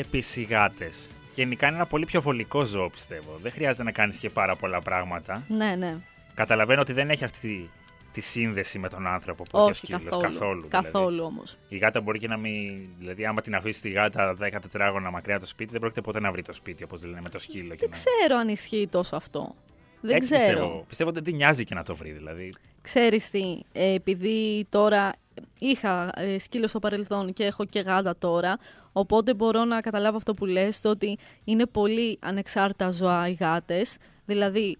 Επίση, οι γάτε. Γενικά είναι ένα πολύ πιο βολικό ζώο, πιστεύω. Δεν χρειάζεται να κάνεις και πάρα πολλά πράγματα. Ναι, ναι. Καταλαβαίνω ότι δεν έχει αυτή τη, τη σύνδεση με τον άνθρωπο που έχει ο Όχι σκύλος. καθόλου. καθόλου. Καθόλου Δηλαδή. όμως. Η γάτα μπορεί και να μην. Δηλαδή, άμα την αφήσεις τη γάτα 10 τετράγωνα μακριά από το σπίτι, δεν πρόκειται ποτέ να βρει το σπίτι, όπως λένε με το σκύλο. και Δεν να... ξέρω αν ισχύει τόσο αυτό. Δεν Έτσι ξέρω. Πιστεύω. πιστεύω ότι δεν νοιάζει και να το βρει. Δηλαδή, Ξέρεις τι, ε, επειδή τώρα είχα ε, σκύλο στο παρελθόν και έχω και γάτα τώρα, οπότε μπορώ να καταλάβω αυτό που λες, το ότι είναι πολύ ανεξάρτητα ζώα οι γάτες. Δηλαδή,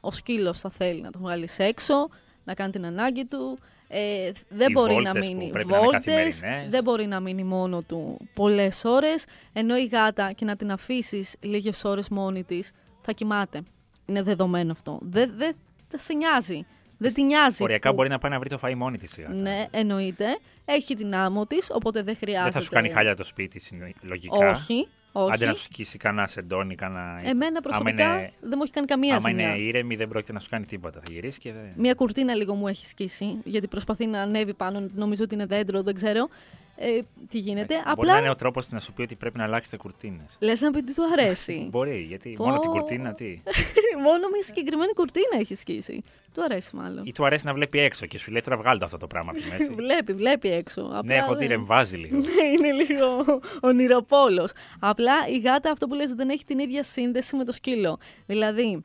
ο σκύλος θα θέλει να τον βγάλει έξω, να κάνει την ανάγκη του, ε, δεν Οι μπορεί να βόλτες που μείνει πρέπει να είναι βόλτες, καθημερινές. δεν μπορεί να μείνει μόνο του πολλές ώρες, ενώ η γάτα και να την αφήσεις λίγες ώρες μόνη της θα κοιμάται. Είναι δεδομένο αυτό. Δεν δεν θα σε νοιάζει. Δεν τη νοιάζει. οριακά που- μπορεί να πάει να βρει το φαΐ μόνη της η γάτα. Ναι, εννοείται. Έχει την άμμο της, οπότε δεν χρειάζεται. Δεν θα σου κάνει χάλια το σπίτι, συνο- λογικά. Όχι. όχι. Άντε να σου σκίσει κανένα σεντόνι, κανένα. Εμένα Άμα προσωπικά είναι- δεν μου έχει κάνει καμία Άμα ζημιά. είναι ήρεμη, δεν πρόκειται να σου κάνει τίποτα. Θα γυρίσεις και δεν. Μια κουρτίνα λίγο μου έχει σκίσει, γιατί προσπαθεί να ανέβει πάνω. Νομίζω ότι είναι δέντρο, δεν ξέρω. Ε, τι γίνεται. Μπορεί να είναι Απλά ο τρόπος να σου πει ότι πρέπει να αλλάξεις κουρτίνες. λες να πει τι του αρέσει. Μπορεί, γιατί Πω. μόνο την κουρτίνα τι; Μόνο μια συγκεκριμένη κουρτίνα έχει σκίσει. Του αρέσει μάλλον. Ή του αρέσει να βλέπει έξω και σου λέει τώρα βγάλτε αυτό το πράγμα από τη μέση. Βλέπει, βλέπει έξω. Απλά ναι, έχω δεν- ότι ρεμβάζει λίγο. Ναι, είναι λίγο ονειροπόλος. Απλά η γάτα αυτό που λες δεν έχει την ίδια σύνδεση με το σκύλο. Δηλαδή,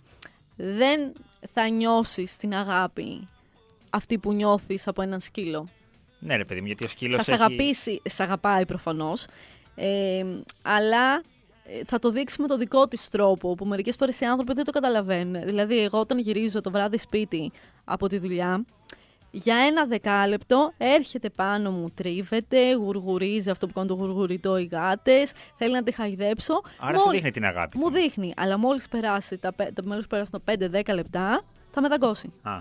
δεν θα νιώσεις την αγάπη αυτή που νιώθεις από έναν σκύλο. Ναι, ρε παιδί μου, γιατί ο σκύλος. θα σε αγαπήσει, σε αγαπάει προφανώς, ε, αλλά ε, θα το δείξει με το δικό της τρόπο, που μερικές φορές οι άνθρωποι δεν το καταλαβαίνουν. Δηλαδή, εγώ όταν γυρίζω το βράδυ σπίτι από τη δουλειά, για ένα δεκάλεπτο έρχεται πάνω μου, τρίβεται, γουργουρίζει αυτό που κάνουν το γουργουριτό οι γάτες, θέλει να τη χαϊδέψω. Άρα σου Μόλι- δείχνει την αγάπη. Μου του. δείχνει, αλλά μόλις περάσει τα, πε- τα, μόλις περάσουν τα 5-10 λεπτά, θα με δαγκώσει. Α,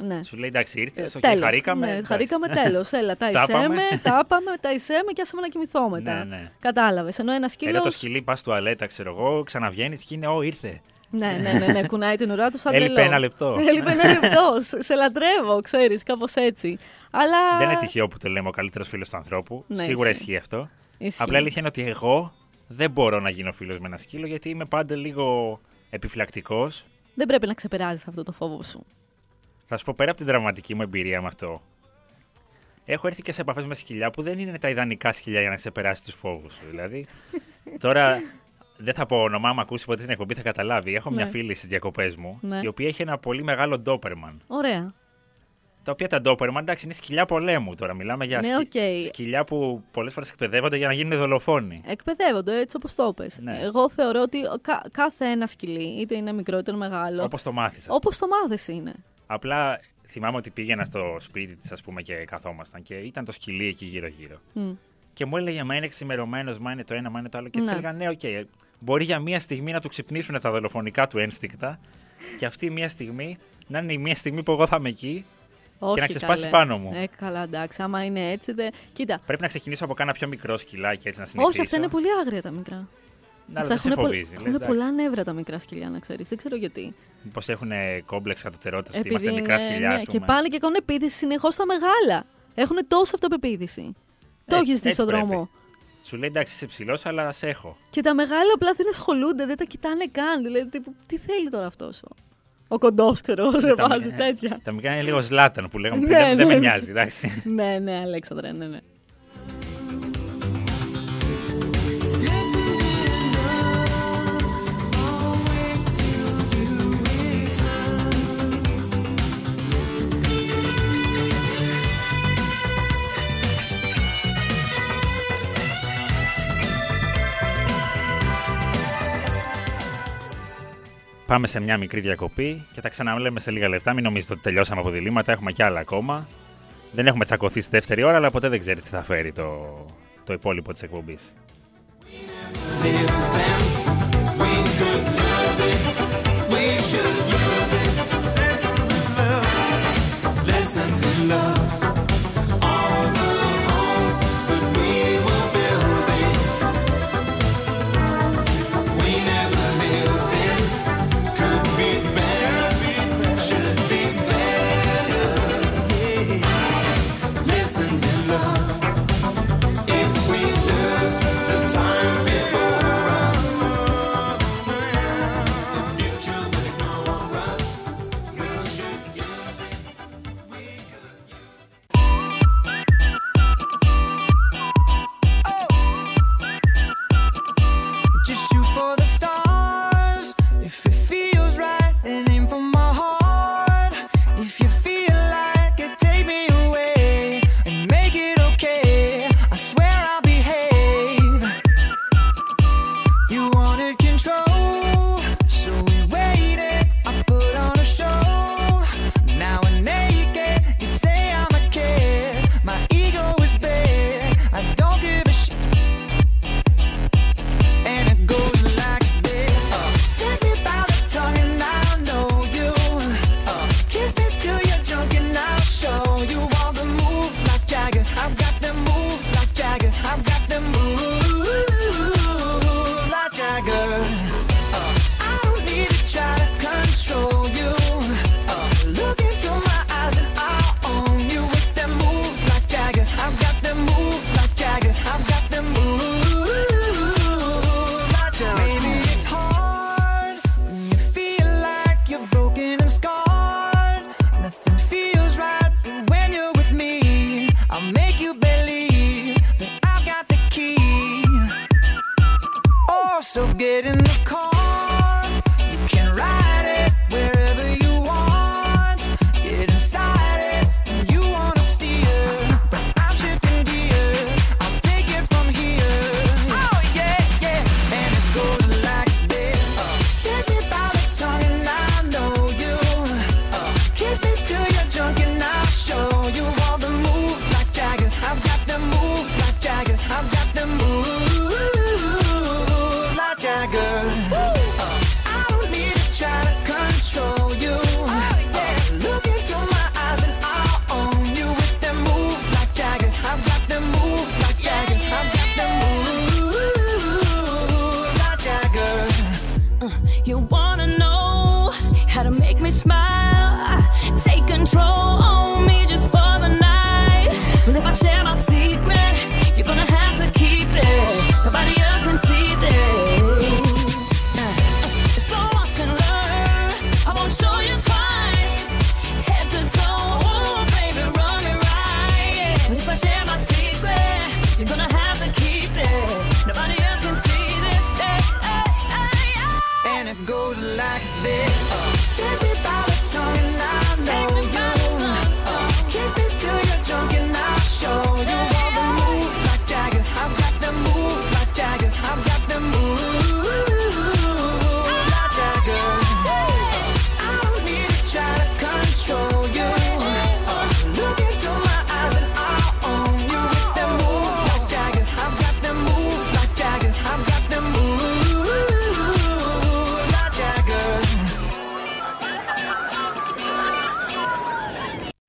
Ναι. σου λέει εντάξει, ήρθες, οκ, Τέλος. χαρήκαμε. Ναι, εντάξει. χαρήκαμε τέλος. Έλα, τα Τα είπαμε, πάμε. τα είπαμε, τα είπαμε και άσε με να κοιμηθώ μετά. Ναι, ναι. Κατάλαβες. Ενώ ένας σκύλος. Ενώ το σκυλί πας τουαλέτα, ξέρω εγώ, ξαναβγαίνεις και είναι, Ω, ήρθε. Ναι, ναι, ναι, ναι, κουνάει την ουρά του σαν Έλειπε τρελό. ένα λεπτό. Έλειπε ένα λεπτό. Σε- σε λατρεύω, ξέρεις, κάπως έτσι. Αλλά. Δεν είναι τυχαίο που το λέμε ο καλύτερος φίλος του ανθρώπου. Ναι, Σίγουρα ισχύει. ισχύει αυτό. Ισχύει. Απλά η αλήθεια είναι ότι εγώ δεν μπορώ να γίνω φίλος με ένα σκύλο γιατί είμαι πάντα λίγο επιφυλακτικός. Δεν πρέπει να ξεπεράσεις αυτό το φόβο σου. Θα σου πω πέρα από την τραυματική μου εμπειρία με αυτό. Έχω έρθει και σε επαφές με σκυλιά που δεν είναι τα ιδανικά σκυλιά για να ξεπεράσεις τους φόβους σου. Δηλαδή, τώρα δεν θα πω όνομα, άμα ακούσει ποτέ την εκπομπή θα καταλάβει. Έχω μια Ναι. φίλη στις διακοπές μου, Ναι. η οποία έχει ένα πολύ μεγάλο ντόπερμαν. Ωραία. Τα οποία τα ντόπερμαν, εντάξει, είναι σκυλιά πολέμου τώρα. Μιλάμε για Ναι, σκυ- οκ. σκυλιά που πολλές φορές εκπαιδεύονται για να γίνουν δολοφόνοι. Εκπαιδεύονται έτσι όπως το πες. Ναι. Εγώ θεωρώ ότι ο- κα- κάθε ένα σκυλί, είτε είναι μικρό είτε είναι μεγάλο, Όπως το μάθεις. όπως το μάθεις είναι. Απλά θυμάμαι ότι πήγαινα στο σπίτι της, ας πούμε, και καθόμασταν και ήταν το σκυλί εκεί γύρω-γύρω. Μμ. Και μου έλεγε, Μα είναι εξημερωμένο, μα είναι το ένα, μα είναι το άλλο. Και της Ναι. έλεγα, Ναι, οκ. Μπορεί για μία στιγμή να του ξυπνήσουν τα δολοφονικά του ένστικτα και αυτή μία στιγμή να είναι η μία στιγμή που εγώ θα είμαι εκεί. Όχι, να ξεσπάσει καλέ. πάνω μου. Ε, καλά, εντάξει. Άμα είναι έτσι, δε... κοίτα. Πρέπει να ξεκινήσω από κάνα πιο μικρό σκυλάκι έτσι να συνηθίσω. Όχι, αυτά είναι πολύ άγρια τα μικρά. Ναι, αλλά δεν σε έχουνε πο- φοβίζει. έχουνε πολλά νεύρα τα μικρά σκυλιά, να ξέρεις. Δεν ξέρω γιατί. Μήπω έχουν κόμπλεξ κατωτερότητα ότι είμαστε μικρά σκυλιά. ναι, ας και πούμε. πάνε και κάνουν επίθεση συνεχώς στα μεγάλα. Έχουν τόσο αυτοπεποίθηση. Το Έτσι- έχεις δει έτσι στον πρέπει. δρόμο. Σου λέει εντάξει, είσαι ψηλός, αλλά σε έχω. Και τα μεγάλα απλά δεν ασχολούνται, δεν τα κοιτάνε καν. Δηλαδή, τύπου, τι θέλει τώρα αυτός ο. Ο κοντός, ξέρω, σε Τα- βάζει τέτοια. Τα μικρά είναι λίγο σλάταν που λέγαμε Ναι, πριν. δεν- Δεν ναι, με ναι. νοιάζει, εντάξει. ναι, ναι, Αλέξανδρε, ναι, ναι. Πάμε σε μια μικρή διακοπή και τα ξαναλέμε σε λίγα λεπτά. Μην νομίζετε ότι τελειώσαμε από διλήμματα, έχουμε κι άλλα ακόμα. Δεν έχουμε τσακωθεί στη δεύτερη ώρα, αλλά ποτέ δεν ξέρεις τι θα φέρει το, το υπόλοιπο της εκπομπής.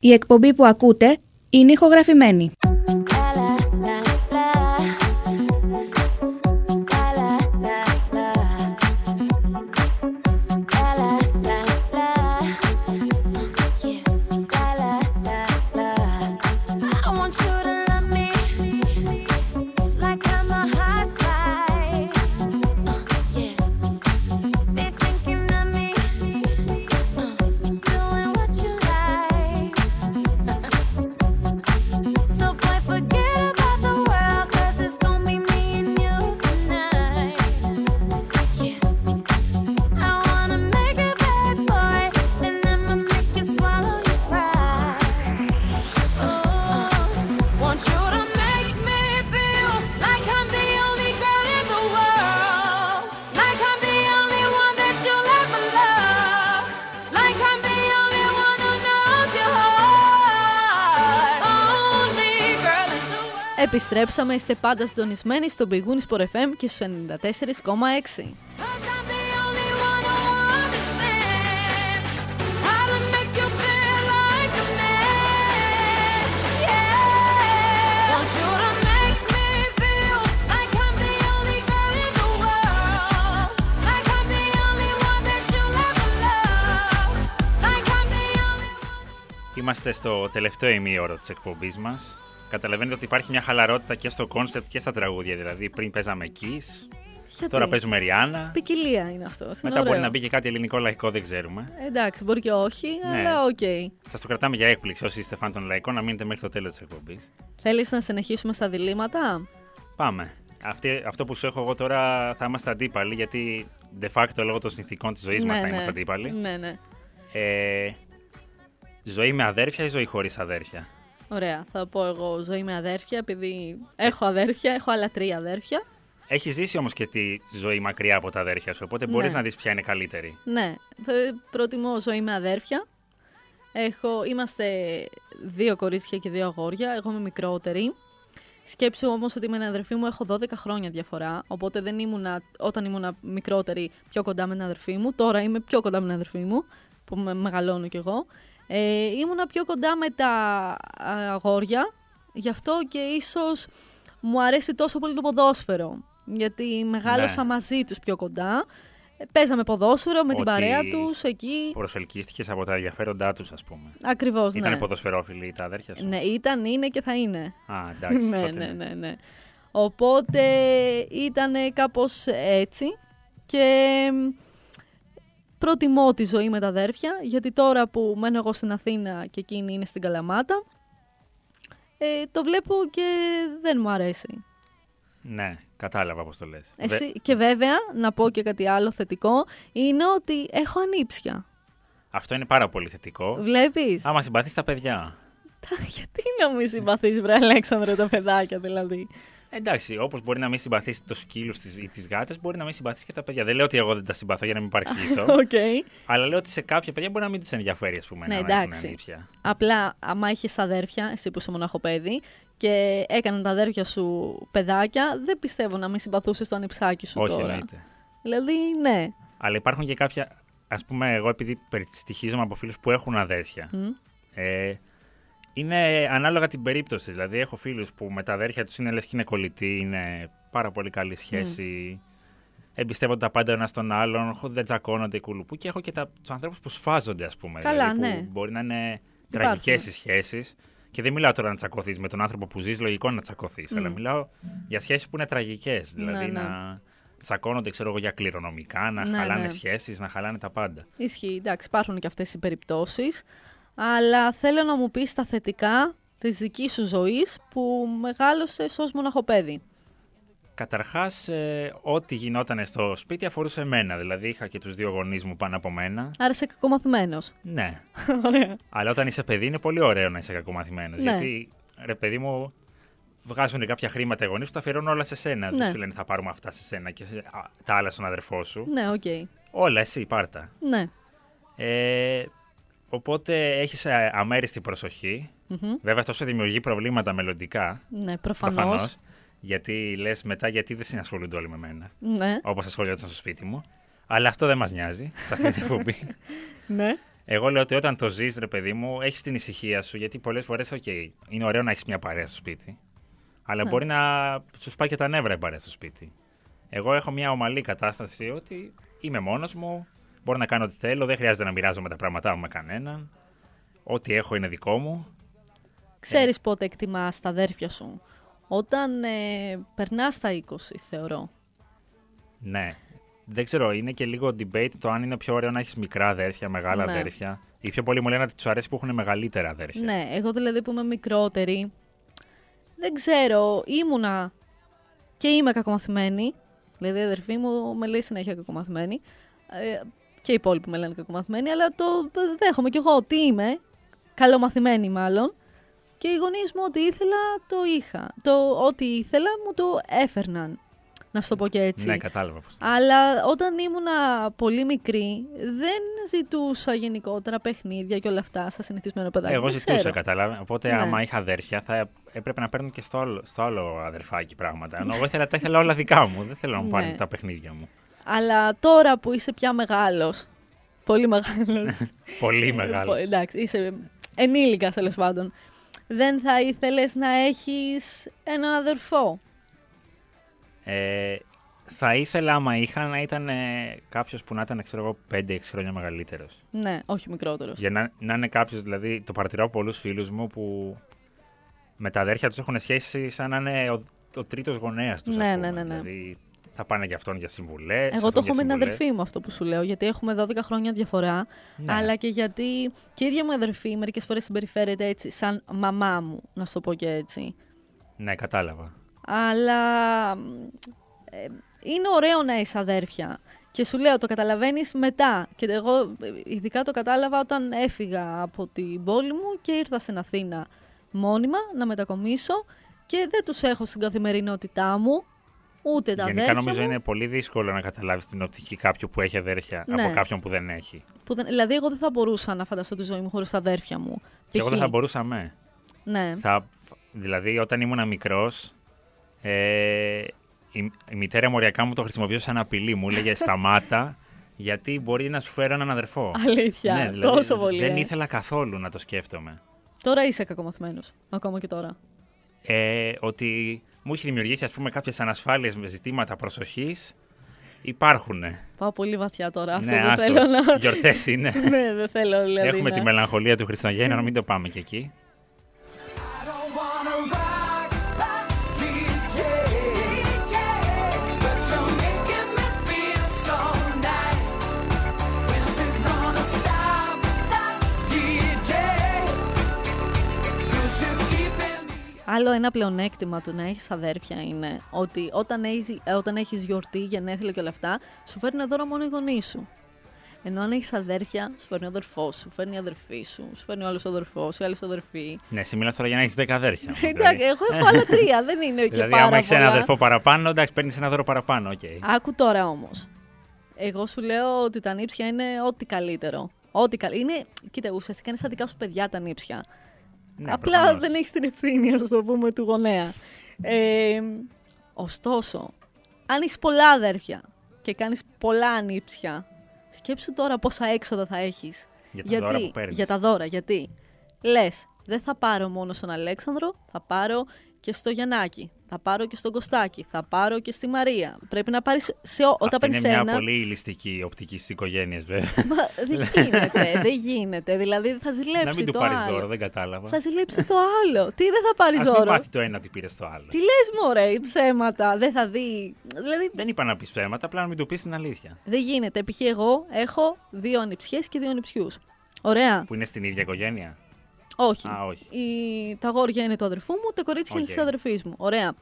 Η εκπομπή που ακούτε είναι ηχογραφημένη. Επιστρέψαμε, είστε πάντα συντονισμένοι στο Big Wings Sport και στους 94,6. Είμαστε στο τελευταίο ημίωρο της εκπομπής μας Καταλαβαίνετε ότι υπάρχει μια χαλαρότητα και στο concept και στα τραγούδια. Δηλαδή, πριν παίζαμε Kiss, Γιατί; τώρα παίζουμε Rihanna. Ποικιλία είναι αυτό. Μετά μπορεί να μπει και κάτι ελληνικό λαϊκό, δεν ξέρουμε. Εντάξει, μπορεί και όχι, Ναι. αλλά οκ. Σας το κρατάμε για έκπληξη όσοι είστε φαν των λαϊκών να μείνετε μέχρι το τέλος της εκπομπής. Θέλεις να συνεχίσουμε στα διλήμματα; Πάμε. Αυτή, αυτό που σου έχω εγώ τώρα θα είμαστε αντίπαλοι, γιατί de facto λόγω των συνθήκων της ζωής μας θα είμαστε αντίπαλοι. Ναι, ναι. Ε, ζωή με αδέρφια ή ζωή χωρίς αδέρφια; Ωραία. Θα πω εγώ ζωή με αδέρφια, επειδή έχω αδέρφια, έχω άλλα τρία αδέρφια. Έχεις ζήσει όμως και τη ζωή μακριά από τα αδέρφια σου, οπότε μπορείς Ναι. να δεις ποια είναι καλύτερη. Ναι, θα προτιμώ ζωή με αδέρφια. Έχω, είμαστε δύο κορίτσια και δύο αγόρια. Εγώ είμαι μικρότερη. Σκέψου όμως ότι με την αδερφή μου έχω 12 χρόνια διαφορά. Οπότε δεν ήμουνα, όταν ήμουνα μικρότερη, πιο κοντά με την αδερφή μου. Τώρα είμαι πιο κοντά με την αδερφή μου, που με μεγαλώνω κι εγώ. Ε, ήμουνα πιο κοντά με τα α, αγόρια. Γι' αυτό και ίσως μου αρέσει τόσο πολύ το ποδόσφαιρο. Γιατί μεγάλωσα Ναι. μαζί τους πιο κοντά. Ε, Παίζαμε ποδόσφαιρο με την Ότι παρέα τους εκεί. Προσελκύστηκες από τα ενδιαφέροντά τους, ας πούμε. Ακριβώς, Ήταν ναι. ποδοσφαιρόφιλοι τα αδέρφια σου; Ναι, ήταν, είναι και θα είναι. Α, εντάξει. ναι, τότε ναι, ναι, ναι. Οπότε ήταν κάπως έτσι και μ, προτιμώ τη ζωή με τα αδέρφια γιατί τώρα που μένω εγώ στην Αθήνα και εκείνη είναι στην Καλαμάτα ε, το βλέπω και δεν μου αρέσει. Ναι, κατάλαβα πώς το λες. Εσύ, Και βέβαια, να πω και κάτι άλλο θετικό, είναι ότι έχω ανήψια. Αυτό είναι πάρα πολύ θετικό. Βλέπεις; Άμα συμπαθείς τα παιδιά. Τα- Γιατί να μην συμπαθείς, βρε Αλέξανδρε, τα παιδάκια δηλαδή; Εντάξει, όπως μπορεί να μην συμπαθείς τους σκύλους ή τις γάτες, μπορεί να μην συμπαθείς και τα παιδιά. Δεν λέω ότι εγώ δεν τα συμπαθώ για να μην παρεξηγηθώ. Οκ. αλλά λέω ότι σε κάποια παιδιά μπορεί να μην τους ενδιαφέρει, ας πούμε, Ναι, να έχουν εντάξει. ανίψια. Απλά, άμα είχε αδέρφια, εσύ που είσαι μοναχοπαίδι, και έκαναν τα αδέρφια σου παιδάκια, δεν πιστεύω να μην συμπαθούσες το ανιψάκι σου Όχι, τώρα. εννοείται. Δηλαδή, ναι. Αλλά υπάρχουν και κάποια. Ας πούμε, εγώ επειδή περιστοιχίζομαι από φίλους που έχουν αδέρφια. Μμ. Ε, είναι ανάλογα την περίπτωση. Δηλαδή, έχω φίλους που με τα αδέρφια τους είναι λες και είναι κολλητοί, είναι πάρα πολύ καλή σχέση. εμπιστεύονται τα πάντα ο ένας τον άλλον, χω- δεν τσακώνονται οι κουλουπού και έχω και τους ανθρώπους που σφάζονται, ας πούμε. Καλά, δηλαδή, ναι. Που μπορεί να είναι Υπάρχουν. τραγικές οι σχέσεις. Και δεν μιλάω τώρα να τσακωθείς με τον άνθρωπο που ζεις, λογικό να τσακωθείς. Αλλά μιλάω για σχέσεις που είναι τραγικές. Δηλαδή Ναι, ναι. να τσακώνονται, ξέρω εγώ, για κληρονομικά, να Ναι, χαλάνε ναι. σχέσεις, να χαλάνε τα πάντα. Ισχύει, εντάξει, υπάρχουν και αυτές οι περιπτώσεις. Αλλά θέλω να μου πεις τα θετικά της δικής σου ζωής που μεγάλωσες ως μοναχοπαίδι. Καταρχάς, ό,τι γινόταν στο σπίτι αφορούσε εμένα. Δηλαδή, είχα και τους δύο γονείς μου πάνω από μένα. Άρα είσαι κακομαθημένος. Ναι. Ωραία. Αλλά όταν είσαι παιδί, είναι πολύ ωραίο να είσαι κακομαθημένος. Ναι. Γιατί, ρε παιδί μου, βγάζουν κάποια χρήματα οι γονείς σου, τα αφιερώνουν όλα σε σένα. Ναι. Δεν σου λένε θα πάρουμε αυτά σε σένα και σε- α, τα άλλα στον αδερφό σου. Ναι, οκ. Όλα εσύ, πάρ' τα. Ναι. Ε, οπότε έχεις αμέριστη προσοχή. Μμμ. Βέβαια, αυτό σου δημιουργεί προβλήματα μελλοντικά. Ναι, προφανώς. Προφανώς. Γιατί λες μετά, γιατί δεν ασχολούνται όλοι με μένα. Ναι, Όπως ασχολιόταν στο σπίτι μου. Αλλά αυτό δεν μας νοιάζει σε αυτή την εκπομπή. ναι. Εγώ λέω ότι όταν το ζεις, ρε παιδί μου, έχεις την ησυχία σου. Γιατί πολλές φορές, οκ, είναι ωραίο να έχεις μια παρέα στο σπίτι. Αλλά Ναι. μπορεί να σου σπάει και τα νεύρα η παρέα στο σπίτι. Εγώ έχω μια ομαλή κατάσταση ότι είμαι μόνος μου, μπορώ να κάνω ό,τι θέλω, δεν χρειάζεται να μοιράζομαι τα πράγματά μου με κανέναν. Ό,τι έχω είναι δικό μου. Ξέρεις πότε εκτιμάς τα αδέρφια σου; Όταν ε, περνάς τα 20, θεωρώ. Ναι. Δεν ξέρω, είναι και λίγο debate το αν είναι πιο ωραίο να έχεις μικρά αδέρφια, μεγάλα Ναι. αδέρφια. Οι πιο πολλοί μου λένε ότι τους αρέσει που έχουν μεγαλύτερα αδέρφια. Ναι, εγώ δηλαδή που είμαι μικρότερη, δεν ξέρω, ήμουνα και είμαι κακομαθημένη. Δηλαδή η αδερφή μου με λέει συνέχεια κακομαθημένη. Ε, και οι υπόλοιποι με λένε κακομαθημένη, αλλά το δέχομαι κι εγώ ότι είμαι. Καλομαθημένη μάλλον. Και οι γονείς μου ό,τι ήθελα το είχα. Το ό,τι ήθελα μου το έφερναν. Να σου το πω και έτσι. Ναι, κατάλαβα πώς. Αλλά όταν ήμουνα πολύ μικρή, δεν ζητούσα γενικότερα παιχνίδια και όλα αυτά σαν συνηθισμένο παιδάκι. Εγώ Δεν ζητούσα, ξέρω. κατάλαβα. Οπότε, Ναι. άμα είχα αδέρφια, θα έπρεπε να παίρνουν και στο άλλο, στο άλλο αδερφάκι πράγματα. Ενώ εγώ ήθελα, τα ήθελα όλα δικά μου. Δεν θέλω να μου Ναι. πάρουν τα παιχνίδια μου. Αλλά τώρα που είσαι πια μεγάλος, πολύ μεγάλος, Πολύ πο- μεγάλος. εντάξει, είσαι ενήλικας τέλος πάντων, δεν θα ήθελες να έχεις έναν αδερφό; Ε, θα ήθελα, άμα είχα, να ήταν κάποιος που να ήταν, ξέρω εγώ, 5-6 χρόνια μεγαλύτερος. Ναι, όχι μικρότερος. Για να, να είναι κάποιος, δηλαδή, το παρατηρώ από πολλούς φίλους μου που με τα αδέρφια τους έχουν σχέση σαν να είναι ο, ο τρίτος γονέας τους. Ναι, ναι, ναι, ναι. Δηλαδή, θα πάνε για αυτόν για συμβουλές. Εγώ το έχω με την αδερφή μου αυτό που σου λέω, γιατί έχουμε 12 χρόνια διαφορά, Ναι. αλλά και γιατί και η ίδια μου αδερφή μερικές φορές συμπεριφέρεται έτσι, σαν μαμά μου, να σου το πω και έτσι. Ναι, κατάλαβα. Αλλά μ, ε, είναι ωραίο να είσαι αδέρφια. Και σου λέω, το καταλαβαίνεις μετά. Και εγώ ε, ειδικά το κατάλαβα όταν έφυγα από την πόλη μου και ήρθα στην Αθήνα μόνιμα να μετακομίσω και δεν τους έχω στην καθημερινότητά μου, ούτε τα Γενικά αδέρφια νομίζω μου. είναι πολύ δύσκολο να καταλάβεις την οπτική κάποιου που έχει αδέρφια Ναι. από κάποιον που δεν έχει. Που δεν, δηλαδή, εγώ δεν θα μπορούσα να φανταστώ τη ζωή μου χωρίς τα αδέρφια μου. Και εγώ Π.χ. δεν θα μπορούσα με. Ναι, Θα, δηλαδή, όταν ήμουν μικρός, ε, η, η μητέρα μου οριακά μου το χρησιμοποιούσε σαν απειλή. Μου έλεγε Σταμάτα, γιατί μπορεί να σου φέρω έναν αδερφό. αλήθεια. Ναι, δηλαδή, τόσο πολύ. Δεν ε. ήθελα καθόλου να το σκέφτομαι. Τώρα είσαι κακομαθημένος. Ακόμα και τώρα. Ε, ότι μου έχει δημιουργήσει ας πούμε κάποιες ανασφάλειες με ζητήματα προσοχής υπάρχουν. Πάω πολύ βαθιά τώρα. Αυτό ναι, δεν άστο. θέλω να. Γιορτές είναι. ναι, δεν θέλω δηλαδή. Έχουμε να... τη μελαγχολία του Χριστουγέννου, να μην το πάμε και εκεί. Άλλο ένα πλεονέκτημα του να έχεις αδέρφια είναι ότι όταν έχεις, ε, όταν έχεις γιορτή, γενέθλια και όλα αυτά, σου φέρνει δώρο μόνο οι γονείς σου. Ενώ αν έχεις αδέρφια, σου φέρνει ο αδερφός σου, φέρνει η αδερφή σου, σου φέρνει ο άλλος ο αδερφός, η άλλη αδερφή. Ναι, εσύ μιλάς τώρα για να έχεις 10 αδέρφια. Εντάξει, εγώ έχω άλλα τρία, δεν είναι και Δηλαδή, πάρα άμα έχεις ένα πολλά. αδερφό παραπάνω, εντάξει, παίρνεις ένα δώρο παραπάνω, οκ. Άκου τώρα όμως. Εγώ σου λέω ότι τα ανίψια είναι ό,τι καλύτερο. Ό,τι καλ... είναι, κοίτα, ουσιαστικά είναι σαν τα δικά σου παιδιά τα ανίψια. Ναι, Απλά προφανώς. δεν έχεις την ευθύνη, ας το πούμε, του γονέα. Ε, ωστόσο, αν έχεις πολλά αδέρφια και κάνεις πολλά ανήψια, σκέψου τώρα πόσα έξοδα θα έχεις. Για τα δώρα που παίρνεις. Για τα δώρα, γιατί; Λες, δεν θα πάρω μόνο στον Αλέξανδρο, θα πάρω και στο Γιαννάκη. Θα πάρω και στον Κωστάκη. Θα πάρω και στη Μαρία. Πρέπει να πάρεις σε. ό- Όταν Αυτή παίρνεις είναι μια ένα. πολύ ληστική οπτική τη οικογένεια, βέβαια. Μα δεν γίνεται, δεν γίνεται. Δηλαδή θα ζηλέψει να μην του το πάρεις άλλο. δώρο, δεν κατάλαβα. Θα ζηλέψει το άλλο. Τι δεν θα πάρεις Ας μην δώρο. μάθει το ένα ότι πήρες το άλλο. Τι λες, μωρέ, ψέματα. Δεν θα δει. Δηλαδή Δεν είπα να πεις ψέματα, απλά να μην του πεις την αλήθεια. δεν γίνεται. Π.χ. εγώ έχω δύο ανιψιές και δύο ανιψιούς. Ωραία. Που είναι στην ίδια οικογένεια; Όχι. Α, όχι. Η... Τα αγόρια είναι του αδερφού μου, τα κορίτσια είναι Οκ. της αδερφής μου. Ωραία.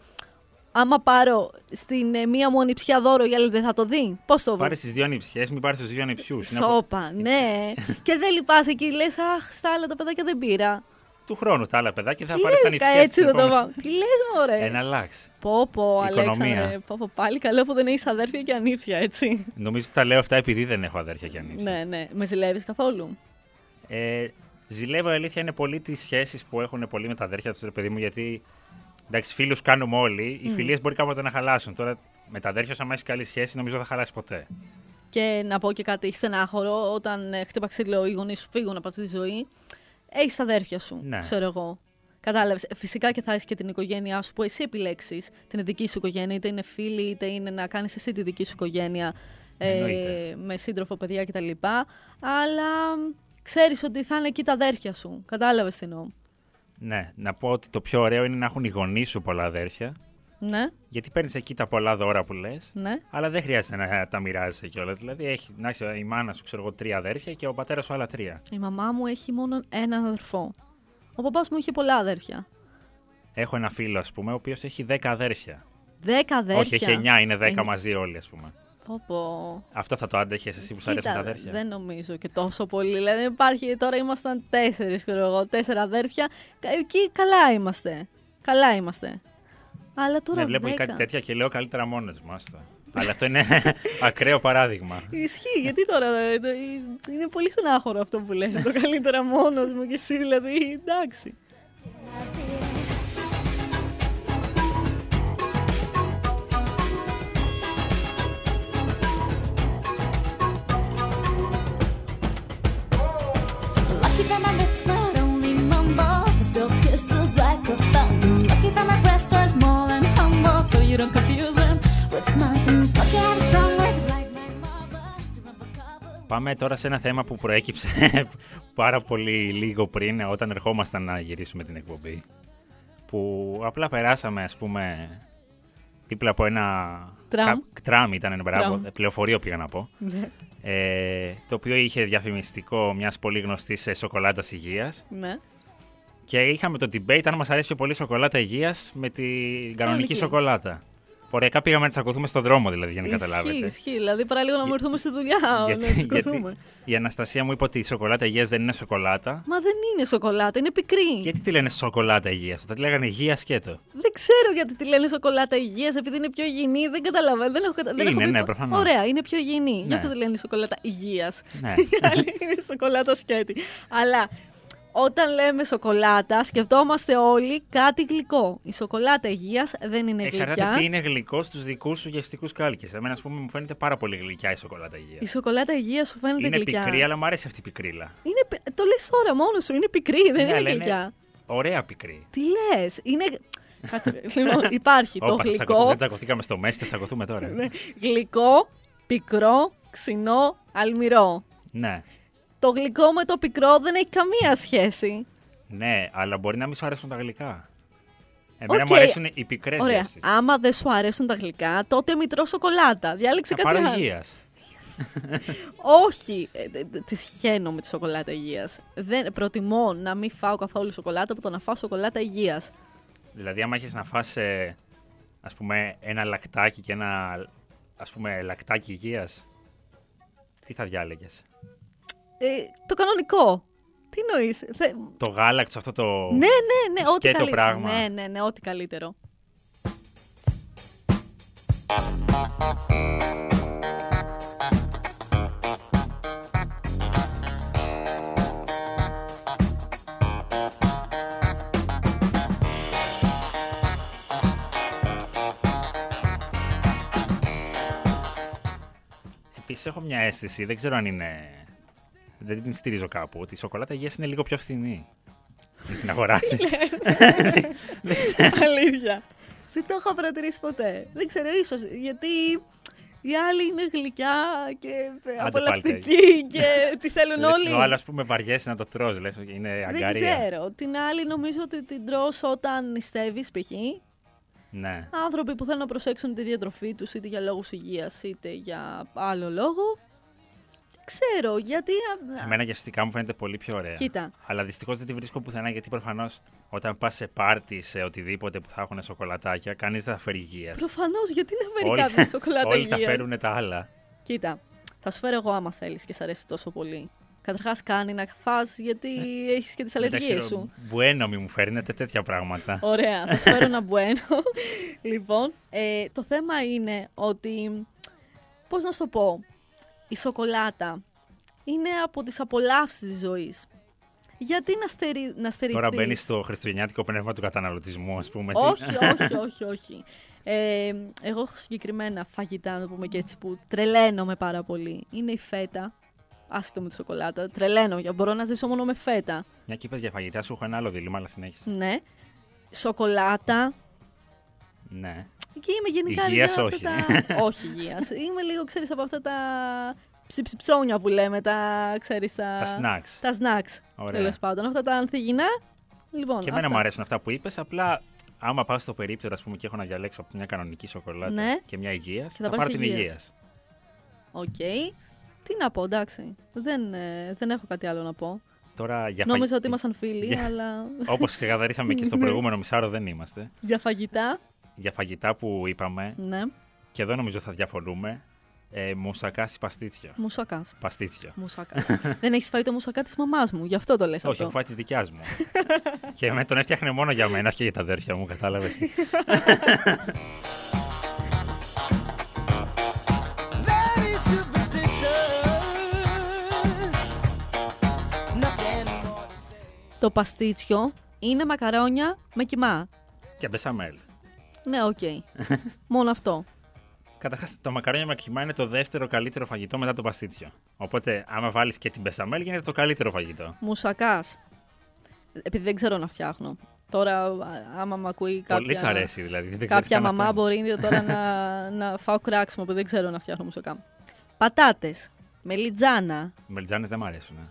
Άμα πάρω στην ε, μία μου ανιψιά δώρο, η άλλη δεν θα το δει; Πώς το βρω; Πάρε στις δύο ανιψιές, μην πάρεις στους δύο ανιψιούς. Σώπα, ναι. και δεν λυπάσαι εκεί, λες, Αχ, στα άλλα τα παιδάκια δεν πήρα. Του χρόνου τα άλλα παιδάκια θα Τι πάρεις τα λες, ανιψιέ. έτσι θα το πάω. Τι λες, μωρέ; Ένα αλλάξει. Πω, πω, Οικονομία. Αλέξανδρε. Πω, πω, πάλι καλό που δεν έχεις αδέρφια και ανήψια, έτσι. Νομίζω ότι τα λέω αυτά επειδή δεν έχω αδέρφια και ανήψια. ναι, ναι. Με ζηλεύεις καθόλου; Ε, ζηλεύω, η αλήθεια είναι πολύ τις σχέσεις που έχουν πολύ με τα αδέρφια τους, ρε παιδί μου, γιατί εντάξει, φίλους κάνουμε όλοι. Οι φιλίες μπορεί κάποτε να χαλάσουν. Τώρα με τα αδέρφια, άμα έχεις καλή σχέση, νομίζω δεν θα χαλάσει ποτέ. Και να πω και κάτι στενάχωρο, όταν ε, χτύπα ξύλο οι γονείς σου φύγουν από αυτή τη ζωή, έχεις τα αδέρφια σου, Ναι. ξέρω εγώ. Κατάλαβες. Φυσικά και θα έχεις και την οικογένειά σου που εσύ επιλέξεις, την δική σου οικογένεια, είτε είναι φίλη, είτε είναι να κάνεις εσύ τη δική σου οικογένεια Εννοείται. με σύντροφο, παιδιά κτλ. Αλλά ξέρεις ότι θα είναι εκεί τα αδέρφια σου. Κατάλαβες τι εννοώ. Ναι, να πω ότι το πιο ωραίο είναι να έχουν οι γονείς σου πολλά αδέρφια. Ναι, Γιατί παίρνεις εκεί τα πολλά δώρα που λες, ναι. αλλά δεν χρειάζεται να τα μοιράζεσαι κιόλας. Δηλαδή, έχει, να έχει η μάνα σου, ξέρω εγώ, τρία αδέρφια και ο πατέρας σου άλλα τρία. Η μαμά μου έχει μόνο έναν αδερφό. Ο παπάς μου είχε πολλά αδέρφια. Έχω ένα φίλο, ας πούμε, ο οποίος έχει δέκα αδέρφια. Δέκα αδέρφια. Όχι, έχει εννιά, είναι δέκα Είναι- μαζί όλοι, ας πούμε. Πω, πω. Αυτό θα το άντεχες εσύ που σου αρέσουν τα αδέρφια. δεν νομίζω και τόσο πολύ. Δηλαδή, δεν υπάρχει, τώρα ήμασταν τέσσερις, ξέρω εγώ, τέσσερα αδέρφια. Κα- Εκεί καλά είμαστε. Καλά είμαστε. Αλλά τώρα Ναι, βλέπω δέκα. κάτι τέτοια και λέω καλύτερα μόνο μου. Άστα. Αλλά αυτό είναι ακραίο παράδειγμα. Ισχύει, γιατί τώρα ε, το- ε, είναι πολύ στενάχωρο αυτό που λες, το καλύτερα μόνος μου και εσύ δηλαδή, εντάξει. Don't confuse them with nothing. Lucky I have strong words like my mother to run for cover; Πάμε τώρα σε ένα θέμα που προέκυψε πάρα πολύ λίγο πριν όταν ερχόμασταν να γυρίσουμε την εκπομπή. Που απλά περάσαμε, ας πούμε, δίπλα από ένα... Τραμ. κα- Τραμ ήταν, μπράβο, Τραμ. πληροφορείο πήγα να πω. ε, το οποίο είχε διαφημιστικό μιας πολύ γνωστής ε, σοκολάτας υγείας. Ναι. Και είχαμε το debate αν μας αρέσει πιο πολύ η σοκολάτα υγείας με την κανονική Κανονική. σοκολάτα. Πορειακά πήγαμε να τσακωθούμε στον δρόμο δηλαδή για να Ισχύει, καταλάβετε. ισχύει. Δηλαδή, παρά λίγο να μου Για- έρθουμε στη δουλειά, γιατί, να τσικωθούμε. γιατί η Αναστασία μου είπε ότι η σοκολάτα υγείας δεν είναι σοκολάτα. Μα δεν είναι σοκολάτα, είναι πικρή. Γιατί τη λένε σοκολάτα υγείας, όταν τη λέγανε υγεία σκέτο. Δεν ξέρω γιατί τη λένε σοκολάτα υγείας, επειδή είναι πιο υγιεινή. Δεν καταλαβαίνω. Δεν έχω, κατα... δεν Είναι, έχω ναι, πει- προφανώς. Ωραία, είναι πιο υγιεινή. Γι' Ναι. αυτό τη λένε σοκολάτα υγείας. Ναι. Η άλλη είναι σοκολάτα σκέτη. Αλλά όταν λέμε σοκολάτα, σκεφτόμαστε όλοι κάτι γλυκό. Η σοκολάτα υγείας δεν είναι Εξαρτάται γλυκιά. τι είναι γλυκό στους δικούς σου γευστικούς κάλκες; Εμένα, ας πούμε, μου φαίνεται πάρα πολύ γλυκιά η σοκολάτα υγείας. Η σοκολάτα υγείας σου φαίνεται Είναι γλυκιά. πικρή, αλλά μου αρέσει αυτή η πικρίλα. Είναι... πι- Το λες τώρα μόνος σου, είναι πικρή, δεν Ναι, είναι αλλά γλυκιά. Ωραία πικρή. Τι λες, είναι. Κάτσε, λοιπόν, υπάρχει το Όπα, θα τσακωθούμε, γλυκό, δεν τσακωθήκαμε στο μέση, θα τσακωθούμε τώρα. Ναι. γλυκό, πικρό, ξινό, αλμυρό. ναι. Το γλυκό με το πικρό δεν έχει καμία σχέση. Ναι, αλλά μπορεί να μην σου αρέσουν τα γλυκά. Εμένα Οκ. μου αρέσουν οι πικρές Ωραία. γεύσεις. Άμα δεν σου αρέσουν τα γλυκά, τότε μην τρως σοκολάτα. Διάλεξε Θα κάτι πάρω άλλο. υγείας. Όχι. Ε, σιχαίνομαι τη σοκολάτα υγείας. Προτιμώ να μην φάω καθόλου σοκολάτα από το να φάω σοκολάτα υγείας. Δηλαδή, άμα έχεις να φας ε, ας πούμε, ένα λακτάκι και ένα ας πούμε, λακτάκι υγείας, τι θα διάλεγες; Ε, το κανονικό. Τι εννοείς; Το γάλακτο αυτό το. Ναι, ναι, ναι. το Ό,τι σκέτο καλύτερο. πράγμα. Ναι, ναι, ναι, ό,τι καλύτερο. Επίσης, έχω μια αίσθηση, δεν ξέρω αν είναι. Δεν την στηρίζω κάπου, ότι η σοκολάτα υγεία είναι λίγο πιο φθηνή. Να την αγοράσει. Αλήθεια. Δεν το είχα παρατηρήσει ποτέ. Δεν ξέρω, ίσως γιατί οι άλλοι είναι γλυκιά και απολαυστικοί και τι θέλουν Λες, όλοι. Ο άλλο, ας πούμε, βαριέσαι να το τρως, λες, είναι Δεν αγκαρία. ξέρω. Την άλλη νομίζω ότι την τρως όταν νηστεύεις π.χ. Ναι. Άνθρωποι που θέλουν να προσέξουν τη διατροφή τους είτε για λόγους υγείας είτε για άλλο λόγο. Δεν ξέρω γιατί... α, Εμένα γευστικά μου φαίνεται πολύ πιο ωραία. Κοίτα. Αλλά δυστυχώς δεν τη βρίσκω πουθενά γιατί προφανώς όταν πας σε πάρτι, σε οτιδήποτε που θα έχουν σοκολατάκια, κανείς δεν θα φέρει υγείας. Προφανώς γιατί να φέρει Όλοι, κάποιο σοκολάτα όλοι θα υγείας; φέρουν τα άλλα. Κοίτα, θα σου φέρω εγώ άμα θέλεις και σ' αρέσει τόσο πολύ. Καταρχάς κάνει να φας γιατί έχεις και τις αλλεργίες σου. Μπουένο μη μου φέρνετε τέτοια πράγματα. Ωραία, θα σου φέρω ένα μπουένο. λοιπόν, ε, το θέμα είναι ότι, πώς να σου το πω, η σοκολάτα είναι από τις απολαύσεις της ζωής. Γιατί να, στερεί, να στερηθείς... Τώρα μπαίνει στο χριστουγεννιάτικο πνεύμα του καταναλωτισμού, ας πούμε. τι- Όχι, όχι, όχι, όχι. Ε, εγώ έχω συγκεκριμένα φαγητά, να το πούμε και έτσι, που τρελαίνομαι πάρα πολύ. Είναι η φέτα. Άσχετο με τη σοκολάτα. Τρελαίνω, για μπορώ να ζήσω μόνο με φέτα. Μια και είπες για φαγητά, σου έχω ένα άλλο δίλημα, αλλά συνέχισε. Ναι. Σοκολάτα. Ναι. Και είμαι γενικά Υγείας λίγο όχι. αυτά τα... όχι υγείας. Είμαι λίγο, ξέρεις, από αυτά τα ψιψιψόνια που λέμε, τα, ξέρεις, τα... Τα snacks. Τα snacks, Ωραία. τέλος πάντων. Αυτά τα ανθυγινά. Λοιπόν, Και εμένα αυτά. μου αρέσουν αυτά που είπες. Απλά, άμα πάω στο περίπτερο ας πούμε, και έχω να διαλέξω από μια κανονική σοκολάτα Ναι. και μια υγείας, θα θα, πάρεις πάρω την υγείας. υγείας. Οκ. Τι να πω, εντάξει. Δεν, ε, δεν έχω κάτι άλλο να πω. Τώρα για Νόμιζα φαγη- ότι ήμασταν φίλοι, Για- αλλά Όπως ξεκαθαρίσαμε και στο Ναι. προηγούμενο μισάωρο, δεν είμαστε. για φαγητά, Για φαγητά που είπαμε, ναι. και εδώ νομίζω θα διαφωνούμε, ε, μουσακάς ή παστίτσιο. Μουσακάς. Παστίτσιο. Μουσακάς. δεν έχεις φάει το μουσακά της μαμάς μου, γι' αυτό το λες Όχι, αυτό. έχω φάει της δικιάς μου. και μου τον έφτιαχνε μόνο για μένα, όχι για τα αδέρφια μου, κατάλαβες. Very superstitious. Nothing more to say. Το παστίτσιο είναι μακαρόνια με κιμά. και μπεσαμέλ. Ναι, οκ. Μόνο αυτό. Καταρχάς, το μακαρόνια με κιμά είναι το δεύτερο καλύτερο φαγητό μετά το παστίτσιο. Οπότε, άμα βάλεις και την μπεσαμέλ, γίνεται το καλύτερο φαγητό. Μουσακά. Επειδή δεν ξέρω να φτιάχνω. Τώρα, α- άμα με ακούει κάποια, Πολύ σ' αρέσει δηλαδή. Δεν ξέρεις κάποια καν μαμά αυτό. μπορεί τώρα να, να φάω κράξιμο που δεν ξέρω να φτιάχνω μουσακά. Πατάτες. Μελιτζάνα. Οι μελιτζάνες δεν μ' αρέσουν. ε.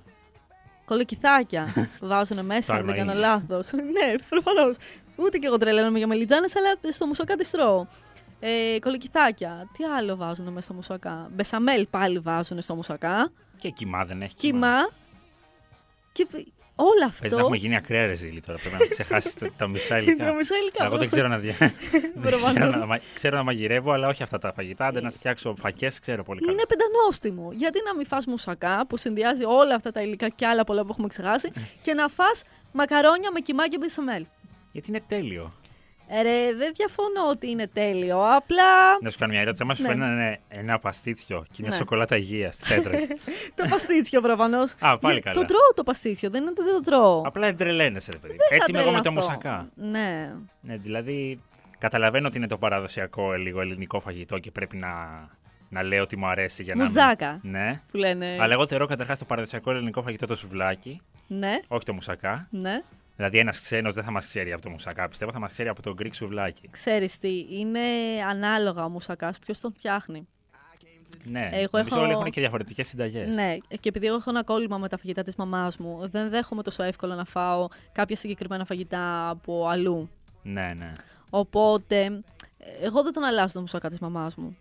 Κολοκυθάκια βάζουν μέσα, αν δεν αρμαΐς. κάνω λάθος. ναι, προφανώς. Ούτε και εγώ τρελαίνομαι για μελιτζάνες, αλλά στο μουσακά τη τρώω. Ε, κολοκυθάκια. Τι άλλο βάζουν μέσα στο μουσακά; Μπεσαμέλ πάλι βάζουν στο μουσακά. Και κοιμά δεν έχει. Κιμά. Και όλο αυτό. Πες να έχουμε γίνει ακραία ρεζίλη τώρα. Πρέπει να ξεχάσει τα, τα μισά υλικά. Τα μισά υλικά, Εγώ δεν ξέρω να, δια... δεν Προφανώς. ξέρω, να... μα- ξέρω να μαγειρεύω, αλλά όχι αυτά τα φαγητά. Δεν να φτιάξω φακές, ξέρω πολύ καλά. Είναι πεντανόστιμο. Γιατί να μην φας μουσακά που συνδυάζει όλα αυτά τα υλικά και άλλα πολλά που έχουμε ξεχάσει και να φας μακαρόνια με κιμά και μπεσαμέλ; Γιατί είναι τέλειο. Ε, Ρε, δεν διαφωνώ ότι είναι τέλειο. Απλά Να σου κάνω μια ερώτηση. Αν σου Ναι. φέρνανε ένα παστίτσιο και μια Ναι. σοκολάτα υγείας, τι θα έτρωγες; το παστίτσιο προφανώς. Α, πάλι καλά. Το τρώω το παστίτσιο, δεν είναι ότι δεν το τρώω. Απλά δεν τρελαίνεσαι, ρε παιδί. Θα Έτσι είμαι εγώ με το τρελαθώ. μουσακά. Ναι. Ναι, δηλαδή καταλαβαίνω ότι είναι το παραδοσιακό ε, λίγο ελληνικό φαγητό και πρέπει να, να λέω ότι μου αρέσει για να. μην- Moussaka. Ναι. Που λένε. Αλλά εγώ θεωρώ καταρχάς το παραδοσιακό ελληνικό φαγητό το σουβλάκι, Ναι, όχι το μουσακά. ναι. Δηλαδή ένας ξένος δεν θα μας ξέρει από το μουσακά, πιστεύω θα μας ξέρει από το Greek σουβλάκι. Ξέρεις τι, είναι ανάλογα ο μουσακάς, ποιος τον φτιάχνει. Ναι, Εγώ νομίζω έχω- όλοι έχουν και διαφορετικές συνταγές. Ναι, και επειδή εγώ έχω ένα κόλλημα με τα φαγητά της μαμάς μου, δεν δέχομαι τόσο εύκολο να φάω κάποια συγκεκριμένα φαγητά από αλλού. ναι, ναι. Οπότε, εγώ δεν τον αλλάζω το μουσακά της μαμάς μου.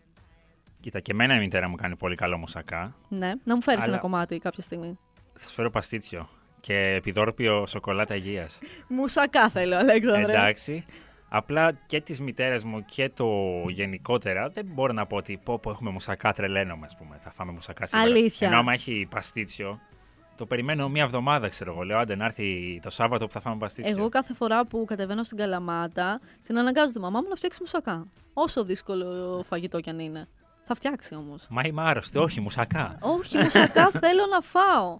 Κοίτα, και εμένα η μητέρα μου κάνει πολύ καλό μουσακά. Ναι, να μου φέρεις Αλλά- ένα κομμάτι κάποια στιγμή. Θα σου φέρω παστίτσιο και επιδόρπιο σοκολάτα υγείας. Μουσακά θέλω, Αλέξανδρε. Εντάξει. Απλά και τη μητέρα μου και το γενικότερα δεν μπορώ να πω ότι πω, πω έχουμε μουσακά, τρελαίνομαι, ας πούμε. Θα φάμε μουσακά σήμερα. Αλήθεια. Ενώ άμα έχει παστίτσιο, το περιμένω μία εβδομάδα, ξέρω εγώ. Λέω, άντε να έρθει το Σάββατο που θα φάμε παστίτσιο. Εγώ κάθε φορά που κατεβαίνω στην Καλαμάτα, την αναγκάζω τη μαμά μου να φτιάξει μουσακά. Όσο δύσκολο φαγητό κι αν είναι. Θα φτιάξει όμως. Μα είμαι άρρωστη, όχι, μουσακά. Όχι, μουσακά θέλω να φάω.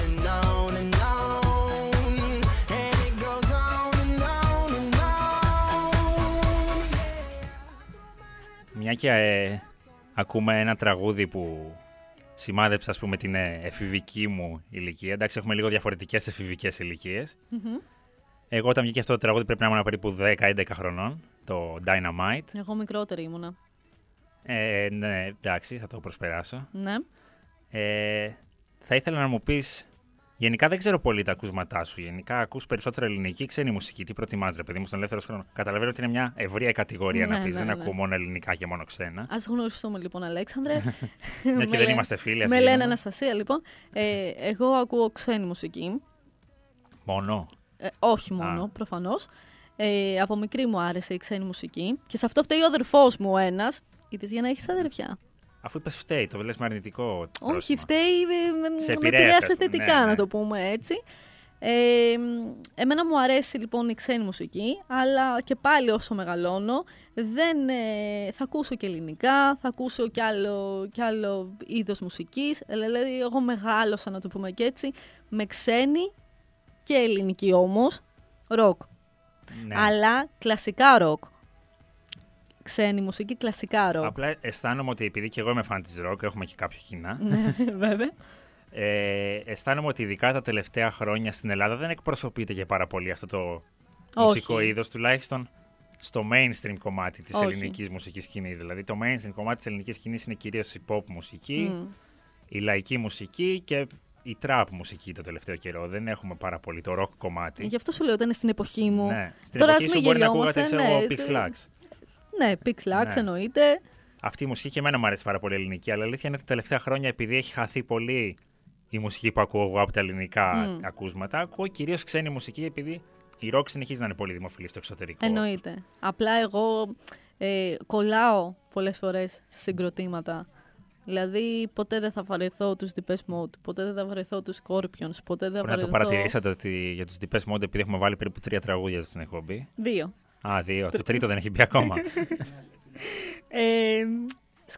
Μια και ε, ακούμε ένα τραγούδι που σημάδεψα, ας πούμε, την ε, εφηβική μου ηλικία. Εντάξει, έχουμε λίγο διαφορετικές εφηβικές ηλικίες. Εγώ όταν βγήκε αυτό το τραγούδι πρέπει να ήμουν περίπου 10-11 χρονών, το Dynamite. Εγώ μικρότερη ήμουνα. Ε, ναι, εντάξει, θα το προσπεράσω. Ναι. Ε, θα ήθελα να μου πεις, γενικά δεν ξέρω πολύ τα ακούσματά σου. Γενικά ακούς περισσότερο ελληνική ή ξένη μουσική. Τι προτιμάς, ρε παιδί μου, στον ελεύθερο χρόνο. Καταλαβαίνω ότι είναι μια ευρία κατηγορία να Ναι, πεις. ναι, δεν ναι. ακούω μόνο ελληνικά και μόνο ξένα. Α γνωριστούμε λοιπόν, Αλέξανδρε. Μια Με και δεν λέ- είμαστε φίλοι, ας Με γίνουμε. λένε Αναστασία, λοιπόν. Ε, εγώ ακούω ξένη μουσική. Μόνο; Ε, όχι μόνο, Α. προφανώς. Ε, από μικρή μου άρεσε η ξένη μουσική. Και σε αυτό φταίει ο αδερφός μου ένας. Είδε για να έχεις αδερφιά. Αφού είπες φταίει, το λες με αρνητικό Όχι, πρόσημο. φταίει. ε, με- Σε με επηρέασε, επηρέασε ας πούμε. θετικά, Ναι, ναι. να το πούμε έτσι. Ε, εμένα μου αρέσει λοιπόν η ξένη μουσική, αλλά και πάλι όσο μεγαλώνω δεν, ε, θα ακούσω και ελληνικά, θα ακούσω κι άλλο, κι άλλο είδος μουσικής. Ε, Δηλαδή εγώ μεγάλωσα να το πούμε και έτσι με ξένη και ελληνική όμως ροκ. Ναι. Αλλά κλασικά ροκ. Ξένη μουσική, κλασικά ροκ. Απλά αισθάνομαι ότι επειδή και εγώ είμαι φαν της ροκ, έχουμε και κάποια κοινά. Ναι, βέβαια. Ε, αισθάνομαι ότι ειδικά τα τελευταία χρόνια στην Ελλάδα δεν εκπροσωπείται και πάρα πολύ αυτό το Όχι. μουσικό είδος, τουλάχιστον στο mainstream κομμάτι της Όχι. ελληνικής μουσικής σκηνής. Δηλαδή το mainstream κομμάτι της ελληνικής σκηνής είναι κυρίως η pop μουσική, Μμ. η λαϊκή μουσική και η trap μουσική το τελευταίο καιρό. Δεν έχουμε πάρα πολύ το rock κομμάτι. Γι' αυτό σου λέω ότι είναι στην εποχή μου. Ναι. Στην Τώρα εποχή ας σου μην μπορεί να γελιόμαστε, ακούγατε, ξέρω ναι, εγώ, Pix το- Lux. Ναι, Pix Lux Ναι. εννοείται. Αυτή η μουσική και εμένα μου αρέσει πάρα πολύ η ελληνική, αλλά η αλήθεια είναι ότι τα τελευταία χρόνια επειδή έχει χαθεί πολύ η μουσική που ακούω εγώ από τα ελληνικά Μμ. ακούσματα, ακούω κυρίως ξένη μουσική επειδή η rock συνεχίζει να είναι πολύ δημοφιλή στο εξωτερικό. Εννοείται. Απλά εγώ ε, κολλάω πολλές φορές σε συγκροτήματα. Δηλαδή ποτέ δεν θα βαρεθώ τους Depeche Mode, ποτέ δεν θα βαρεθώ τους Scorpions, ποτέ δεν θα Μπορεί να το βαρεθώ... παρατηρήσατε ότι για τους Depeche Mode, επειδή έχουμε βάλει περίπου τρία τραγούδια στην εκπομπή. Δύο. Α, δύο. το τρίτο δεν έχει μπει ακόμα. Ε,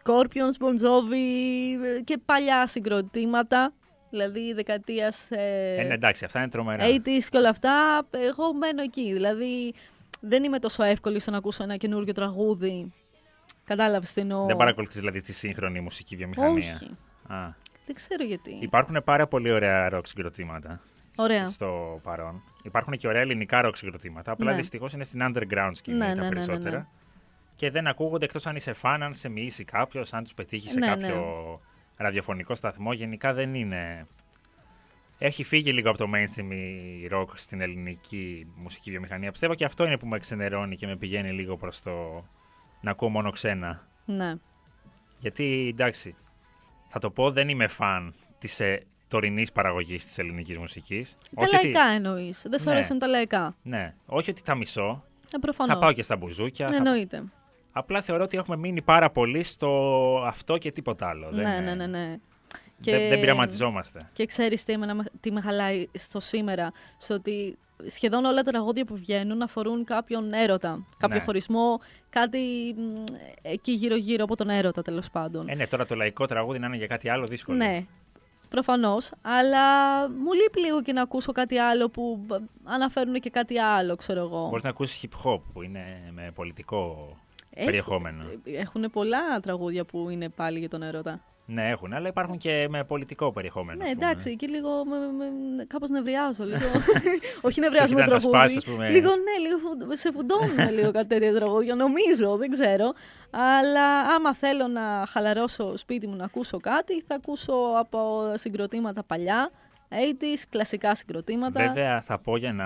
Scorpions, Bon Jovi ε, και παλιά συγκροτήματα. Δηλαδή δεκαετίας ε, ε, ναι, εντάξει, αυτά είναι τρομερά. 80s και όλα αυτά, εγώ μένω εκεί. Δηλαδή δεν είμαι τόσο εύκολη στο να ακούσω ένα καινούργιο τραγούδι. Κατάλαβες τι εννοώ. Δεν παρακολουθείς δηλαδή τη σύγχρονη μουσική βιομηχανία; Όχι. Α. Δεν ξέρω γιατί. Υπάρχουν πάρα πολύ ωραία rock συγκροτήματα. Ωραία. Στο παρόν. Υπάρχουν και ωραία ελληνικά rock συγκροτήματα. Απλά Ναι. δυστυχώς είναι στην underground σκηνή Ναι, τα ναι, ναι, ναι, περισσότερα. ναι. Και δεν ακούγονται εκτός αν είσαι φαν, αν σε μοιήσει κάποιος, αν τους πετύχει σε Ναι, κάποιο ναι. ραδιοφωνικό σταθμό. Γενικά δεν είναι. Έχει φύγει λίγο από το mainstream η rock στην ελληνική μουσική βιομηχανία. Πιστεύω και αυτό είναι που με ξενερώνει και με πηγαίνει λίγο προς το να ακούω μόνο ξένα. Ναι. Γιατί εντάξει, θα το πω, δεν είμαι φαν της ε, τωρινής παραγωγής της ελληνικής μουσικής. Τα λαϊκά εννοείς. Δεν σου Ναι. αρέσουν τα λαϊκά. Ναι, όχι ότι τα μισώ. Ε, προφανώς. Θα πάω και στα μπουζούκια. θα- Εννοείται. Απλά θεωρώ ότι έχουμε μείνει πάρα πολύ στο αυτό και τίποτα άλλο. Ναι, δεν, ναι, ναι, ναι. Δεν, δεν πειραματιζόμαστε. Και ξέρεις τι, εμένα, τι με χαλάει στο σήμερα, στο ότι σχεδόν όλα τα τραγούδια που βγαίνουν αφορούν κάποιον έρωτα. Κάποιο Ναι. χωρισμό, κάτι μ, εκεί γύρω-γύρω από τον έρωτα τέλος πάντων. Ε, ναι, τώρα το λαϊκό τραγούδι να είναι για κάτι άλλο δύσκολο. Ναι, προφανώς. Αλλά μου λείπει λίγο και να ακούσω κάτι άλλο που μπ, αναφέρουν και κάτι άλλο, ξέρω εγώ. Μπορείς να ακούσεις hip hop που είναι με πολιτικό Έχουν- περιεχόμενο. Έχουν πολλά τραγούδια που είναι πάλι για τον έρωτα. Ναι, έχουν, αλλά υπάρχουν και με πολιτικό περιεχόμενο. Ναι, ας πούμε. εντάξει, εκεί λίγο με, με, κάπως νευριάζω. Λίγο. Όχι νευριάζω με Σου κοιτάνε τα τραγούδι. σπάσεις, ας πούμε. Λίγο, ναι, λίγο φου- σε φουντώνουν λίγο κάτι τέτοια τραγούδια, νομίζω, δεν ξέρω. Αλλά άμα θέλω να χαλαρώσω σπίτι μου να ακούσω κάτι, θα ακούσω από συγκροτήματα παλιά, 80s, κλασικά συγκροτήματα. Βέβαια, θα πω για να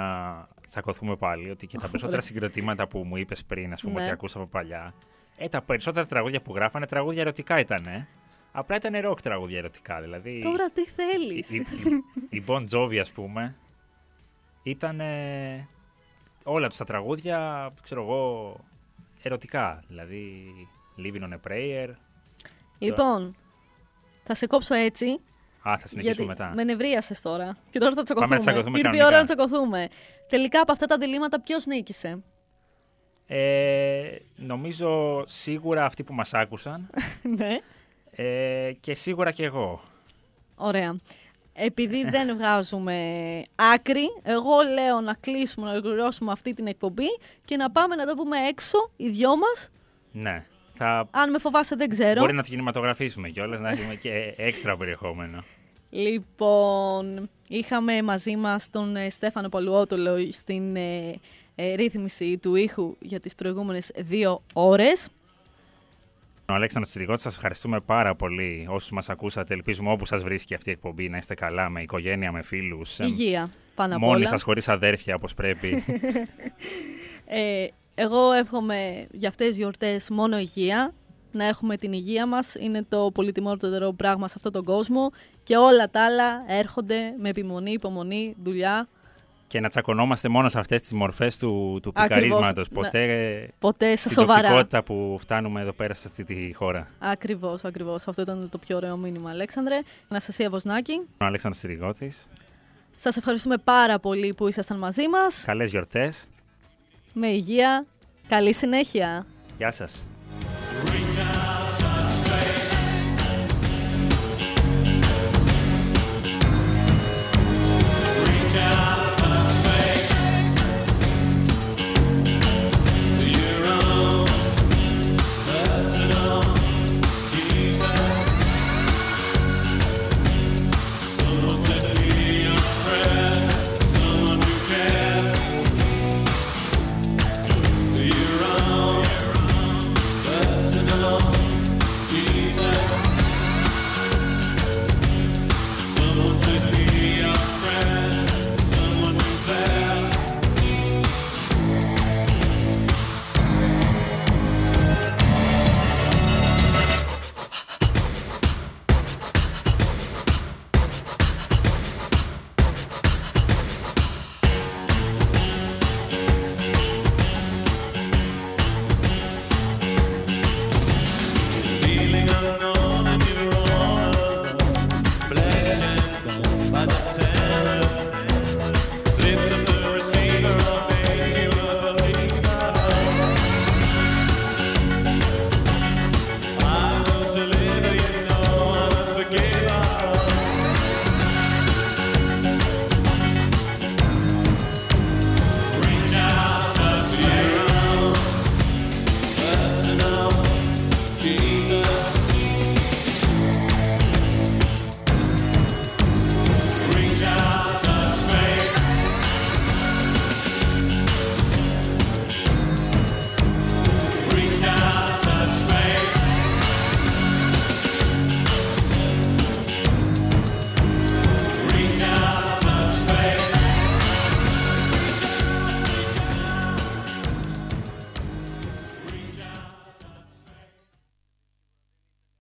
τσακωθούμε πάλι ότι και τα περισσότερα συγκροτήματα που μου είπες πριν, ας πούμε, Ναι. ότι ακούσαμε παλιά. Ε, τα περισσότερα τραγούδια που γράφανε τραγούδια ερωτικά ήταν. Απλά ήταν ροκ τραγούδια ερωτικά. Δηλαδή. Τώρα τι η, θέλεις; η, η, η Bon Jovi, ας πούμε, ήταν. όλα τους τα τραγούδια, ξέρω εγώ, ερωτικά. Δηλαδή, Living on a Prayer. Λοιπόν, θα σε κόψω έτσι. Α, θα συνεχίσουμε γιατί μετά. με νευρίασες τώρα. Και τώρα θα τσακωθούμε. Πάμε να τσακωθούμε Ήρθε η κανονικά. ώρα να τσακωθούμε. Τελικά από αυτά τα διλήμματα ποιος νίκησε; Ε, νομίζω σίγουρα αυτοί που μας άκουσαν ναι. ε, και σίγουρα και εγώ. Ωραία. Επειδή δεν βγάζουμε άκρη, εγώ λέω να κλείσουμε, να ολοκληρώσουμε αυτή την εκπομπή και να πάμε να τα πούμε έξω, οι δυο μας. Ναι. Θα... Αν με φοβάσαι δεν ξέρω. Μπορεί να το κινηματογραφήσουμε κιόλας, να έχουμε και έξτρα περιεχόμενο. Λοιπόν, είχαμε μαζί μας τον ε, Στέφανο Πολουότολο στην ε, ε, ρύθμιση του ήχου για τις προηγούμενες δύο ώρες. Ο Αλέξανδρος Τσιριγώτης, σας ευχαριστούμε πάρα πολύ όσους μας ακούσατε. Ελπίζουμε όπου σας βρίσκει αυτή η εκπομπή να είστε καλά με οικογένεια, με φίλους. εμ, Υγεία, πάνω απ' Μόνοι όλα. σας χωρίς αδέρφια όπως πρέπει. Ε, εγώ εύχομαι για αυτές τις γιορτές μόνο υγεία. Να έχουμε την υγεία μας. Είναι το πολυτιμότερο πράγμα σε αυτόν τον κόσμο. Και όλα τα άλλα έρχονται με επιμονή, υπομονή, δουλειά. και να τσακωνόμαστε μόνο σε αυτές τις μορφές του, του Ακριβώς, πικαρίσματος. ναι. Ποτέ Ποτέ σε στην σοβαρά. τοξικότητα που φτάνουμε εδώ πέρα σε αυτή τη χώρα. Ακριβώς, ακριβώς. Αυτό ήταν το πιο ωραίο μήνυμα, Αλέξανδρε. Αναστασία Βοσνάκη. Ο Αλέξανδρος Τσιριγώτης. Σας ευχαριστούμε πάρα πολύ που ήσασταν μαζί μας. Καλές γιορτές. Με υγεία. Καλή συνέχεια. Γεια σας. time.